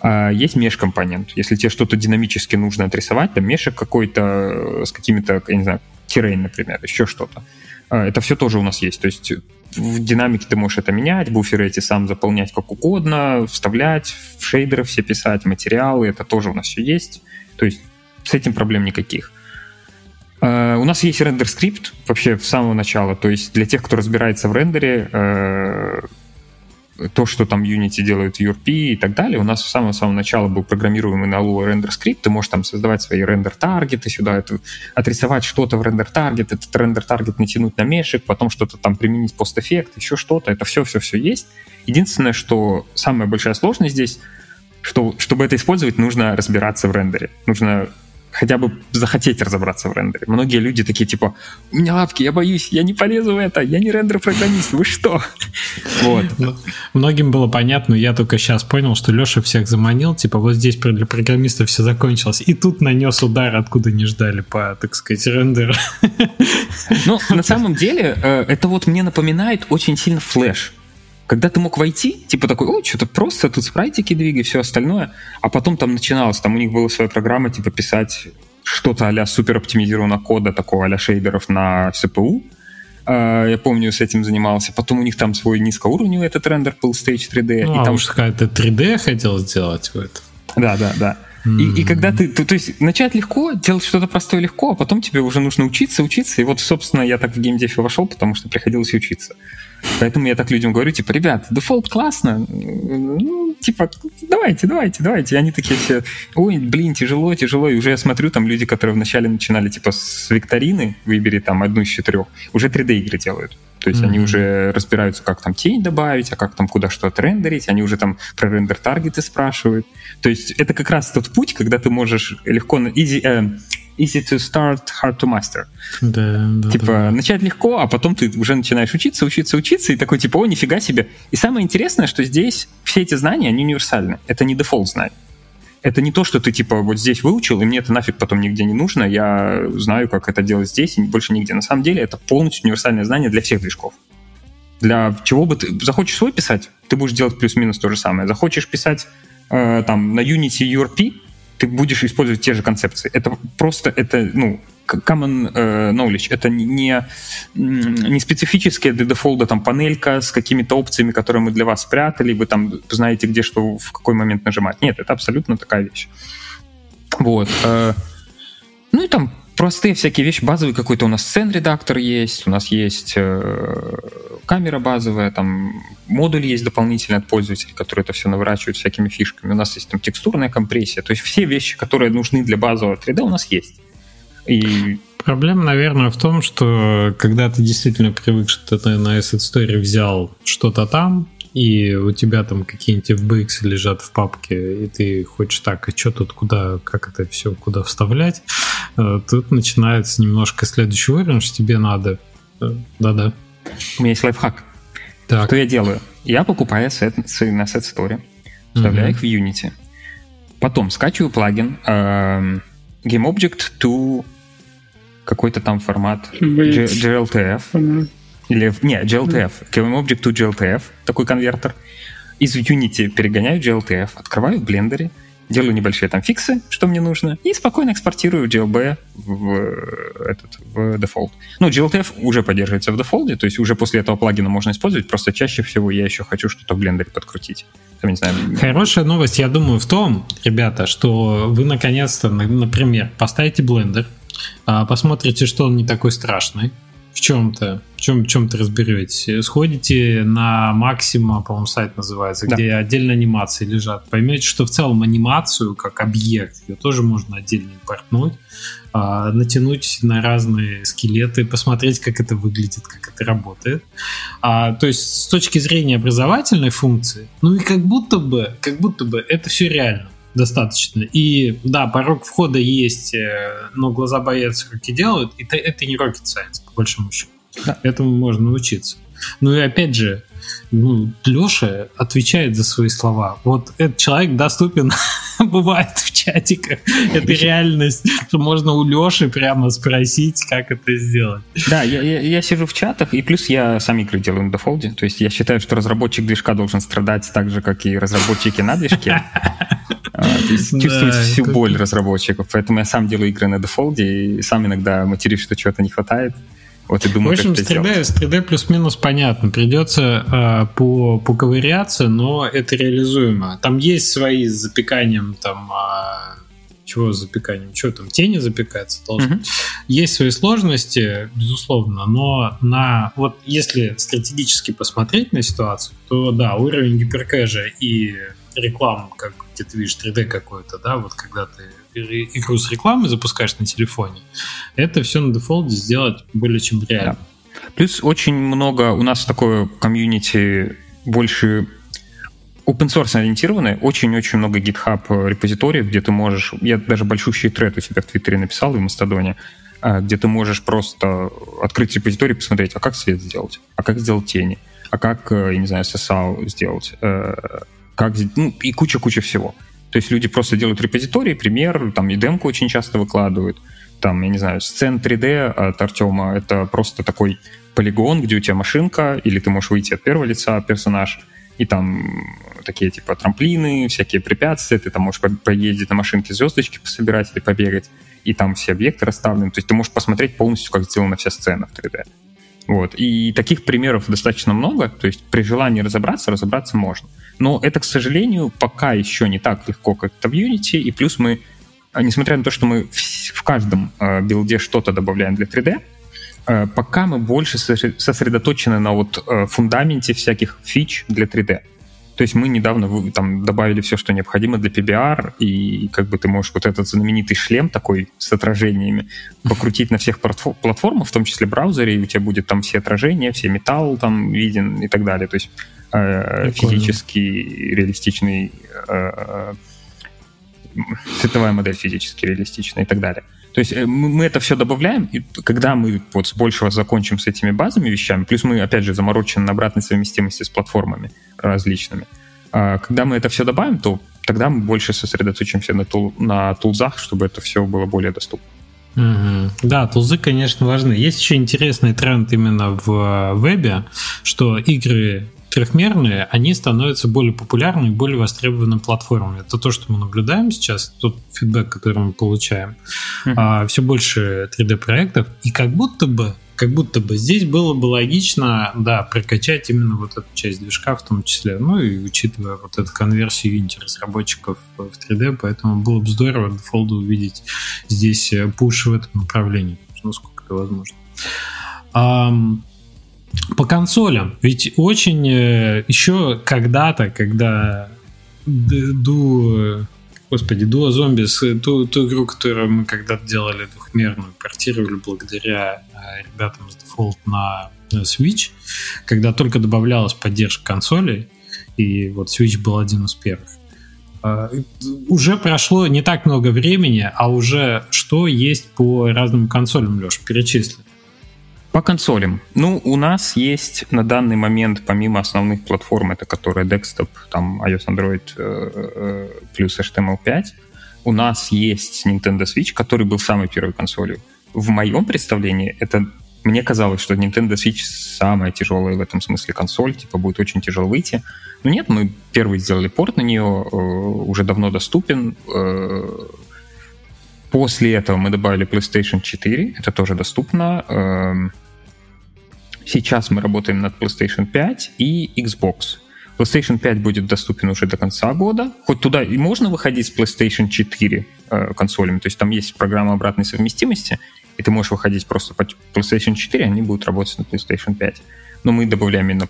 А есть межкомпонент. Если тебе что-то динамически нужно отрисовать, там мешек какой-то с какими-то, я не знаю, terrain, например, еще что-то. Это все тоже у нас есть. То есть в динамике ты можешь это менять, буферы эти сам заполнять как угодно, вставлять, в шейдеры все писать, материалы, это тоже у нас все есть. То есть с этим проблем никаких. Uh, у нас есть рендер-скрипт вообще с самого начала. То есть для тех, кто разбирается в рендере, uh, то, что там Unity делает URP и так далее. У нас с самого-самого начала был программируемый на Lua рендер скрипт. Ты можешь там создавать свои render target ы сюда, это, отрисовать что-то в render target, этот render target натянуть на mesh ек, потом что-то там применить пост-эффект, еще что-то. Это все-все-все есть. Единственное, что самая большая сложность здесь, что чтобы это использовать, нужно разбираться в рендере. Нужно хотя бы захотеть разобраться в рендере. Многие люди такие, типа, у меня лапки, я боюсь, я не полезу в это, я не рендер-программист, вы что? Вот. Ну, многим было понятно, я только сейчас понял, что Леша всех заманил, типа, вот здесь для программистов все закончилось, и тут нанес удар, откуда не ждали по, так сказать, рендеру. Ну, на самом деле, э, это вот мне напоминает очень сильно флеш. Когда ты мог войти, типа такой, ой, что-то просто, тут спрайтики двигай, все остальное, а потом там начиналось, там у них была своя программа, типа писать что-то а-ля супер оптимизированного кода, такого а шейдеров на CPU, а, я помню, с этим занимался. Потом у них там свой низкоуровневый этот рендер был Stage 3D. Ну, и а там уж какая-то 3D хотел сделать в этом. Да, да, да. Mm-hmm. И, и когда ты, то, то есть начать легко, делать что-то простое легко, а потом тебе уже нужно учиться, учиться. И вот, собственно, я так в геймдефе вошел, потому что приходилось учиться. Поэтому я так людям говорю, типа, ребят, дефолт классно, ну, типа, давайте, давайте, давайте. И они такие все, ой, блин, тяжело, тяжело. И уже я смотрю, там люди, которые вначале начинали, типа, с викторины, выбери там одну из четырех, уже 3D-игры делают. То есть mm-hmm. они уже разбираются, как там тень добавить, а как там куда что отрендерить, они уже там про рендер-таргеты спрашивают. То есть это как раз тот путь, когда ты можешь легко... Easy, э, easy to start, hard to master. Да, да, типа да. начать легко, а потом ты уже начинаешь учиться, учиться, учиться, и такой типа, о, нифига себе. И самое интересное, что здесь все эти знания, они универсальны. Это не дефолт знания это не то, что ты типа вот здесь выучил, и мне это нафиг потом нигде не нужно, я знаю, как это делать здесь и больше нигде. На самом деле это полностью универсальное знание для всех движков. Для чего бы ты... Захочешь свой писать, ты будешь делать плюс-минус то же самое. Захочешь писать э, там на Unity URP, ты будешь использовать те же концепции. Это просто, это, ну, common uh, knowledge. Это не, не специфическая для дефолда там панелька с какими-то опциями, которые мы для вас спрятали, вы там знаете, где что, в какой момент нажимать. Нет, это абсолютно такая вещь. Вот. Uh, ну и там простые всякие вещи, базовый какой-то у нас сцен-редактор есть, у нас есть э, камера базовая, там модуль есть дополнительный от пользователя, который это все наворачивает всякими фишками. У нас есть там текстурная компрессия. То есть все вещи, которые нужны для базового 3D у нас есть. И Проблема, наверное, в том, что когда ты действительно привык, что ты на Asset Story взял что-то там, и у тебя там какие-нибудь FBX лежат в папке, и ты хочешь так, а что тут, куда, как это все, куда вставлять, э, тут начинается немножко следующий уровень, что тебе надо. Э, да-да. У меня есть лайфхак. Так. Что я делаю? Я покупаю ассеты на Asset Story, вставляю угу. их в Unity, потом скачиваю плагин э, GameObject to какой-то там формат GLTF. Или, не, GLTF. GameObject to GLTF, такой конвертер. Из Unity перегоняю GLTF, открываю в блендере, делаю небольшие там фиксы, что мне нужно, и спокойно экспортирую GLB в, этот, в дефолт. Ну, GLTF уже поддерживается в дефолте, то есть уже после этого плагина можно использовать, просто чаще всего я еще хочу что-то в блендере подкрутить. Там, не знаю, Хорошая новость, я думаю, в том, ребята, что вы наконец-то, например, поставите блендер, а, посмотрите, что он не такой страшный, в чем-то, в чем, в чем-то разберетесь. Сходите на Максима, по-моему, сайт называется, да. где отдельно анимации лежат. Поймете, что в целом анимацию, как объект, ее тоже можно отдельно импортнуть, а, натянуть на разные скелеты, посмотреть, как это выглядит, как это работает. А, то есть с точки зрения образовательной функции, ну и как будто бы, как будто бы это все реально достаточно. И да, порог входа есть, э, но глаза боятся, как и делают. И это не rocket science, по большому счету. Да. Этому можно научиться. Ну и опять же, ну, Леша отвечает за свои слова. Вот этот человек доступен, бывает в чатиках. Это реальность, что можно у Леши прямо спросить, как это сделать. Да, я, я, я сижу в чатах, и плюс я сам игры делаю на дефолде. То есть я считаю, что разработчик движка должен страдать так же, как и разработчики на движке. А, чувствовать всю боль разработчиков. Поэтому я сам делаю игры на дефолде, и сам иногда матерюсь, что чего-то не хватает. Вот и думаю, в общем, с 3D, с 3D плюс-минус понятно. Придется э, по, поковыряться, но это реализуемо. Там есть свои с запеканием там э, чего с запеканием? Что там, тени запекаться должны? Угу. Есть свои сложности, безусловно, но на вот если стратегически посмотреть на ситуацию, то да, уровень гиперкэжа и рекламу, как где ты видишь 3D какой-то, да, вот когда ты игру с рекламой запускаешь на телефоне, это все на дефолте сделать более чем реально. Да. Плюс очень много у нас такое комьюнити больше open source ориентированное, очень-очень много GitHub репозиториев, где ты можешь, я даже большущий тред у себя в Твиттере написал в Мастодоне, а, где ты можешь просто открыть репозиторий посмотреть, а как свет сделать, а как сделать тени, а как, э, я не знаю, SSL сделать, э, как, ну, и куча-куча всего. То есть люди просто делают репозиторий, пример, там и демку очень часто выкладывают. Там, я не знаю, сцен 3D от Артема — это просто такой полигон, где у тебя машинка, или ты можешь выйти от первого лица персонаж, и там такие типа трамплины, всякие препятствия, ты там можешь поездить на машинке звездочки пособирать или побегать, и там все объекты расставлены. То есть ты можешь посмотреть полностью, как сделана вся сцена в 3D. Вот. И таких примеров достаточно много, то есть при желании разобраться, разобраться можно. Но это, к сожалению, пока еще не так легко, как это в Unity, и плюс мы, а, несмотря на то, что мы в каждом э, билде что-то добавляем для 3D, э, пока мы больше сосредоточены на вот фундаменте всяких фич для 3D. То есть мы недавно там добавили все, что необходимо для PBR, и как бы ты можешь вот этот знаменитый шлем такой с отражениями покрутить на всех платформах, в том числе браузере, и у тебя будет там все отражения, все металл там виден и так далее. То есть э, физически реалистичный, э, цветовая модель физически реалистичная и так далее. То есть э, мы, это все добавляем, и когда мы вот с большего закончим с этими базовыми вещами, плюс мы, опять же, заморочены на обратной совместимости с платформами различными, а когда мы это все добавим, то тогда мы больше сосредоточимся на, тул, на тулзах, чтобы это все было более доступно. Угу. Да, тулзы, конечно, важны. Есть еще интересный тренд именно в э, вебе, что игры трехмерные, они становятся более популярными и более востребованными платформами. Это то, что мы наблюдаем сейчас, тот фидбэк, который мы получаем. Mm-hmm. А, все больше 3D-проектов, и как будто бы как будто бы здесь было бы логично, да, прокачать именно вот эту часть движка в том числе, ну и учитывая вот эту конверсию Unity разработчиков в 3D, поэтому было бы здорово дефолда увидеть здесь пуш в этом направлении, насколько это возможно. По консолям. Ведь очень э, еще когда-то, когда Ду... Господи, Дуа Зомбис, ту, ту игру, которую мы когда-то делали двухмерную, портировали благодаря э, ребятам с Default на Switch, когда только добавлялась поддержка консолей, и вот Switch был один из первых. Uh, уже прошло не так много времени, а уже что есть по разным консолям, Леш, перечисли. По консолям. Ну, у нас есть на данный момент, помимо основных платформ, это которые Desktop, там iOS, Android э, э, плюс HTML5, у нас есть Nintendo Switch, который был самой первой консолью. В моем представлении это мне казалось, что Nintendo Switch самая тяжелая в этом смысле консоль, типа будет очень тяжело выйти. Но нет, мы первый сделали порт на нее, э, уже давно доступен. После этого мы добавили PlayStation 4, это тоже доступно. Эм, сейчас мы работаем над PlayStation 5 и Xbox. PlayStation 5 будет доступен уже до конца года. Хоть туда и можно выходить с PlayStation 4 э, консолями, то есть там есть программа обратной совместимости, и ты можешь выходить просто по PlayStation 4, они будут работать на PlayStation 5. Но мы добавляем именно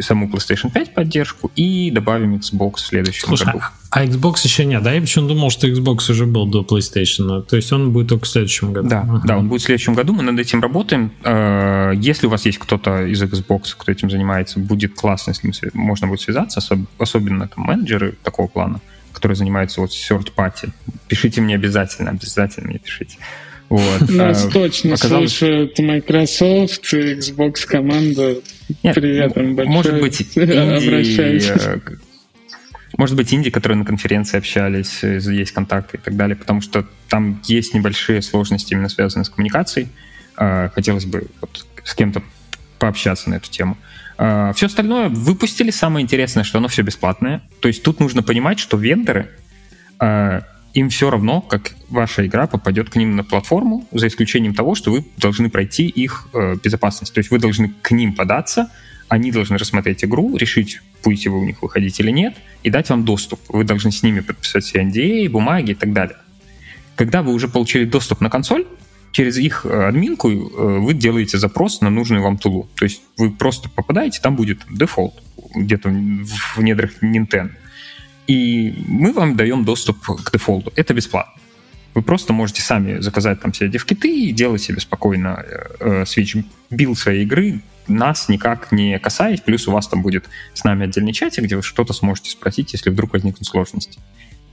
саму PlayStation 5 поддержку и добавим Xbox в следующем Слушай, году. А Xbox еще нет, да? Я почему думал, что Xbox уже был до PlayStation, то есть он будет только в следующем году. Да, uh-huh. да, он будет в следующем году, мы над этим работаем. Э, если у вас есть кто-то из Xbox, кто этим занимается, будет классно, с ним можно будет связаться, особенно там, менеджеры такого плана, которые занимаются вот third party. Пишите мне обязательно, обязательно мне пишите. Вот. Нас а, точно оказалось... слушают Microsoft, Xbox команда. Нет, Привет им большое. Может быть, Инди, э, может быть, Инди, которые на конференции общались, э, есть контакты и так далее, потому что там есть небольшие сложности, именно связанные с коммуникацией. А, хотелось бы вот с кем-то пообщаться на эту тему. А, все остальное выпустили. Самое интересное, что оно все бесплатное. То есть тут нужно понимать, что вендоры им все равно, как ваша игра попадет к ним на платформу, за исключением того, что вы должны пройти их э, безопасность. То есть вы должны к ним податься, они должны рассмотреть игру, решить, будете вы у них выходить или нет, и дать вам доступ. Вы должны с ними подписать все NDA, бумаги и так далее. Когда вы уже получили доступ на консоль, через их э, админку э, вы делаете запрос на нужную вам тулу. То есть вы просто попадаете, там будет дефолт где-то в недрах Nintendo. И мы вам даем доступ к дефолту. Это бесплатно. Вы просто можете сами заказать там себе девкиты и делать себе спокойно э, Switch build своей игры, нас никак не касаясь, плюс у вас там будет с нами отдельный чатик, где вы что-то сможете спросить, если вдруг возникнут сложности.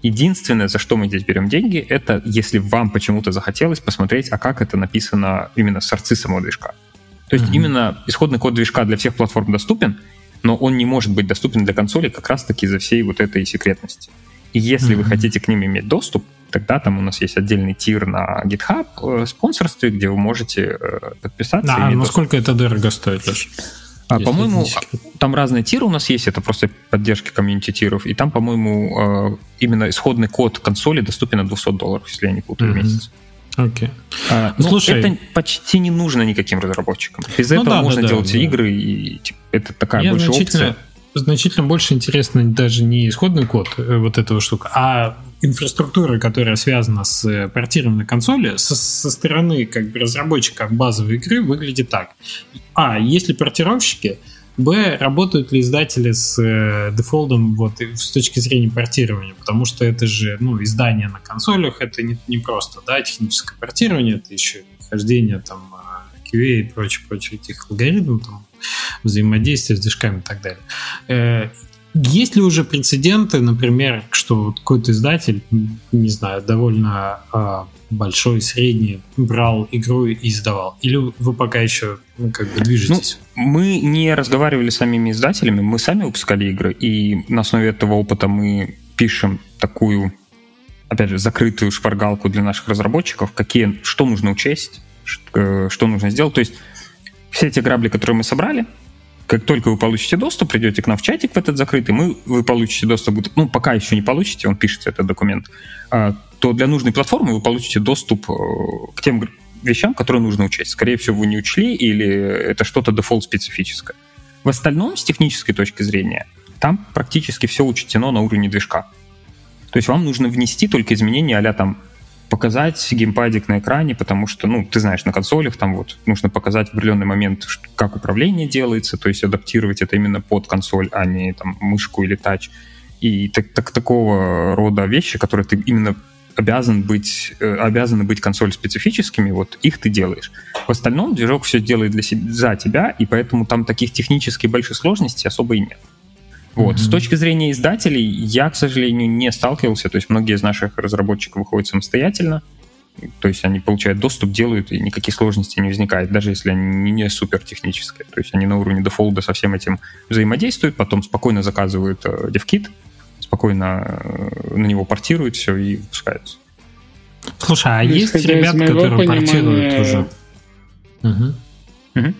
Единственное, за что мы здесь берем деньги, это если вам почему-то захотелось посмотреть, а как это написано именно сорцы самого движка. То есть mm-hmm. именно исходный код движка для всех платформ доступен, но он не может быть доступен для консоли как раз-таки из-за всей вот этой секретности. И если mm-hmm. вы хотите к ним иметь доступ, тогда там у нас есть отдельный тир на GitHub э, спонсорстве, где вы можете э, подписаться. А насколько доступ. это дорого стоит, Леш? А, по-моему, там разные тиры у нас есть, это просто поддержки комьюнити тиров, и там, по-моему, э, именно исходный код консоли доступен на 200 долларов, если я не путаю, mm-hmm. в месяц. Окей. Okay. А, ну, Слушай, это почти не нужно никаким разработчикам. Без ну, этого да, можно да, делать да, игры, и типа, это такая Мне больше опция. Значительно больше интересно даже не исходный код э, вот этого штука, а инфраструктура, которая связана с портированием на консоли, со, со стороны как бы разработчика базовой игры выглядит так. А, есть ли портировщики, Б, работают ли издатели с э, дефолтом вот, с точки зрения портирования, потому что это же ну, издание на консолях, это не, не просто да, техническое портирование, это еще хождение там QA и прочее, прочее этих алгоритмов, там, взаимодействие с движками и так далее. Э, есть ли уже прецеденты, например, что какой-то издатель, не знаю, довольно э, большой, средний, брал игру и издавал? Или вы пока еще ну, как бы движетесь? Ну, мы не разговаривали с самими издателями, мы сами выпускали игры, и на основе этого опыта мы пишем такую, опять же, закрытую шпаргалку для наших разработчиков, какие, что нужно учесть, э, что нужно сделать. То есть все эти грабли, которые мы собрали, как только вы получите доступ, придете к нам в чатик в этот закрытый, мы, вы получите доступ, ну, пока еще не получите, он пишется, этот документ, а, то для нужной платформы вы получите доступ э, к тем вещам, которые нужно учесть. Скорее всего, вы не учли или это что-то Defold специфическое. В остальном, с технической точки зрения, там практически все учтено на уровне движка. То есть вам нужно внести только изменения а там показать геймпадик на экране, потому что, ну, ты знаешь, на консолях там вот нужно показать в определенный момент, как управление делается, то есть адаптировать это именно под консоль, а не там мышку или тач. И так, так, такого рода вещи, которые ты именно обязан быть, э, обязаны быть консоль специфическими, вот их ты делаешь. В остальном движок все делает для себя, за тебя, и поэтому там таких технически больших сложностей особо и нет. Вот. Mm-hmm. С точки зрения издателей, я, к сожалению, не сталкивался. То есть многие из наших разработчиков выходят самостоятельно. То есть они получают доступ, делают, и никаких сложностей не возникает, даже если они не супер технические. То есть они на уровне дефолда со всем этим взаимодействуют, потом спокойно заказывают э, DevKit, спокойно э, на него портируют все и выпускаются. Слушай, а есть ребята, которые понимания... портируют уже? Угу. Угу.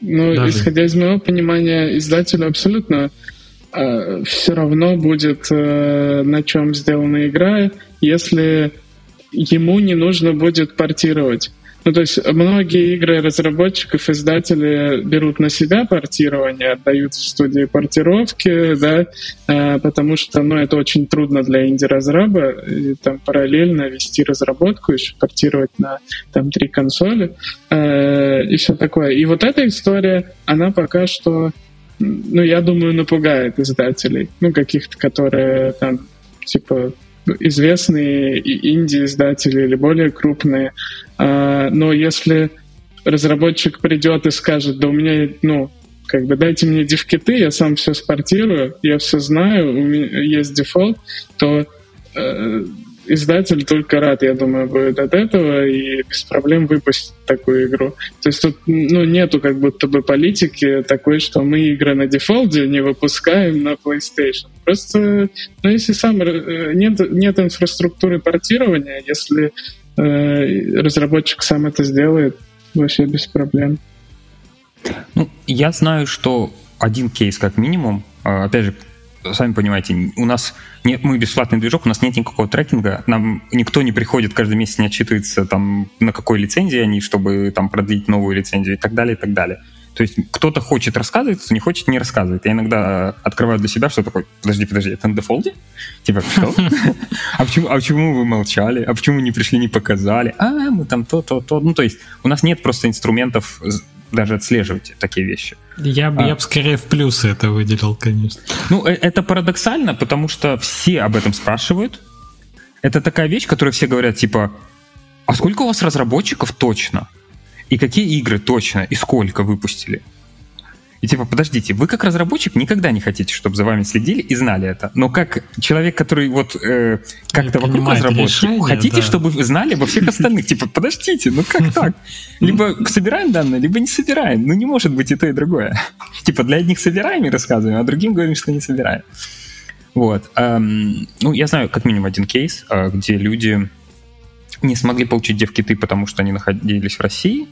Ну, Даже... исходя из моего понимания, издателю абсолютно э, все равно будет, э, на чем сделана игра, если ему не нужно будет портировать. Ну, то есть многие игры разработчиков, издатели берут на себя портирование, отдают в студии портировки, да, э, потому что, ну, это очень трудно для инди-разраба, и там параллельно вести разработку, еще портировать на там три консоли э, и все такое. И вот эта история, она пока что, ну, я думаю, напугает издателей, ну, каких-то, которые там, типа, известные инди-издатели или более крупные. А, но если разработчик придет и скажет, да у меня, ну, как бы дайте мне дивкиты, я сам все спортирую, я все знаю, у меня есть дефолт, то э, издатель только рад, я думаю, будет от этого и без проблем выпустит такую игру. То есть тут ну, нету как будто бы политики такой, что мы игры на дефолте не выпускаем на PlayStation. Просто, ну, если сам э, нет, нет инфраструктуры портирования, если разработчик сам это сделает, вообще без проблем. Ну, я знаю, что один кейс как минимум, а, опять же, сами понимаете, у нас нет, мы бесплатный движок, у нас нет никакого трекинга, нам никто не приходит каждый месяц, не отчитывается там на какой лицензии они, чтобы там продлить новую лицензию и так далее, и так далее. То есть кто-то хочет рассказывать, кто не хочет, не рассказывает. Я иногда открываю для себя, что такое, подожди, подожди, это на дефолте? Типа, что? А почему, а почему вы молчали? А почему не пришли, не показали? А, мы там то, то, то. Ну, то есть у нас нет просто инструментов даже отслеживать такие вещи. Я бы, а. я бы скорее в плюсы это выделил, конечно. Ну, э, это парадоксально, потому что все об этом спрашивают. Это такая вещь, которую все говорят, типа, а сколько у вас разработчиков точно? И какие игры точно? И сколько выпустили? И типа, подождите, вы как разработчик никогда не хотите, чтобы за вами следили и знали это. Но как человек, который вот э, как-то вокруг разработки, хотите, да. чтобы вы знали во всех остальных? Типа, подождите, ну как так? Либо собираем данные, либо не собираем. Ну не может быть и то, и другое. Типа, для одних собираем и рассказываем, а другим говорим, что не собираем. Вот. Ну, я знаю как минимум один кейс, а, где люди не смогли получить девкиты, потому что они находились в России,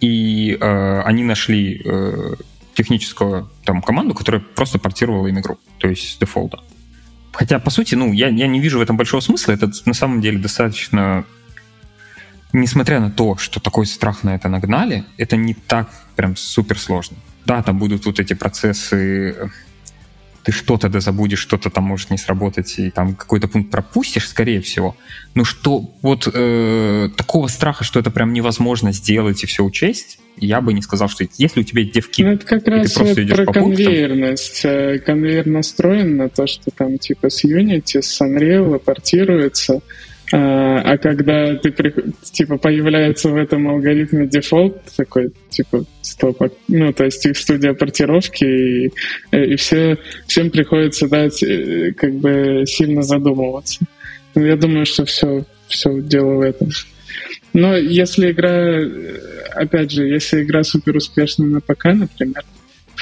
и э, они нашли э, техническую там команду, которая просто портировала им игру, то есть с дефолта. Хотя, по сути, ну, я, я не вижу в этом большого смысла. Это на самом деле достаточно... Несмотря на то, что такой страх на это нагнали, это не так прям супер сложно. Да, там будут вот эти процессы ты что-то да забудешь, что-то там может не сработать, и там какой-то пункт пропустишь, скорее всего. Но что вот э, такого страха, что это прям невозможно сделать и все учесть, я бы не сказал, что если у тебя девки, ну, это как раз ты просто идешь про по конвейерность. Пунктам. Э, конвейер настроен на то, что там типа с Unity, с Unreal портируется, а, а когда ты типа появляется в этом алгоритме дефолт такой типа стоп, а, ну то есть их студия портировки и, и все всем приходится дать э, как бы сильно задумываться. Ну, я думаю, что все все дело в этом. Но если игра, опять же, если игра супер успешная на ПК, например,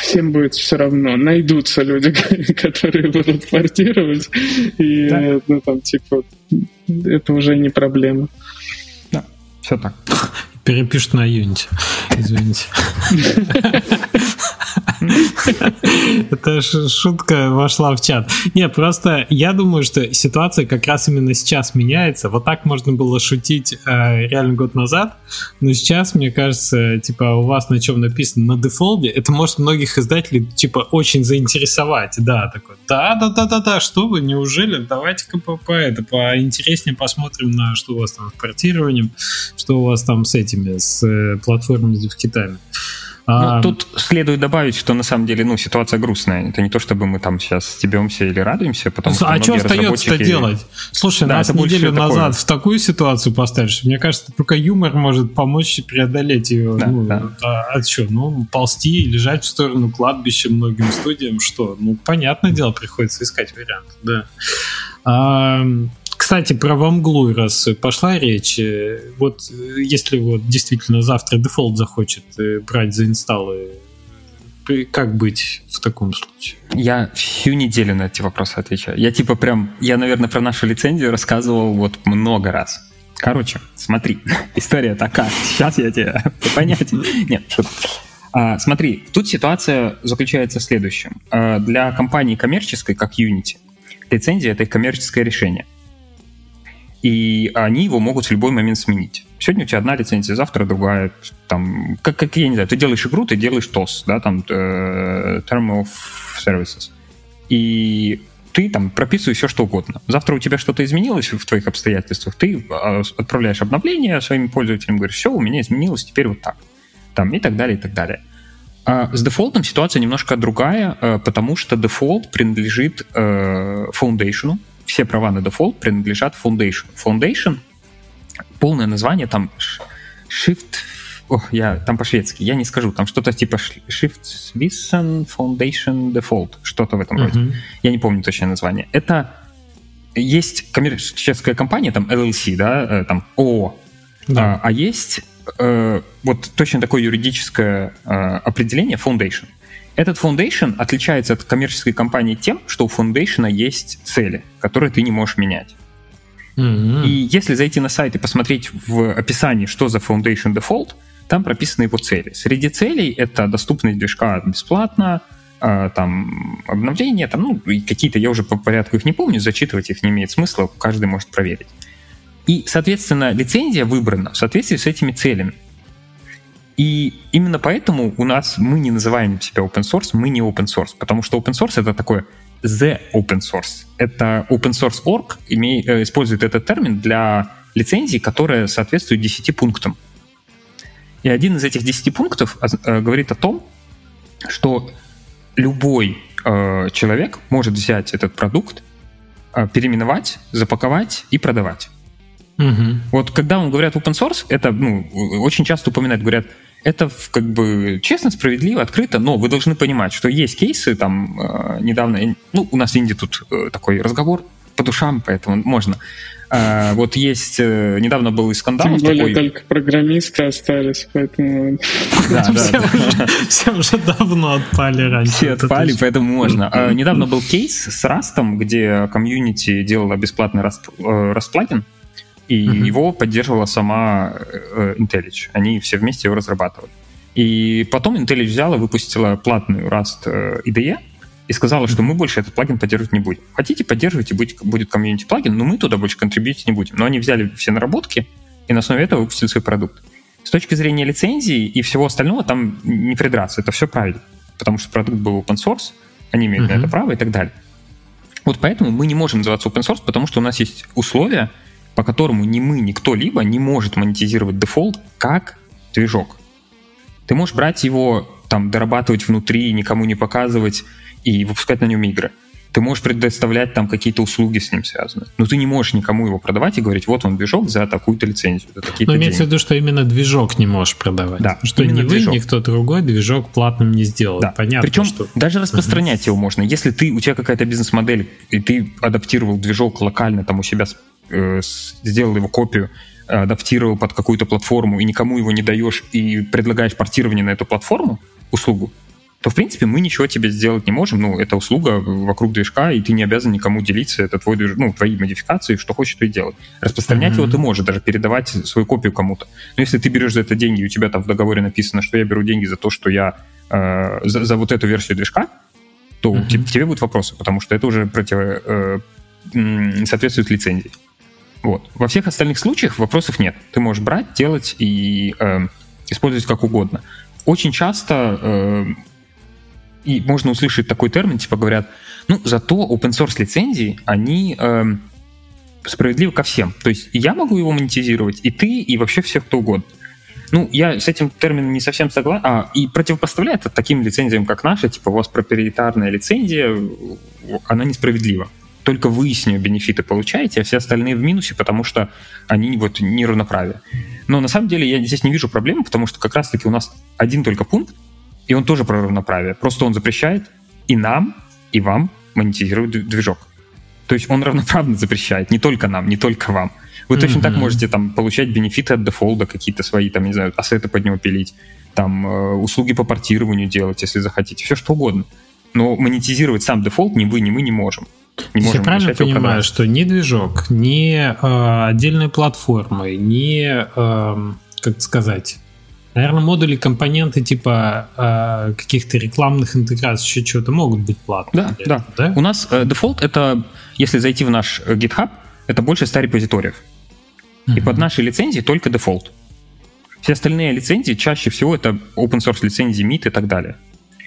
всем будет все равно. Найдутся люди, которые будут портировать, и, да. ну, там, типа, это уже не проблема. Да, все так. Перепишут на Unity. Извините. Это шутка вошла в чат. Не, просто я думаю, что ситуация как раз именно сейчас меняется. Вот так можно было шутить э, реально год назад, но сейчас, мне кажется, типа у вас на чем написано на дефолте, это может многих издателей типа очень заинтересовать. Да, такой, да, да, да, да, да, что вы, неужели? Давайте-ка по, по это поинтереснее посмотрим на что у вас там с портированием, что у вас там с этими, с э, платформами в Китае. Ну, а... тут следует добавить, что на самом деле, ну, ситуация грустная. Это не то, чтобы мы там сейчас стебемся или радуемся, потому что А что остается-то делать? Слушай, да, нас неделю назад такое. в такую ситуацию поставишь. Мне кажется, только юмор может помочь преодолеть ее. Да, ну, да. А, а что, ну, ползти и лежать в сторону кладбища многим студиям, что? Ну, понятное дело, приходится искать вариант, да. А, кстати, про Вамглу, раз пошла речь, э, вот э, если вот действительно завтра дефолт захочет э, брать за инсталлы, как быть в таком случае? Я всю неделю на эти вопросы отвечаю. Я типа прям, я, наверное, про нашу лицензию рассказывал вот много раз. Короче, смотри, история такая. Сейчас я тебе понять. Нет, а, смотри, тут ситуация заключается в следующем. А, для компании коммерческой, как Unity, лицензия — это их коммерческое решение — и они его могут в любой момент сменить. Сегодня у тебя одна лицензия, завтра другая. Там, как, как я не знаю, ты делаешь игру, ты делаешь TOS, да, там, э, Term of Services. И ты там прописываешь все, что угодно. Завтра у тебя что-то изменилось в твоих обстоятельствах, ты а, отправляешь обновление своим пользователям, говоришь, все, у меня изменилось, теперь вот так. Там, и так далее, и так далее. А с Defold ом ситуация немножко другая, э, потому что Defold принадлежит э, Foundation, все права на Defold принадлежат Foundation. Foundation, полное название там Stift, о, я там по-шведски, я не скажу, там что-то типа Stiftelsen Defold Foundation, что-то в этом uh-huh. роде. Я не помню точное название. Это есть коммерческая компания, там LLC, да, э, там ООО, да. а, а есть э, вот точно такое юридическое э, определение Foundation. Этот foundation отличается от коммерческой компании тем, что у foundation есть цели, которые ты не можешь менять. Mm-hmm. И если зайти на сайт и посмотреть в описании, что за Foundation Default, там прописаны его цели. Среди целей это доступность движка бесплатно, э, там обновления, там, ну, и какие-то, я уже по порядку их не помню, зачитывать их не имеет смысла, каждый может проверить. И, соответственно, лицензия выбрана в соответствии с этими целями. И именно поэтому у нас мы не называем себя open source, мы не open source, потому что open source это такое the open source. Это open source org име, э, использует этот термин для лицензии, которая соответствует 10 пунктам. И один из этих 10 пунктов э, говорит о том, что любой э, человек может взять этот продукт, э, переименовать, запаковать и продавать. Угу. Вот когда вам говорят open source, это ну, очень часто упоминают, говорят, это как бы честно, справедливо, открыто, но вы должны понимать, что есть кейсы, там э, недавно, ну, у нас в Индии тут э, такой разговор по душам, поэтому можно. А, вот есть, э, недавно был и скандал. Тем более такой... только программисты остались, поэтому... Да, да. Все, уже, все уже давно отпали раньше. Все отпали, поэтому можно. А, недавно был кейс с Rust, где комьюнити делала бесплатный Rust, э, и uh-huh. его поддерживала сама э, IntelliJ. Они все вместе его разрабатывали. И потом IntelliJ взяла, выпустила платную Rust э, IDE и сказала, что мы больше этот плагин поддерживать не будем. Хотите, поддерживайте, будет, будет комьюнити плагин, но мы туда больше контрибьютить не будем. Но они взяли все наработки и на основе этого выпустили свой продукт. С точки зрения лицензии и всего остального там не придраться, это все правильно. Потому что продукт был open source, они имеют uh-huh. на это право и так далее. Вот поэтому мы не можем называться open source, потому что у нас есть условия, по которому ни мы, ни кто-либо не может монетизировать дефолт как движок. Ты можешь брать его, там, дорабатывать внутри, никому не показывать и выпускать на нем игры. Ты можешь предоставлять там какие-то услуги с ним связанные. Но ты не можешь никому его продавать и говорить, вот он движок за такую-то лицензию. За Но имеется в виду, что именно движок не можешь продавать. Да, что ни движок. вы, ни кто другой движок платным не сделал. Да. Понятно, Причем что... даже распространять uh-huh. его можно. Если ты, у тебя какая-то бизнес-модель, и ты адаптировал движок локально там у себя э, сделал его копию, адаптировал под какую-то платформу и никому его не даешь и предлагаешь портирование на эту платформу, услугу, то, в принципе, мы ничего тебе сделать не можем. Ну, это услуга вокруг движка, и ты не обязан никому делиться. Это твой движ... ну, твои модификации, что хочешь, то и делать. Распространять mm-hmm. его ты можешь, даже передавать свою копию кому-то. Но если ты берешь за это деньги, и у тебя там в договоре написано, что я беру деньги за то, что я э, за, за вот эту версию движка, то mm-hmm. тебе, тебе будут вопросы, потому что это уже против, э, соответствует лицензии. Вот. Во всех остальных случаях вопросов нет. Ты можешь брать, делать и э, использовать как угодно. Очень часто э, и можно услышать такой термин, типа говорят, ну, зато open source лицензии, они э, справедливы ко всем. То есть я могу его монетизировать, и ты, и вообще все кто угодно. Ну, я с этим термином не совсем согласен. А, и противопоставляю это таким лицензиям, как наша, типа у вас проприетарная лицензия, она несправедлива только вы с нее бенефиты получаете, а все остальные в минусе, потому что они вот неравноправие. Но на самом деле я здесь не вижу проблемы, потому что как раз-таки у нас один только пункт, и он тоже про равноправие. Просто он запрещает и нам, и вам монетизировать движок. То есть он равноправно запрещает не только нам, не только вам. Вы mm-hmm. точно так можете там получать бенефиты от дефолда, какие-то свои, там, не знаю, ассеты под него пилить, там, э, услуги по портированию делать, если захотите, все что угодно. Но монетизировать сам дефолт ни вы, ни мы не можем. Не можем я правильно понимаю, что ни движок, ни э, отдельные платформы, ни, э, как сказать, наверное, модули, компоненты типа э, каких-то рекламных интеграций, еще чего-то могут быть платными. Да, да. да. У нас э, Defold это, если зайти в наш э, GitHub, это больше 100 репозиториев. Uh-huh. И под нашей лицензией только Defold. Все остальные лицензии чаще всего это open source лицензии MIT и так далее.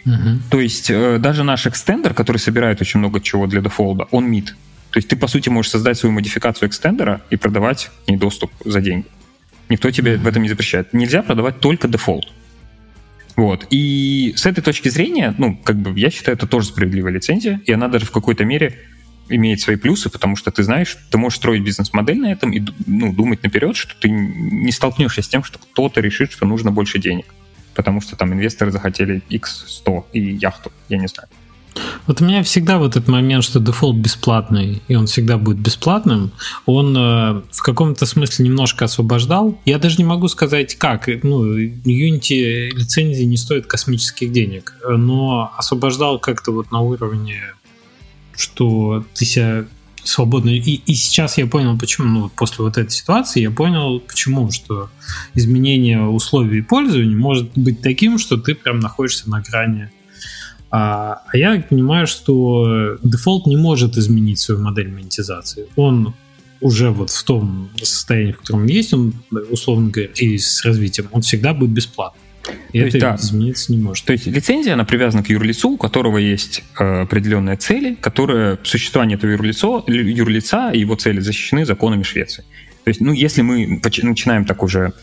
Угу. То есть э, даже наш экстендер, который собирает очень много чего для Defold а, он MIT. То есть ты, по сути, можешь создать свою модификацию экстендера и продавать к ней доступ за деньги. Никто тебе в этом не запрещает. Нельзя продавать только Defold. Вот. И с этой точки зрения, ну, как бы, я считаю, это тоже справедливая лицензия, и она даже в какой-то мере имеет свои плюсы, потому что ты знаешь, ты можешь строить бизнес-модель на этом и ну, думать наперед, что ты не столкнешься с тем, что кто-то решит, что нужно больше денег потому что там инвесторы захотели X100 и яхту, я не знаю. Вот у меня всегда вот этот момент, что Defold бесплатный, и он всегда будет бесплатным, он э, в каком-то смысле немножко освобождал. Я даже не могу сказать, как. Ну, Unity лицензии не стоят космических денег, но освобождал как-то вот на уровне, что ты себя свободно. И, и сейчас я понял, почему, ну, после вот этой ситуации, я понял, почему, что изменение условий пользования может быть таким, что ты прям находишься на грани. А, а я понимаю, что дефолт не может изменить свою модель монетизации. Он уже вот в том состоянии, в котором есть, он, условно говоря, и с развитием, он всегда будет бесплатным. И это есть, да, измениться не может. То есть лицензия, она привязана к юрлицу, у которого есть э, определенные цели, которые существование этого юрлицо, юрлица и его цели защищены законами Швеции. То есть, ну, если мы начинаем так уже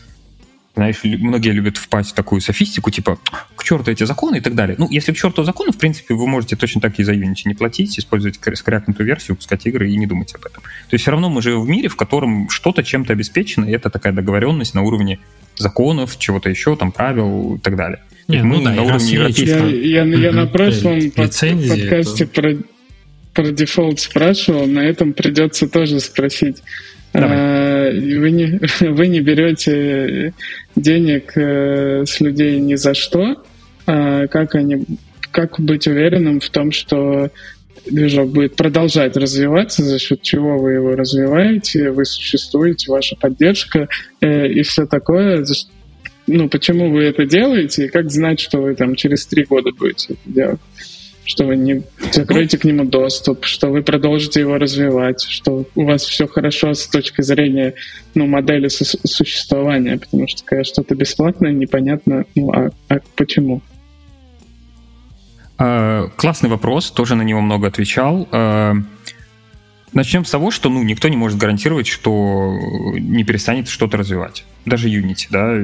знаешь, многие любят впасть в такую софистику, типа, к черту эти законы и так далее. Ну, если к черту законы, в принципе, вы можете точно так и за Unity не платить, использовать скрякнутую версию, пускать игры и не думать об этом. То есть все равно мы живем в мире, в котором что-то чем-то обеспечено, и это такая договоренность на уровне законов, чего-то еще, там, правил и так далее. Не, мы ну да, на уровне европейского... Я, я, я на прошлом под, подкасте это... про, про дефолт спрашивал, на этом придется тоже спросить. А, вы не, вы не берете денег э, с людей ни за что. А как, они, как быть уверенным в том, что движок будет продолжать развиваться, за счет чего вы его развиваете, вы существуете, ваша поддержка э, и все такое. Ну, почему вы это делаете, и как знать, что вы там через три года будете это делать? что вы не закроете к нему доступ, что вы продолжите его развивать, что у вас все хорошо с точки зрения ну, модели су- существования, потому что когда что-то бесплатное, непонятно, ну а, а почему? Uh, классный вопрос, тоже на него много отвечал. Uh, Начнем с того, что ну, никто не может гарантировать, что не перестанет что-то развивать. Даже Unity, да.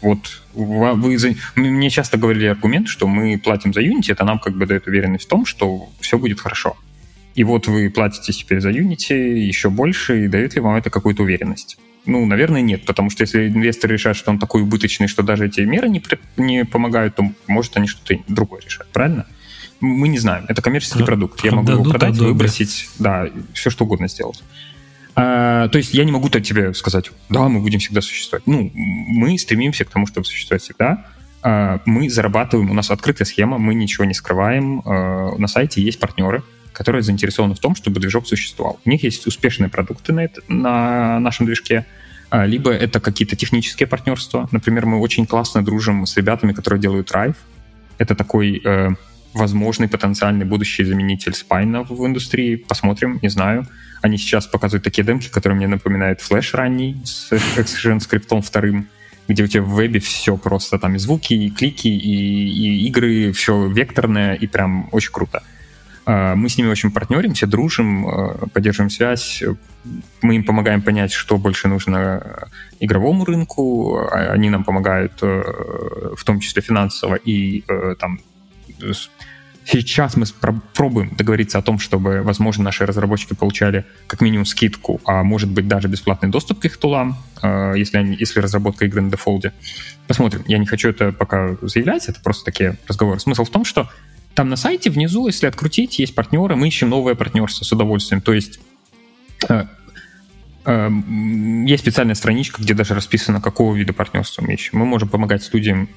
Вот вы, мне часто говорили аргумент, что мы платим за Unity, это нам как бы дает уверенность в том, что все будет хорошо. И вот вы платите теперь за Unity еще больше, и дает ли вам это какую-то уверенность? Ну, наверное, нет, потому что если инвесторы решают, что он такой убыточный, что даже эти меры не, не помогают, то, может, они что-то другое решают, правильно? Мы не знаем. Это коммерческий Про- продукт. Я могу его продать, одобрят. выбросить, да, все что угодно сделать. А, то есть я не могу тебе сказать, да, мы будем всегда существовать. Ну, мы стремимся к тому, чтобы существовать всегда. А, мы зарабатываем, у нас открытая схема, мы ничего не скрываем. А, на сайте есть партнеры, которые заинтересованы в том, чтобы движок существовал. У них есть успешные продукты на, это, на нашем движке, а, либо это какие-то технические партнерства. Например, мы очень классно дружим с ребятами, которые делают Rive. Это такой э, возможный потенциальный будущий заменитель спайна в индустрии. Посмотрим, не знаю. Они сейчас показывают такие демки, которые мне напоминают флеш ранний с Excision скриптом вторым, где у тебя в вебе все просто, там и звуки, и клики, и, и игры, все векторное, и прям очень круто. А, мы с ними очень партнеримся, дружим, а, поддерживаем связь, мы им помогаем понять, что больше нужно игровому рынку, а, они нам помогают э, в том числе финансово и э, там Сейчас мы пробуем договориться о том, чтобы, возможно, наши разработчики получали как минимум скидку, а может быть даже бесплатный доступ к их тулам, э, если, они, если разработка игры на дефолде. Посмотрим. Я не хочу это пока заявлять, это просто такие разговоры. Смысл в том, что там на сайте внизу, если открутить, есть партнеры, мы ищем новое партнерство с удовольствием. То есть э, э, есть специальная страничка, где даже расписано, какого вида партнерства мы ищем. Мы можем помогать студиям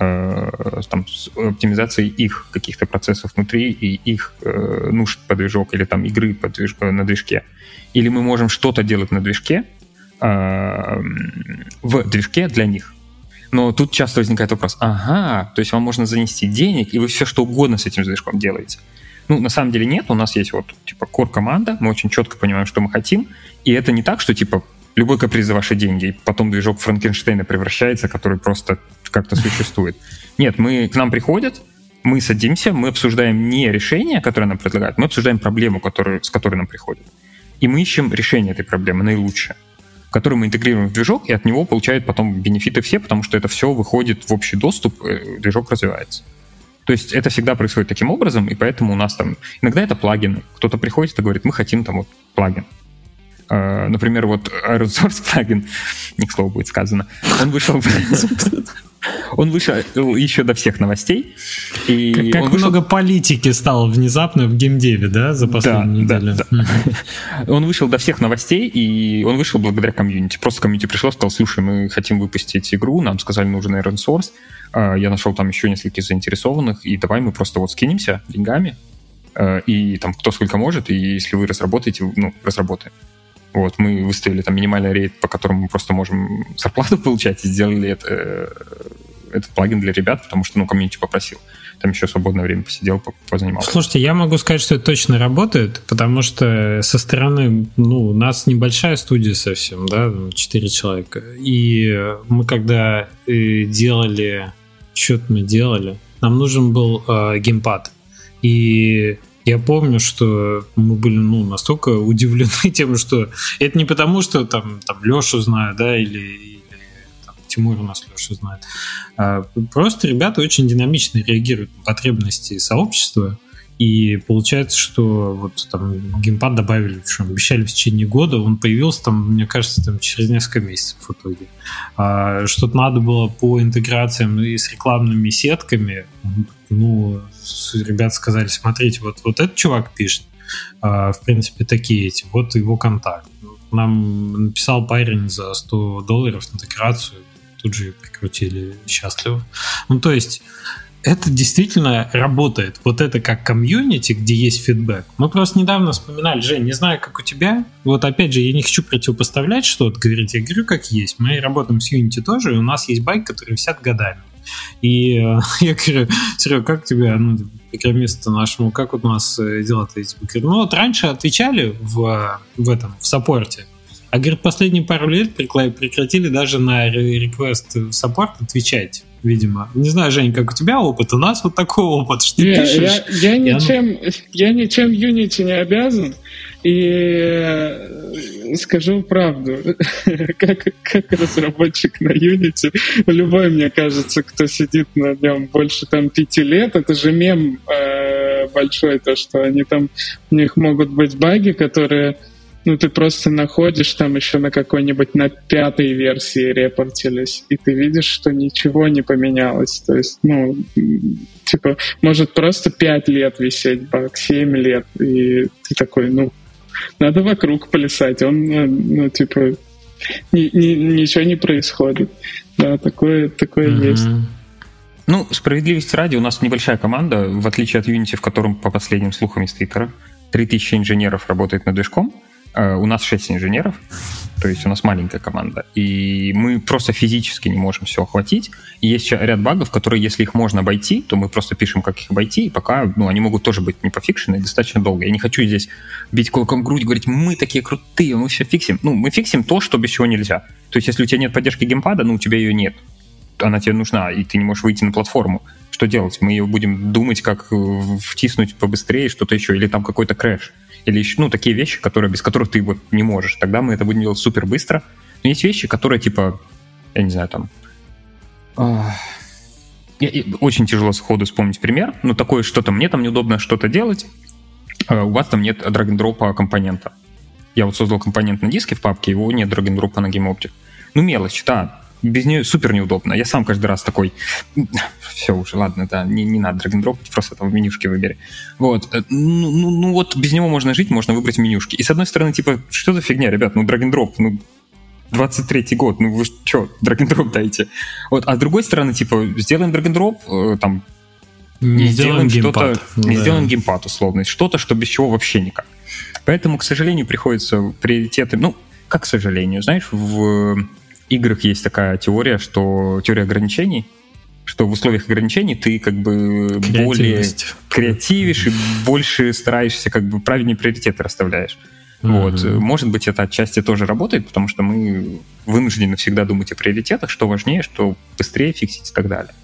там, с оптимизацией их каких-то процессов внутри и их э, нужд по движок или там игры по движ... Э, на движке. Или мы можем что-то делать на движке э, в движке для них. Но тут часто возникает вопрос, ага, то есть вам можно занести денег, и вы все что угодно с этим движком делаете. Ну, на самом деле нет, у нас есть вот, типа, кор-команда, мы очень четко понимаем, что мы хотим, и это не так, что, типа, любой каприз за ваши деньги, и потом движок Франкенштейна превращается, который просто как-то существует. Нет, мы к нам приходят, мы садимся, мы обсуждаем не решение, которое нам предлагают, мы обсуждаем проблему, которую, с которой нам приходят. И мы ищем решение этой проблемы наилучшее, которое мы интегрируем в движок, и от него получают потом бенефиты все, потому что это все выходит в общий доступ, э, движок развивается. То есть это всегда происходит таким образом, и поэтому у нас там... Иногда это плагины. Кто-то приходит и говорит, мы хотим там вот плагин. Uh, например, вот Iron Source плагин, не к слову будет сказано, он вышел Он вышел еще до всех новостей. И как, как вышел... много политики стало внезапно в геймдеве, да, за последнюю да, неделю? Да, да. Он вышел до всех новостей, и он вышел благодаря комьюнити. Просто комьюнити пришло, сказал, слушай, мы хотим выпустить игру, нам сказали, нужен Iron Source. А, я нашел там еще нескольких заинтересованных, и давай мы просто вот скинемся деньгами, а, и там кто сколько может, и если вы разработаете, ну, разработаем. Вот, мы выставили там минимальный рейд, по которому мы просто можем зарплату получать, и сделали это, э, этот плагин для ребят, потому что, ну, комьюнити попросил. Там еще свободное время посидел, позанимался. Слушайте, я могу сказать, что это точно работает, потому что со стороны, ну, у нас небольшая студия совсем, да, 4 человека. И мы когда э, делали что-то мы делали. Нам нужен был э, геймпад. И я помню, что мы были ну, настолько удивлены тем, что это не потому, что там, там Лешу знаю, да, или, или там, Тимур у нас Леша знает. А просто ребята очень динамично реагируют на потребности сообщества. И получается, что вот там геймпад добавили, что обещали в течение года, он появился там, мне кажется, там через несколько месяцев в итоге. А, что-то надо было по интеграциям и с рекламными сетками. Ну, ребята сказали, смотрите, вот, вот этот чувак пишет, а, в принципе, такие эти, вот его контакт. Нам написал парень за 100 долларов интеграцию, тут же прикрутили счастливо. Ну, то есть это действительно работает. Вот это как комьюнити, где есть фидбэк. Мы просто недавно вспоминали, Жень, не знаю, как у тебя. Вот опять же, я не хочу противопоставлять что-то, говорить, я говорю, как есть. Мы работаем с Unity тоже, и у нас есть байк, который висят годами. И э, я говорю, Серега, как тебя, ну, программисту нашему, как вот у нас э, дела-то эти? Ну, вот раньше отвечали в, в этом, в саппорте. А, говорит, последние пару лет прекратили даже на реквест в саппорт отвечать видимо. Не знаю, Жень, как у тебя опыт, у нас вот такой опыт, что не, ты пишешь... Я, я, ничем, оно... я ничем Unity не обязан, и э, скажу правду, как, как разработчик на Unity, любой, мне кажется, кто сидит на нем больше там пяти лет, это же мем э, большой, то, что они там, у них могут быть баги, которые ну, ты просто находишь там еще на какой-нибудь на пятой версии репортились, и ты видишь, что ничего не поменялось. То есть, ну, типа, может просто пять лет висеть баг, семь лет, и ты такой, ну, надо вокруг плясать. Он, ну, ну типа, ни, ни, ничего не происходит. Да, такое, такое mm-hmm. есть. Ну, справедливости ради, у нас небольшая команда, в отличие от Unity, в котором, по последним слухам из Твиттера, 3000 инженеров работает над движком. Э, у нас 6 инженеров, то есть у нас маленькая команда, и мы просто физически не можем все охватить. И есть ряд багов, которые, если их можно обойти, то мы просто пишем, как их обойти, и пока ну, они могут тоже быть не пофикшены достаточно долго. Я не хочу здесь бить кулаком в грудь, говорить, мы такие крутые, мы все фиксим. Ну, мы фиксим то, что без чего нельзя. То есть если у тебя нет поддержки геймпада, ну, у тебя ее нет. Она тебе нужна, и ты не можешь выйти на платформу. Что делать? Мы ее будем думать, как э, втиснуть побыстрее, что-то еще, или там какой-то крэш или еще, ну, такие вещи, которые, без которых ты вот не можешь. Тогда мы это будем делать супер быстро. Но есть вещи, которые, типа, я не знаю, там... А, очень тяжело сходу вспомнить пример, но такое что-то, мне там неудобно что-то делать, а у вас там нет драг-н-дропа компонента. Я вот создал компонент на диске в папке, его нет драг-н-дропа на GameObject. Ну, мелочь, да, без нее супер неудобно. Я сам каждый раз такой, все уже, ладно, да, не, не надо драг-н-дропать, просто там в менюшке выбери. Вот, э, ну, ну, ну вот без него можно жить, можно выбрать менюшки. И с одной стороны, типа, что за фигня, ребят, ну драг-н-дроп, ну 23-й год, ну вы что, драг-н-дроп дайте. Вот, а с другой стороны, типа, сделаем драг-н-дроп, э, там, не сделаем что-то, не сделаем геймпад условно, что-то, что без чего вообще никак. Поэтому, к сожалению, приходится приоритеты, ну, как к сожалению, знаешь, в играх есть такая теория, что теория ограничений, что в условиях ограничений ты как бы более креативишь и больше стараешься, как бы правильнее приоритеты расставляешь. Mm-hmm. Вот. Может быть, это отчасти тоже работает, потому что мы вынуждены всегда думать о приоритетах, что важнее, что быстрее фиксить и так далее.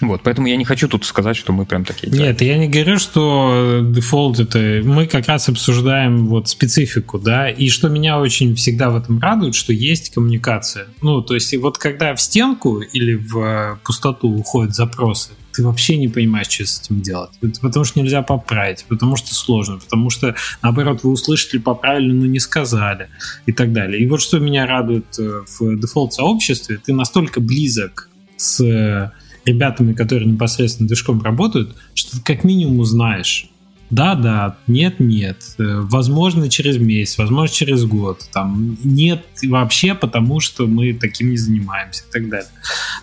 Вот, поэтому я не хочу тут сказать, что мы прям такие. Нет, я не говорю, что дефолт это... Мы как раз обсуждаем вот специфику, да, и что меня очень всегда в этом радует, что есть коммуникация. Ну, то есть вот когда в стенку или в э, пустоту уходят запросы, ты вообще не понимаешь, что с этим делать. Потому что нельзя поправить, потому что сложно, потому что, наоборот, вы услышали, поправили, но не сказали и так далее. И вот что меня радует э, в дефолт-сообществе, ты настолько близок с ребятами, которые непосредственно движком работают, что ты как минимум узнаешь, да, да, нет, нет, э, возможно через месяц, возможно через год, там нет вообще, потому что мы таким не занимаемся и так далее.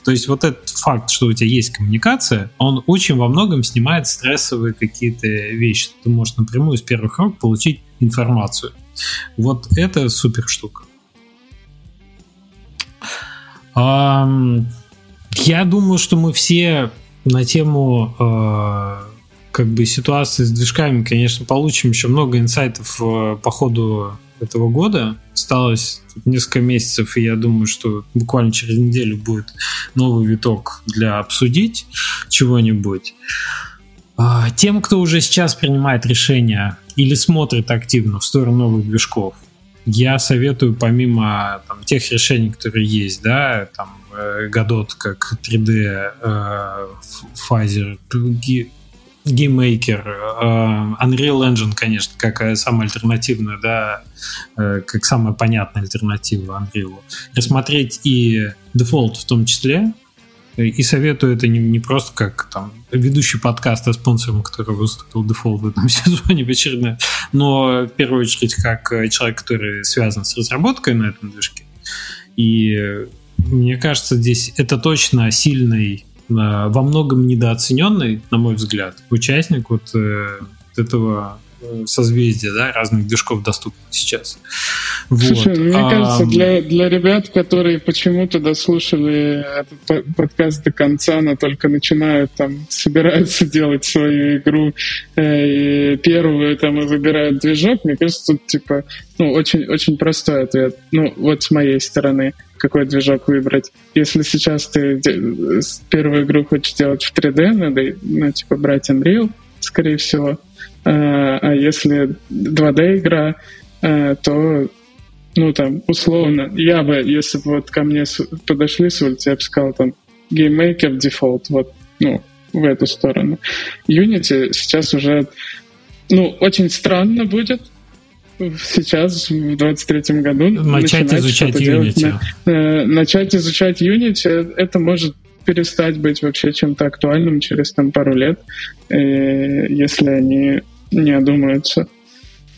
То есть вот этот факт, что у тебя есть коммуникация, он очень во многом снимает стрессовые какие-то вещи. Ты можешь напрямую с первых рук получить информацию. Вот это супер штука. Я думаю, что мы все на тему э, как бы ситуации с движками, конечно, получим еще много инсайтов э, по ходу этого года. Осталось несколько месяцев, и я думаю, что буквально через неделю будет новый виток для обсудить чего-нибудь. А, тем, кто уже сейчас принимает решения или смотрит активно в сторону новых движков, я советую помимо там, тех решений, которые есть, да, там Godot э, как 3D, э, Pfizer, GameMaker, э, Unreal Engine, конечно, как самая альтернативная, да, э, как самая понятная альтернатива Unreal. Рассмотреть и Default в том числе, и советую это не, не просто как там ведущий подкаста, спонсором которого выступил Default в этом сезоне в очередной, но в первую очередь как человек, который связан с разработкой на этом движке. И мне кажется, здесь это точно сильный Э, во многом недооцененный, на мой взгляд, участник вот э, этого э, созвездия, да, разных движков доступных сейчас. Слушай, вот. мне а, кажется, для, для ребят, которые почему-то дослушали этот подкаст до конца, но только начинают там, собираются делать свою игру э, первую там и выбирают движок, мне кажется, тут типа, ну, очень, очень простой ответ. Ну, вот с моей стороны какой движок выбрать. Если сейчас ты первую игру хочешь делать в 3D, надо, ну, типа, брать Unreal, скорее всего. А, а если 2D игра, а, то, ну, там, условно, я бы, если бы вот ко мне подошли с улицы, я бы сказал, там, Maker Default, вот, ну, в эту сторону. Unity сейчас уже, ну, очень странно будет, сейчас, в 23 году, начать изучать Unity. Делать, э, начать изучать Unity, это может перестать быть вообще чем-то актуальным через там пару лет, э, если они не одумаются.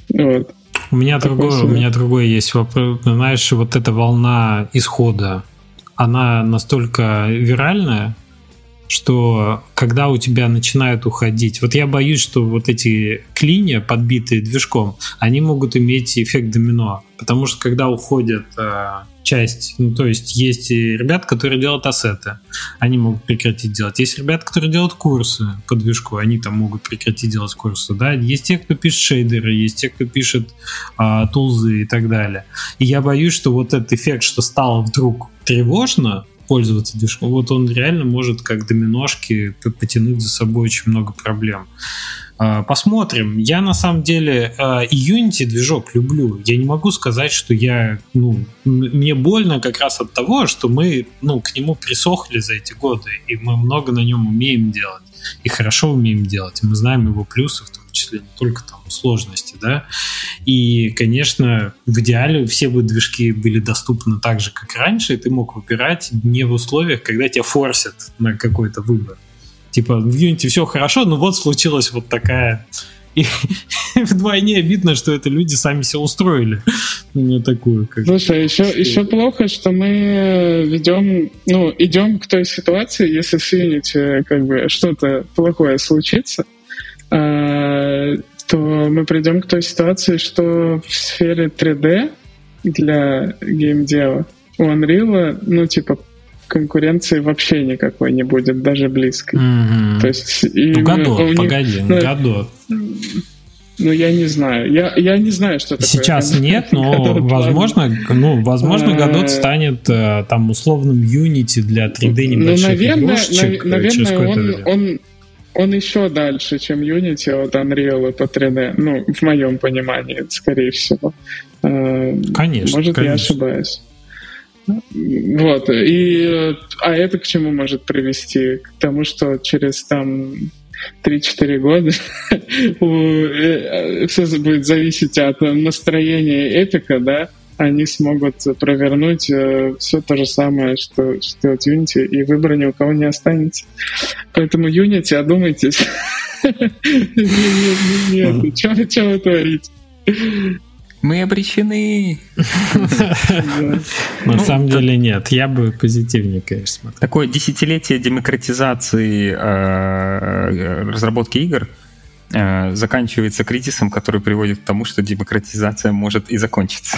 Вот. У меня другой, у меня другой есть вопрос. Знаешь, вот эта волна исхода, она настолько виральная, что когда у тебя начинают уходить, вот я боюсь, что вот эти клинья, подбитые движком, они могут иметь эффект домино, потому что когда уходят э, часть, ну то есть есть ребят, которые делают ассеты, они могут прекратить делать, есть ребят, которые делают курсы по движку, они там могут прекратить делать курсы, да, есть те, кто пишет шейдеры, есть те, кто пишет э, тулзы и так далее. И я боюсь, что вот этот эффект, что стало вдруг тревожно, пользоваться движком, вот он реально может как доминошки потянуть за собой очень много проблем. А, посмотрим. Я на самом деле а, и Unity движок люблю. Я не могу сказать, что я, ну, мне больно как раз от того, что мы, ну, к нему присохли за эти годы, и мы много на нем умеем делать, и хорошо умеем делать, и мы знаем его плюсы в том числе, не только там сложности, да. И, конечно, в идеале все бы движки были доступны так же, как раньше, и ты мог выбирать не в условиях, когда тебя форсят на какой-то выбор. Типа, в Unity все хорошо, но вот случилась вот такая и вдвойне обидно, что это люди сами себя устроили. Ну, такую. Как... Слушай, еще, еще плохо, что мы ведем, ну, идем к той ситуации, если в Unity как бы что-то плохое случится, то мы придем к той ситуации, что в сфере 3D для геймдева у Unreal, ну, типа, конкуренции вообще никакой не будет, даже близкой. Mm-hmm. То есть... Ну, Годот, них, погоди, ну, Годот. Ну, я не знаю. Я, я не знаю, что такое. Сейчас нет, но возможно, ну, возможно, Godot станет э, там условным Unity для 3D небольших ну, наверное, игрушечек э, наверное, он, он, он еще дальше, чем Unity от Unreal по 3D. Ну, в моем понимании, скорее всего. Э, конечно. Может, конечно. я ошибаюсь. Вот. И, а это к чему может привести? К тому, что через там 3-4 года э, все будет зависеть от настроения эпика, да, они смогут провернуть э, все то же самое, что, что делает Unity, и выбора ни у кого не останется. Поэтому Unity, одумайтесь. Нет, нет, что вы творите? Мы обречены. На ну, самом деле нет, я бы позитивнее, конечно, смотрел. Такое десятилетие демократизации э, разработки игр э, заканчивается кризисом, который приводит к тому, что демократизация может и закончиться.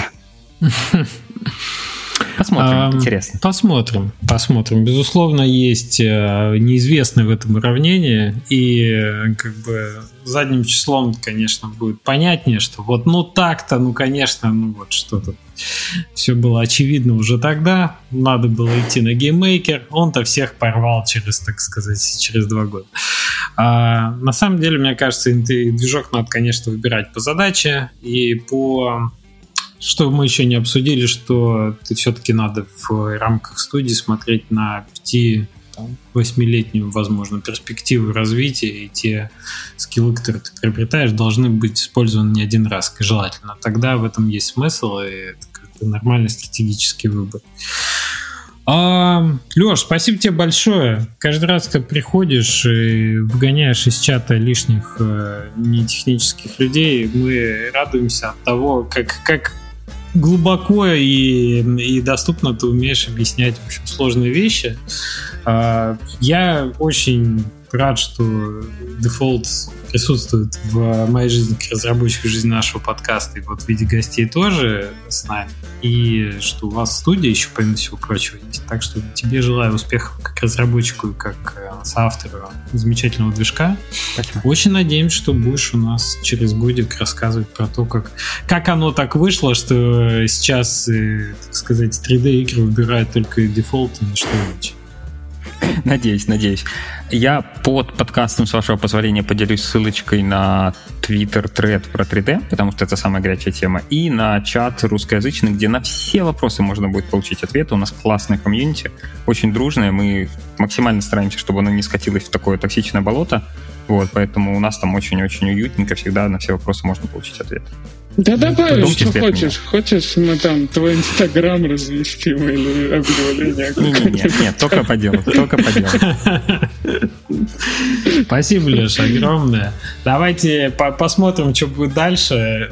Посмотрим, интересно. Посмотрим, посмотрим. Безусловно, есть э, неизвестное в этом уравнении, и э, как бы задним числом, конечно, будет понятнее, что вот ну так-то, ну конечно, ну вот что-то все было очевидно уже тогда, надо было идти на GameMaker, он-то всех порвал через, так сказать, через два года. А, на самом деле, мне кажется, движок надо, конечно, выбирать по задаче и по что мы еще не обсудили, что ты все-таки надо в рамках студии смотреть на 5-8-летнюю, возможно, перспективу развития, и те скиллы, которые ты приобретаешь, должны быть использованы не один раз, желательно. Тогда в этом есть смысл, и это нормальный стратегический выбор. А, Леш, спасибо тебе большое. Каждый раз, когда приходишь и выгоняешь из чата лишних э, нетехнических людей, мы радуемся от того, как, как глубоко и, и доступно ты умеешь объяснять в общем, сложные вещи. А, я очень рад, что дефолт присутствует в моей жизни как разработчик, в жизни нашего подкаста, и вот в виде гостей тоже с нами. И что у вас студия еще, помимо всего прочего, есть. Так что тебе желаю успехов как разработчику и как э, соавтору замечательного движка. Спасибо. Очень надеемся, что будешь у нас через годик рассказывать про то, как, как оно так вышло, что сейчас, э, так сказать, 3D-игры выбирают только дефолт и ничто иначе. Надеюсь, надеюсь. Я под подкастом, с вашего позволения, поделюсь ссылочкой на Twitter тред про 3D, потому что это самая горячая тема, и на чат русскоязычный, где на все вопросы можно будет получить ответы. У нас классная комьюнити, очень дружная. Мы максимально стараемся, чтобы оно не скатилось в такое токсичное болото. Вот, поэтому у нас там очень-очень уютненько, всегда на все вопросы можно получить ответ. Да добавим, что хочешь. Хочешь, мы там твой инстаграм разместим или объявление. Нет, нет, нет, только по делу, только по делу. Спасибо, Леша, огромное. Давайте по посмотрим, что будет дальше.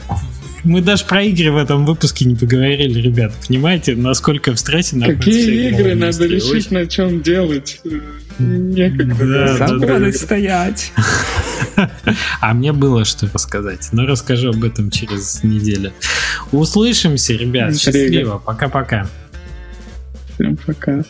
Мы даже про игры в этом выпуске не поговорили, ребят. Понимаете, насколько в стрессе Какие игры надо решить, на чем делать? Некогда. Да, стоять. А мне было что рассказать. Но расскажу об этом через неделю. Услышимся, ребят. Счастливо. Пока-пока. Всем пока.